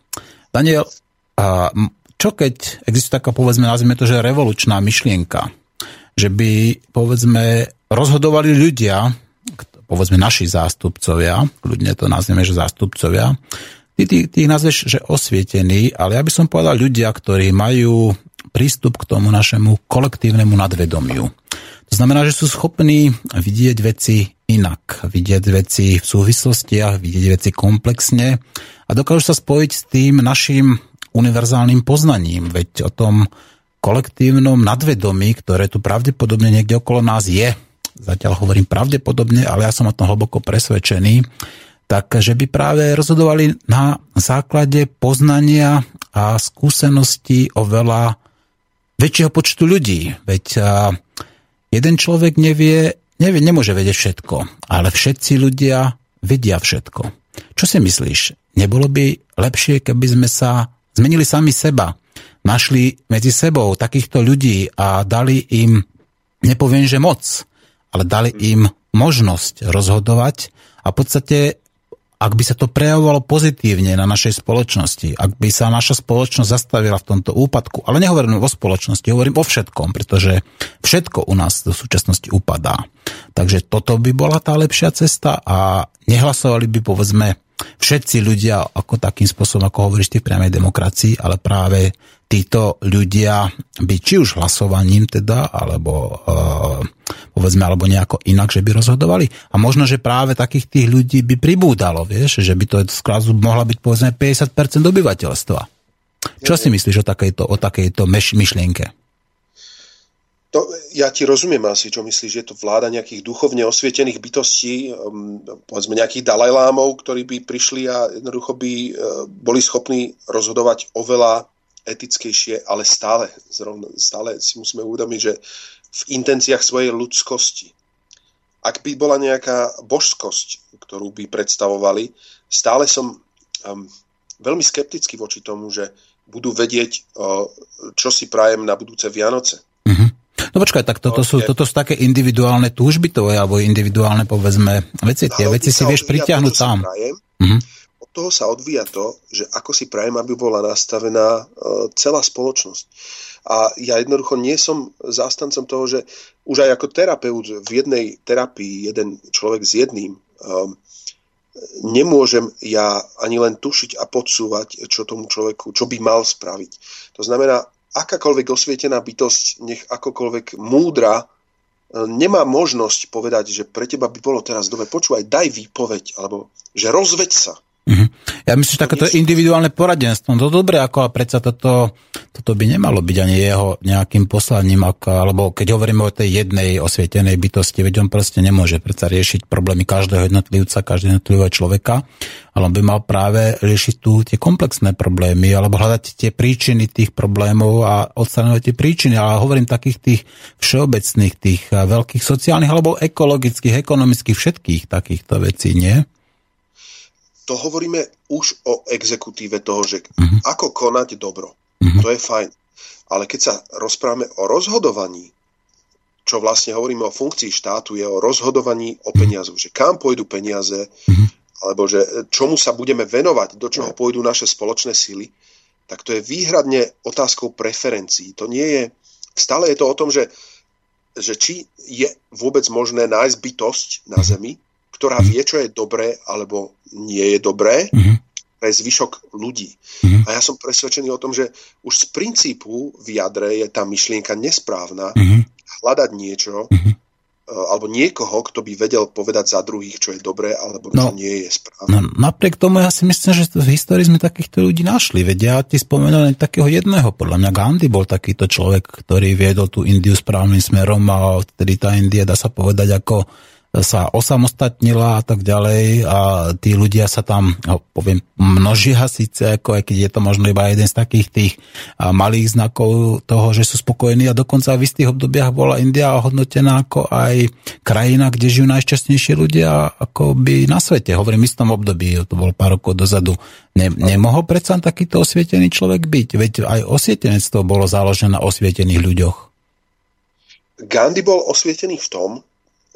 Daniel, a čo keď existuje taká, povedzme, nazvime to, že revolučná myšlienka, že by, povedzme, rozhodovali ľudia, povedzme naši zástupcovia, ľudne to nazveme, že zástupcovia, ty, ty, ty ich nazveš, že osvietení, ale ja by som povedal ľudia, ktorí majú prístup k tomu našemu kolektívnemu nadvedomiu. To znamená, že sú schopní vidieť veci inak, vidieť veci v súvislostiach, vidieť veci komplexne a dokážu sa spojiť s tým našim univerzálnym poznaním, veď o tom kolektívnom nadvedomí, ktoré tu pravdepodobne niekde okolo nás je, zatiaľ hovorím pravdepodobne, ale ja som o tom hlboko presvedčený, tak že by práve rozhodovali na základe poznania a skúseností oveľa väčšieho počtu ľudí. Veď jeden človek nevie, nevie, nemôže vedieť všetko, ale všetci ľudia vedia všetko. Čo si myslíš? Nebolo by lepšie, keby sme sa zmenili sami seba, našli medzi sebou takýchto ľudí a dali im, nepoviem, že moc, ale dali im možnosť rozhodovať a v podstate ak by sa to prejavovalo pozitívne na našej spoločnosti, ak by sa naša spoločnosť zastavila v tomto úpadku, ale nehovorím o spoločnosti, hovorím o všetkom, pretože všetko u nás do súčasnosti upadá. Takže toto by bola tá lepšia cesta a nehlasovali by povedzme všetci ľudia ako takým spôsobom, ako hovoríš ty priamej demokracii, ale práve títo ľudia by či už hlasovaním teda, alebo uh, povedzme, alebo nejako inak, že by rozhodovali. A možno, že práve takých tých ľudí by pribúdalo, vieš, že by to skrázu mohla byť povedzme 50% obyvateľstva. Čo si myslíš o takejto, o takejto myšlienke?
To, ja ti rozumiem asi, čo myslíš, je to vláda nejakých duchovne osvietených bytostí, um, povedzme nejakých dalajlámov, ktorí by prišli a jednoducho by uh, boli schopní rozhodovať oveľa etickejšie, ale stále, zrovna, stále si musíme uvedomiť, že v intenciách svojej ľudskosti. Ak by bola nejaká božskosť, ktorú by predstavovali, stále som um, veľmi skeptický voči tomu, že budú vedieť, uh, čo si prajem na budúce Vianoce.
Mm-hmm. No počkaj, tak toto, sú, toto sú také individuálne túžby tvoje, alebo individuálne, povedzme, veci. Tie veci si vieš pritiahnuť sám.
Mm-hmm toho sa odvíja to, že ako si prajem, aby bola nastavená e, celá spoločnosť. A ja jednoducho nie som zástancom toho, že už aj ako terapeut v jednej terapii, jeden človek s jedným, um, nemôžem ja ani len tušiť a podsúvať, čo tomu človeku, čo by mal spraviť. To znamená, akákoľvek osvietená bytosť, nech akokoľvek múdra, e, nemá možnosť povedať, že pre teba by bolo teraz dobre, počúvaj, daj výpoveď, alebo že rozveď sa.
Uh-huh. Ja myslím, že takéto individuálne poradenstvo, no to dobre, ako a predsa toto, toto by nemalo byť ani jeho nejakým poslaním, ako, alebo keď hovoríme o tej jednej osvietenej bytosti, veď on proste nemôže predsa riešiť problémy každého jednotlivca, každého jednotlivého človeka, ale on by mal práve riešiť tu tie komplexné problémy, alebo hľadať tie príčiny tých problémov a odstraňovať tie príčiny, ale hovorím takých tých všeobecných, tých veľkých sociálnych alebo ekologických, ekonomických, všetkých takýchto vecí, nie?
To hovoríme už o exekutíve toho, že uh-huh. ako konať dobro. Uh-huh. To je fajn. Ale keď sa rozprávame o rozhodovaní, čo vlastne hovoríme o funkcii štátu, je o rozhodovaní o peniazoch, že kam pôjdu peniaze, uh-huh. alebo že čomu sa budeme venovať, do čoho pôjdu naše spoločné sily, tak to je výhradne otázkou preferencií. To nie je, stále je to o tom, že, že či je vôbec možné nájsť bytosť na Zemi, ktorá vie, čo je dobré alebo nie je dobré mm-hmm. pre zvyšok ľudí. Mm-hmm. A ja som presvedčený o tom, že už z princípu v jadre je tá myšlienka nesprávna mm-hmm. hľadať niečo, mm-hmm. alebo niekoho, kto by vedel povedať za druhých, čo je dobré, alebo no, čo nie je správne.
No, napriek tomu ja si myslím, že v histórii sme takýchto ľudí našli. Veď ja ti spomenul len takého jedného. Podľa mňa Gandhi bol takýto človek, ktorý viedol tú Indiu správnym smerom a vtedy tá India, dá sa povedať, ako sa osamostatnila a tak ďalej a tí ľudia sa tam, no, poviem, množia síce, ako aj keď je to možno iba jeden z takých tých malých znakov toho, že sú spokojní a dokonca v istých obdobiach bola India hodnotená ako aj krajina, kde žijú najšťastnejšie ľudia ako by na svete. Hovorím v istom období, to bolo pár rokov dozadu. Ne, nemohol predsa takýto osvietený človek byť? Veď aj osvietenectvo bolo založené na osvietených ľuďoch.
Gandhi bol osvietený v tom,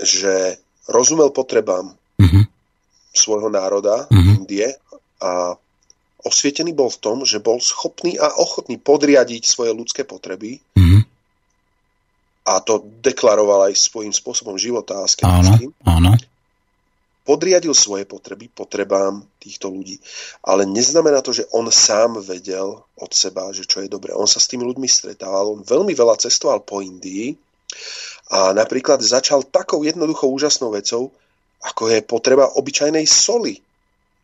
že rozumel potrebám uh-huh. svojho národa, uh-huh. Indie, a osvietený bol v tom, že bol schopný a ochotný podriadiť svoje ľudské potreby uh-huh. a to deklaroval aj svojím spôsobom života a skeptickým.
Áno, áno.
Podriadil svoje potreby potrebám týchto ľudí. Ale neznamená to, že on sám vedel od seba, že čo je dobré. On sa s tými ľuďmi stretával, on veľmi veľa cestoval po Indii a napríklad začal takou jednoduchou úžasnou vecou, ako je potreba obyčajnej soli.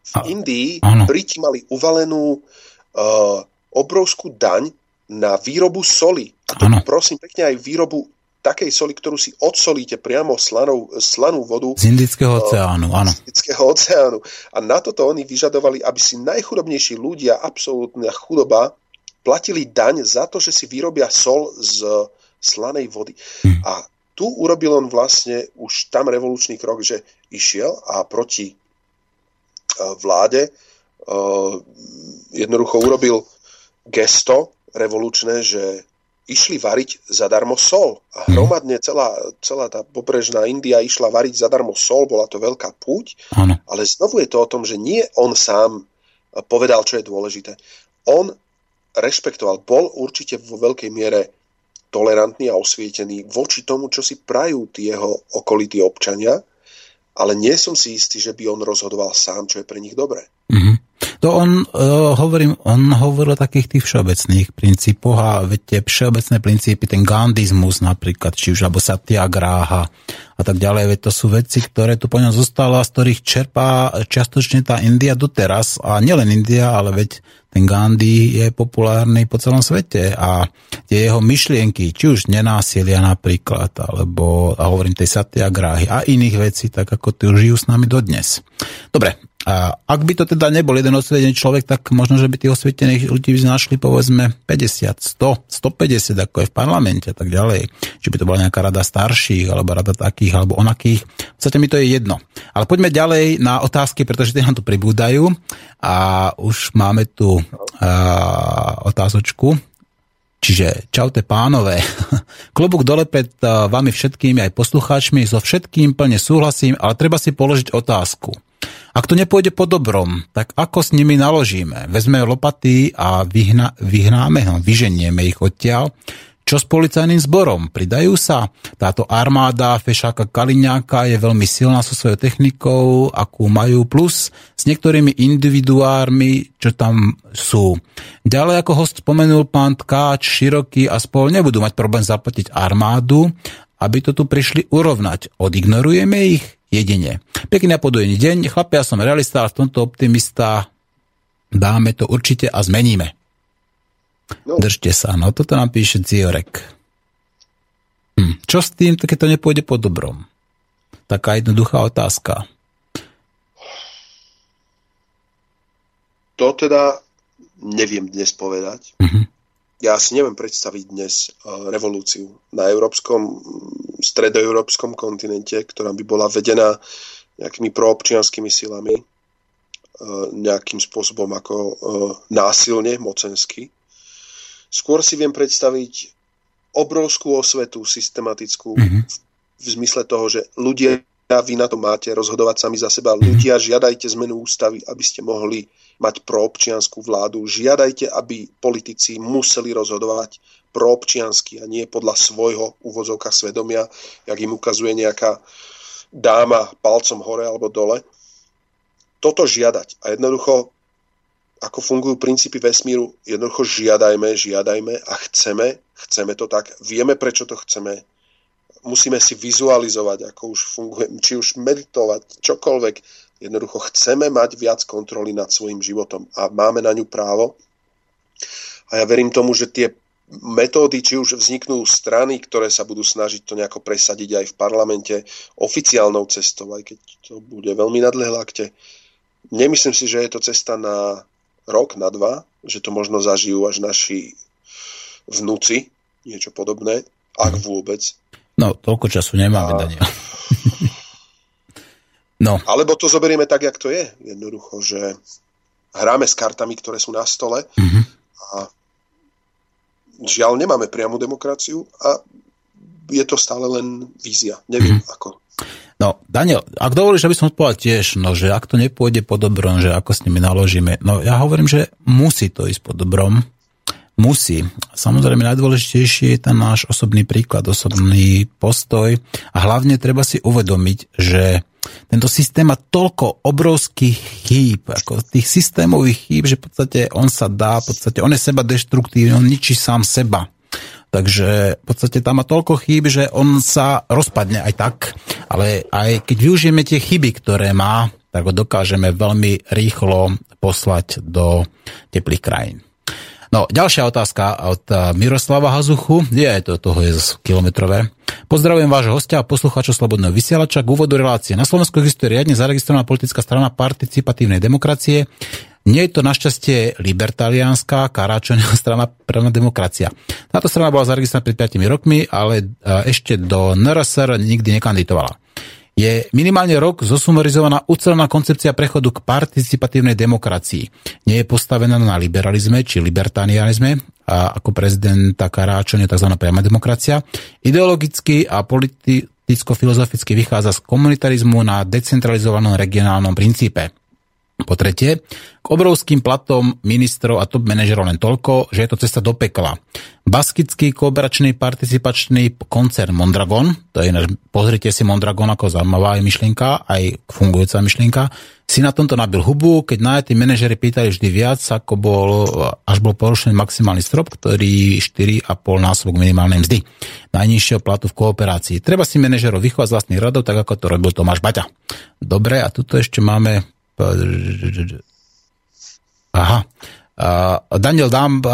V Indii áno. Briti mali uvalenú uh, obrovskú daň na výrobu soli. A to áno. prosím pekne aj výrobu takej soli, ktorú si odsolíte priamo slanou, slanú vodu.
Z Indického uh, oceánu, áno.
Z Indického oceánu. A na toto oni vyžadovali, aby si najchudobnejší ľudia, absolútna chudoba, platili daň za to, že si vyrobia sol z slanej vody. Hm. A tu urobil on vlastne už tam revolučný krok, že išiel a proti e, vláde e, jednoducho urobil gesto revolučné, že išli variť zadarmo sol. A mhm. hromadne celá, celá tá pobrežná India išla variť zadarmo sol, bola to veľká púť, ano. ale znovu je to o tom, že nie on sám povedal, čo je dôležité. On rešpektoval, bol určite vo veľkej miere tolerantný a osvietený voči tomu, čo si prajú tí jeho okolití občania, ale nie som si istý, že by on rozhodoval sám, čo je pre nich dobré.
Mm-hmm. To on, uh, hovorím, on hovoril o takých tých všeobecných princípoch a veď všeobecné princípy, ten gandizmus napríklad, či už alebo satyagraha a tak ďalej, veď to sú veci, ktoré tu po ňom zostalo a z ktorých čerpá čiastočne tá India doteraz a nielen India, ale veď ten Gandhi je populárny po celom svete a tie jeho myšlienky, či už nenásilia napríklad, alebo a hovorím tej satyagrahy a iných vecí, tak ako tu žijú s nami dodnes. Dobre, a ak by to teda nebol jeden osvietený človek, tak možno, že by tých osvietených ľudí by našli povedzme 50, 100, 150, ako je v parlamente a tak ďalej. Či by to bola nejaká rada starších, alebo rada takých, alebo onakých. V podstate mi to je jedno. Ale poďme ďalej na otázky, pretože tie nám tu pribúdajú a už máme tu a, otázočku. Čiže čaute pánové. Klobúk dole pred vami všetkými aj poslucháčmi, so všetkým plne súhlasím, ale treba si položiť otázku. Ak to nepôjde po dobrom, tak ako s nimi naložíme? Vezme lopaty a vyhna, vyhnáme, no, vyženieme ich odtiaľ. Čo s policajným zborom? Pridajú sa? Táto armáda Fešáka Kaliňáka je veľmi silná so svojou technikou, akú majú, plus s niektorými individuármi, čo tam sú. Ďalej, ako host spomenul pán Tkáč, Široký a spol nebudú mať problém zaplatiť armádu, aby to tu prišli urovnať. Odignorujeme ich? Jedine. Pekný a deň, chlapi, ja som realista, ale v tomto optimista dáme to určite a zmeníme. No. Držte sa, no toto nám píše Ziorek. Hm. Čo s tým, keď to nepôjde po dobrom? Taká jednoduchá otázka.
To teda neviem dnes povedať. Uh-huh ja si neviem predstaviť dnes e, revolúciu na európskom, stredoeurópskom kontinente, ktorá by bola vedená nejakými proobčianskými silami, e, nejakým spôsobom ako e, násilne, mocensky. Skôr si viem predstaviť obrovskú osvetu systematickú mm-hmm. v, v zmysle toho, že ľudia, vy na to máte rozhodovať sami za seba. Ľudia, žiadajte zmenu ústavy, aby ste mohli mať proobčianskú vládu. Žiadajte, aby politici museli rozhodovať proobčiansky a nie podľa svojho úvodzovka svedomia, jak im ukazuje nejaká dáma palcom hore alebo dole. Toto žiadať. A jednoducho, ako fungujú princípy vesmíru, jednoducho žiadajme, žiadajme a chceme, chceme to tak, vieme, prečo to chceme musíme si vizualizovať, ako už funguje, či už meditovať, čokoľvek. Jednoducho chceme mať viac kontroly nad svojim životom a máme na ňu právo. A ja verím tomu, že tie metódy, či už vzniknú strany, ktoré sa budú snažiť to nejako presadiť aj v parlamente oficiálnou cestou, aj keď to bude veľmi nadlehľakte. Nemyslím si, že je to cesta na rok, na dva, že to možno zažijú až naši vnúci, niečo podobné, ak mhm. vôbec.
No, toľko času nemáme, a... Daniel.
no. Alebo to zoberieme tak, jak to je. Jednoducho, že hráme s kartami, ktoré sú na stole mm-hmm. a žiaľ nemáme priamu demokraciu a je to stále len vízia. Neviem mm-hmm. ako.
No, Daniel, ak dovolíš, aby som odpovedal tiež, no, že ak to nepôjde po dobrom, že ako s nimi naložíme, no ja hovorím, že musí to ísť po dobrom, musí. Samozrejme najdôležitejší je ten náš osobný príklad, osobný postoj a hlavne treba si uvedomiť, že tento systém má toľko obrovských chýb, ako tých systémových chýb, že v podstate on sa dá, v podstate on je seba deštruktívny, on ničí sám seba. Takže v podstate tam má toľko chýb, že on sa rozpadne aj tak, ale aj keď využijeme tie chyby, ktoré má, tak ho dokážeme veľmi rýchlo poslať do teplých krajín. No, ďalšia otázka od eh, Miroslava Hazuchu. Je to, toho je kilometrové. Pozdravujem vášho hostia a poslucháča Slobodného vysielača. K úvodu relácie. Na Slovensku existuje riadne zaregistrovaná politická strana participatívnej demokracie. Nie je to našťastie libertaliánska karáčová strana právna demokracia. Táto strana bola zaregistrovaná pred 5 rokmi, ale eh, ešte do NRSR nikdy nekandidovala je minimálne rok zosumarizovaná ucelená koncepcia prechodu k participatívnej demokracii. Nie je postavená na liberalizme či libertanianizme, a ako prezidenta Karáčon je tzv. priama demokracia. Ideologicky a politicko-filozoficky vychádza z komunitarizmu na decentralizovanom regionálnom princípe. Po tretie, k obrovským platom ministrov a top manažerov len toľko, že je to cesta do pekla. Baskický kooperačný participačný koncern Mondragon, to je náš, pozrite si Mondragon ako zaujímavá je myšlienka, aj fungujúca myšlienka, si na tomto nabil hubu, keď najatí manažery pýtali vždy viac, ako bol, až bol porušený maximálny strop, ktorý 4,5 násobok minimálnej mzdy. Najnižšieho platu v kooperácii. Treba si manažerov vychovať z vlastných radov, tak ako to robil Tomáš Baťa. Dobre, a tuto ešte máme Aha. Daniel, dám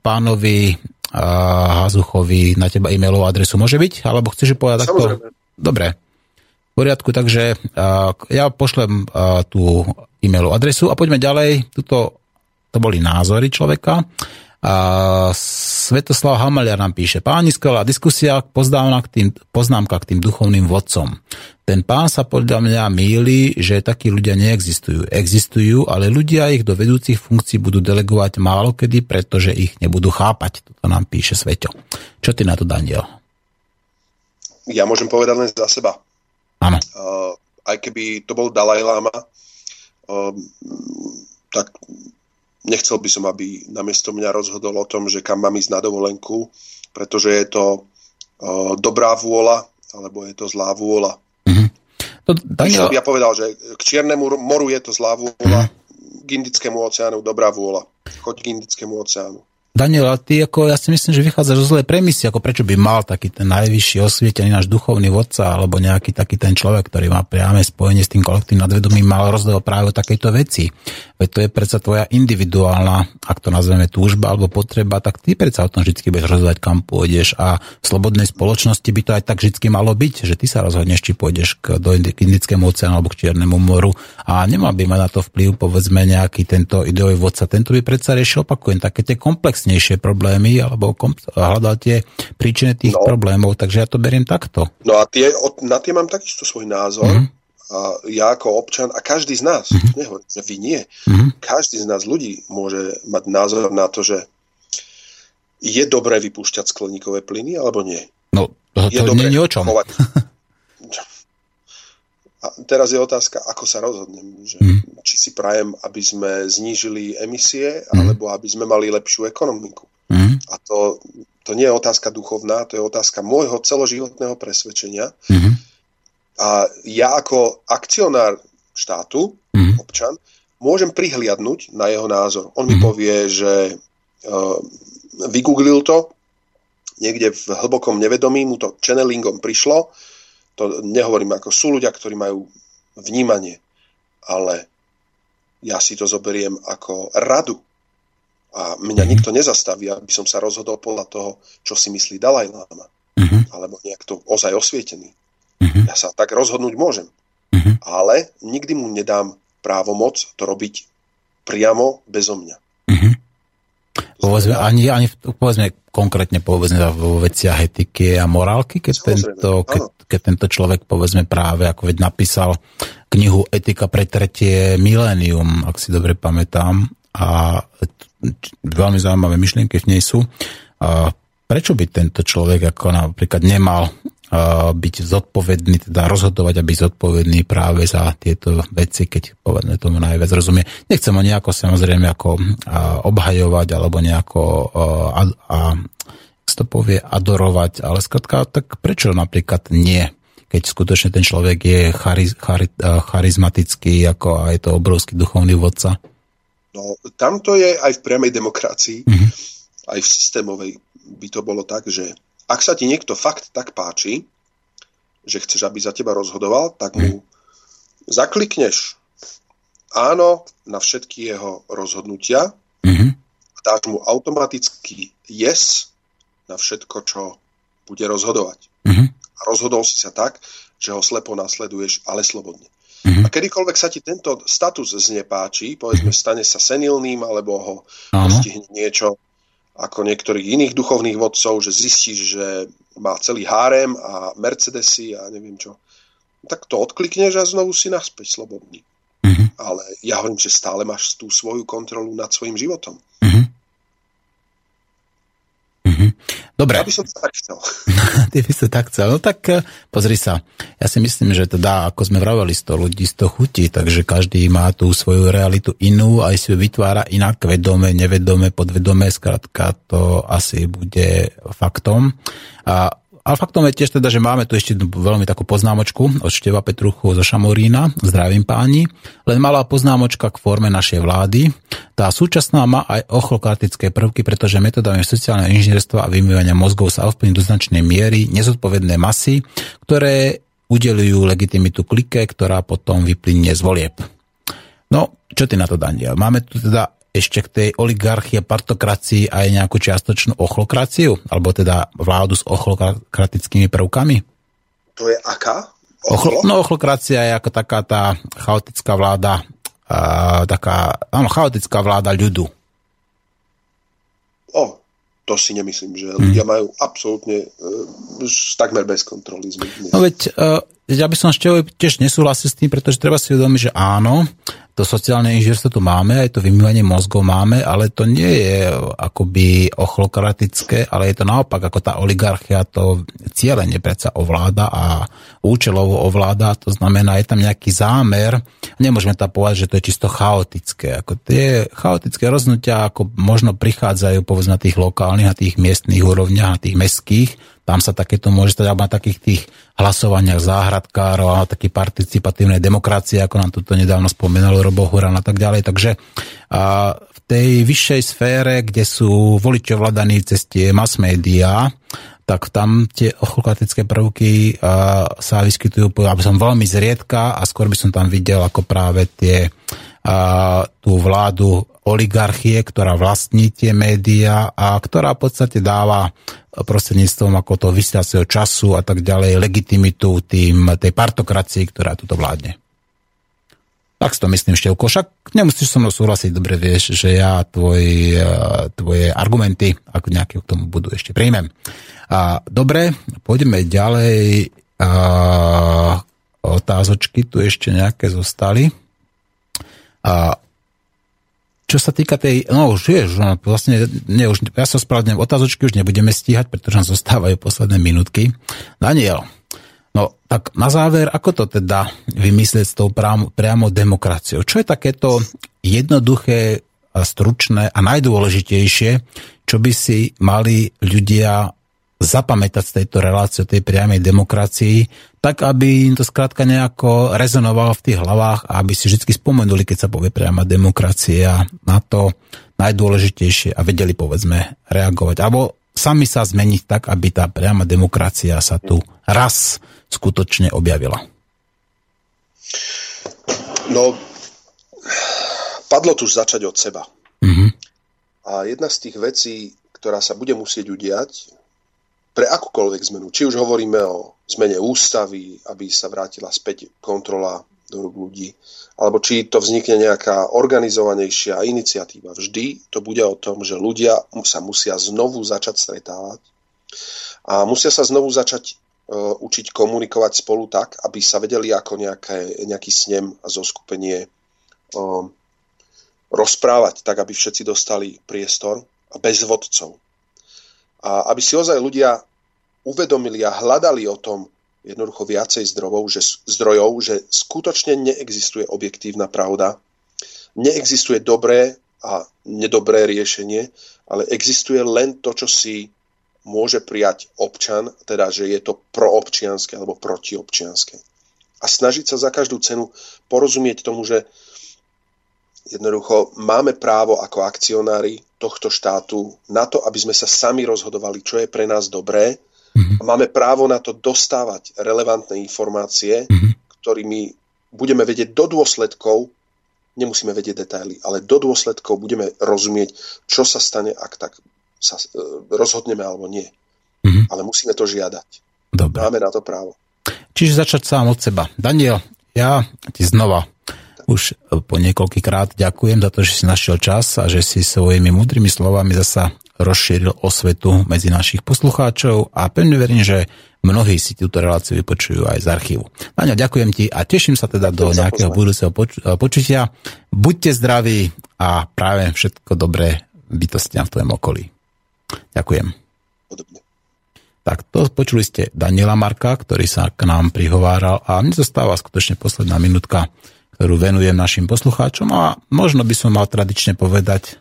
pánovi Hazuchovi na teba e-mailovú adresu. Môže byť? Alebo chceš povedať takto? Dobre. V poriadku, takže ja pošlem tú e-mailovú adresu a poďme ďalej. Tuto, to boli názory človeka. A Svetoslav Hamaliar nám píše, páni, skvelá diskusia, poznámka k, tým, poznámka k tým duchovným vodcom. Ten pán sa podľa mňa míli, že takí ľudia neexistujú. Existujú, ale ľudia ich do vedúcich funkcií budú delegovať málo kedy, pretože ich nebudú chápať. Toto nám píše Sveto. Čo ty na to, Daniel?
Ja môžem povedať len za seba.
Áno.
Uh, aj keby to bol Dalaj Lama, uh, tak nechcel by som, aby namiesto mňa rozhodol o tom, že kam mám ísť na dovolenku, pretože je to uh, dobrá vôľa, alebo je to zlá vôľa. Mm-hmm. To, Daniel... Ja povedal, že k Čiernemu moru je to zlá vôľa, mm-hmm. k Indickému oceánu dobrá vôľa. Choď k Indickému oceánu.
Daniel, ty ako, ja si myslím, že vychádzaš zo zlej premisy, ako prečo by mal taký ten najvyšší osvietený náš duchovný vodca, alebo nejaký taký ten človek, ktorý má priame spojenie s tým kolektívnym nadvedomím, mal rozdiel práve o takejto veci. Veď to je predsa tvoja individuálna, ak to nazveme túžba alebo potreba, tak ty predsa o tom vždy budeš rozhodovať, kam pôjdeš a v slobodnej spoločnosti by to aj tak vždy malo byť, že ty sa rozhodneš, či pôjdeš k, do Indickému oceánu alebo k Čiernemu moru a nemal by mať na to vplyv, povedzme, nejaký tento ideový vodca. Tento by predsa riešil, opakujem, také tie komplex komplexnejšie problémy alebo kom, hľadal tie príčiny tých no. problémov, takže ja to beriem takto.
No a tie, na tie mám takisto svoj názor. Mm-hmm. Ja ako občan, a každý z nás, mm-hmm. nehovorím, že vy nie, mm-hmm. každý z nás ľudí môže mať názor na to, že je dobré vypúšťať skleníkové plyny alebo nie.
No, to, to je dobré nie je o čom.
A teraz je otázka, ako sa rozhodnem. Že, mm. Či si prajem, aby sme znížili emisie, mm. alebo aby sme mali lepšiu ekonomiku. Mm. A to, to nie je otázka duchovná, to je otázka môjho celoživotného presvedčenia. Mm. A ja ako akcionár štátu, mm. občan, môžem prihliadnúť na jeho názor. On mm. mi povie, že uh, vygooglil to, niekde v hlbokom nevedomí mu to channelingom prišlo. To nehovorím ako sú ľudia, ktorí majú vnímanie, ale ja si to zoberiem ako radu. A mňa mm-hmm. nikto nezastaví, aby som sa rozhodol podľa toho, čo si myslí Dalaj Lama. Mm-hmm. Alebo nejak to ozaj osvietený. Mm-hmm. Ja sa tak rozhodnúť môžem. Mm-hmm. Ale nikdy mu nedám právomoc to robiť priamo bezo mňa. Mm-hmm.
Povedzme, ani, ani povedzme konkrétne povedzme vo veciach etiky a morálky, keď tento, keď, keď tento človek povedzme práve, ako veď napísal knihu Etika pre tretie milénium, ak si dobre pamätám, a veľmi zaujímavé myšlienky v nej sú. A prečo by tento človek ako napríklad nemal byť zodpovedný, teda rozhodovať a byť zodpovedný práve za tieto veci, keď povedme tomu najviac rozumie. Nechcem ho nejako samozrejme ako obhajovať alebo nejako a, a to povie, adorovať, ale skratka, tak prečo napríklad nie? Keď skutočne ten človek je chariz, chari, charizmatický, ako aj to obrovský duchovný vodca?
No, tamto je aj v priamej demokracii, mm-hmm. aj v systémovej by to bolo tak, že ak sa ti niekto fakt tak páči, že chceš, aby za teba rozhodoval, tak mu zaklikneš áno na všetky jeho rozhodnutia mm-hmm. a dáš mu automaticky yes na všetko, čo bude rozhodovať. Mm-hmm. A rozhodol si sa tak, že ho slepo nasleduješ, ale slobodne. Mm-hmm. A kedykoľvek sa ti tento status znepáči, povedzme, stane sa senilným, alebo ho postihne niečo, ako niektorých iných duchovných vodcov, že zistíš, že má celý hárem a Mercedesy a neviem čo. Tak to odklikneš a znovu si naspäť slobodný. Mm-hmm. Ale ja hovorím, že stále máš tú svoju kontrolu nad svojim životom. Mm-hmm.
Dobre.
Ja by som to tak chcel.
Ty by si tak chcel. No tak eh, pozri sa. Ja si myslím, že teda, ako sme vraveli, 100 ľudí, 100 chutí, takže každý má tú svoju realitu inú, aj si ju vytvára inak, vedome, nevedome, podvedome, skrátka to asi bude faktom. A ale faktom je tiež teda, že máme tu ešte veľmi takú poznámočku od Števa Petruchu zo Šamorína. Zdravím páni. Len malá poznámočka k forme našej vlády. Tá súčasná má aj ochlokratické prvky, pretože metodami sociálneho inžinierstva a vymývania mozgov sa ovplyvní do značnej miery nezodpovedné masy, ktoré udelujú legitimitu klike, ktorá potom vyplynie z volieb. No, čo ty na to, Daniel? Máme tu teda ešte k tej oligarchie, partokracii aj nejakú čiastočnú ochlokraciu? Alebo teda vládu s ochlokratickými prvkami?
To je aká?
Ochlo? No ochlokracia je ako taká tá chaotická vláda, uh, taká, áno, chaotická vláda ľudu.
O, to si nemyslím, že ľudia hmm. majú absolútne uh, takmer bez kontroly.
No veď, uh, ja by som ešte tiež nesúhlasil s tým, pretože treba si uvedomiť, že áno, to sociálne inžierstvo tu máme, aj to vymývanie mozgov máme, ale to nie je akoby ochlokratické, ale je to naopak, ako tá oligarchia to cieľene predsa ovláda a účelovo ovláda, to znamená, je tam nejaký zámer, nemôžeme tam povedať, že to je čisto chaotické. Ako tie chaotické rozhodnutia ako možno prichádzajú povedzme na tých lokálnych, na tých miestnych úrovniach, na tých mestských, tam sa takéto môže stať, alebo na takých tých hlasovaniach záhradkárov a taký participatívnej demokracie, ako nám toto nedávno spomenul Robo Huran a tak ďalej. Takže a v tej vyššej sfére, kde sú voliči ovládaní cez tie mass media, tak tam tie ochlokratické prvky a, sa vyskytujú, aby som veľmi zriedka a skôr by som tam videl ako práve tie a, tú vládu oligarchie, ktorá vlastní tie médiá a ktorá v podstate dáva prostredníctvom ako toho vysielacieho času a tak ďalej legitimitu tým, tej partokracii, ktorá tuto vládne. Tak si to myslím, Števko. Však nemusíš so mnou súhlasiť, dobre vieš, že ja tvoj, e, tvoje argumenty, ako nejaké k tomu budú, ešte príjmem. A, dobre, pôjdeme ďalej. A, otázočky tu ešte nejaké zostali. A, čo sa týka tej, no už vieš, no, vlastne, ne, už, ja sa spravedlňujem, otázočky už nebudeme stíhať, pretože nám zostávajú posledné minútky. Daniel, no tak na záver, ako to teda vymyslieť s tou priamo, priamo demokraciou? Čo je takéto jednoduché, a stručné a najdôležitejšie, čo by si mali ľudia zapamätať z tejto relácie, tej priamej demokracii, tak aby im to skrátka nejako rezonovalo v tých hlavách a aby si vždy spomenuli, keď sa povie priama demokracia na to najdôležitejšie a vedeli povedzme reagovať. Alebo sami sa zmeniť tak, aby tá priama demokracia sa tu raz skutočne objavila?
No, padlo tu začať od seba. Mm-hmm. A jedna z tých vecí, ktorá sa bude musieť udiať pre akúkoľvek zmenu, či už hovoríme o zmene ústavy, aby sa vrátila späť kontrola do rúk ľudí, alebo či to vznikne nejaká organizovanejšia iniciatíva. Vždy to bude o tom, že ľudia sa musia znovu začať stretávať a musia sa znovu začať uh, učiť komunikovať spolu tak, aby sa vedeli ako nejaké, nejaký snem a zoskupenie uh, rozprávať tak, aby všetci dostali priestor a bez vodcov. A aby si ozaj ľudia uvedomili a hľadali o tom jednoducho viacej zdrojov, že, zdrojov, že skutočne neexistuje objektívna pravda, neexistuje dobré a nedobré riešenie, ale existuje len to, čo si môže prijať občan, teda že je to proobčianské alebo protiobčianské. A snažiť sa za každú cenu porozumieť tomu, že Jednoducho máme právo ako akcionári tohto štátu na to, aby sme sa sami rozhodovali, čo je pre nás dobré. Mm-hmm. Máme právo na to dostávať relevantné informácie, mm-hmm. ktorými budeme vedieť do dôsledkov, nemusíme vedieť detaily, ale do dôsledkov budeme rozumieť, čo sa stane, ak tak sa e, rozhodneme alebo nie. Mm-hmm. Ale musíme to žiadať. Dobre. Máme na to právo.
Čiže začať sám od seba. Daniel, ja ti znova už po niekoľkýkrát ďakujem za to, že si našiel čas a že si svojimi múdrymi slovami zasa rozšíril osvetu medzi našich poslucháčov a pevne verím, že mnohí si túto reláciu vypočujú aj z archívu. Daniel, ďakujem ti a teším sa teda do nejakého budúceho poč- počutia. Buďte zdraví a práve všetko dobré bytostiam v tvojom okolí. Ďakujem. Podobne. Tak to počuli ste Daniela Marka, ktorý sa k nám prihováral a mne zostáva skutočne posledná minútka ktorú venujem našim poslucháčom a možno by som mal tradične povedať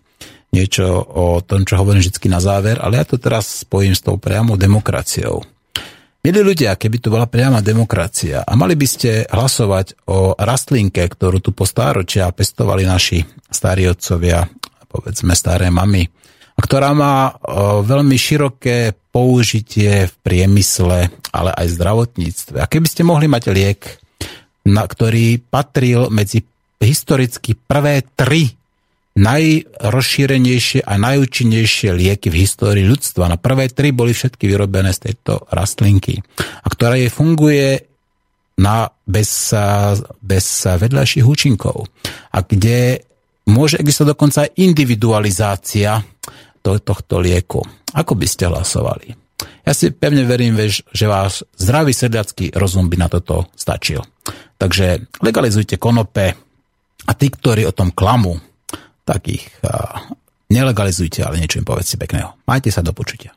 niečo o tom, čo hovorím vždy na záver, ale ja to teraz spojím s tou priamou demokraciou. Milí ľudia, keby tu bola priama demokracia a mali by ste hlasovať o rastlinke, ktorú tu po stáročia pestovali naši starí otcovia, povedzme staré mamy, a ktorá má veľmi široké použitie v priemysle, ale aj v zdravotníctve. A keby ste mohli mať liek, na, ktorý patril medzi historicky prvé tri najrozšírenejšie a najúčinnejšie lieky v histórii ľudstva. Na prvé tri boli všetky vyrobené z tejto rastlinky, a ktorá jej funguje na, bez, bez vedľajších účinkov. A kde môže existovať dokonca aj individualizácia to, tohto lieku. Ako by ste hlasovali? Ja si pevne verím, že váš zdravý sedliacký rozum by na toto stačil. Takže legalizujte konope a tí, ktorí o tom klamú, tak ich nelegalizujte, ale niečo im povedzte pekného. Majte sa do počutia.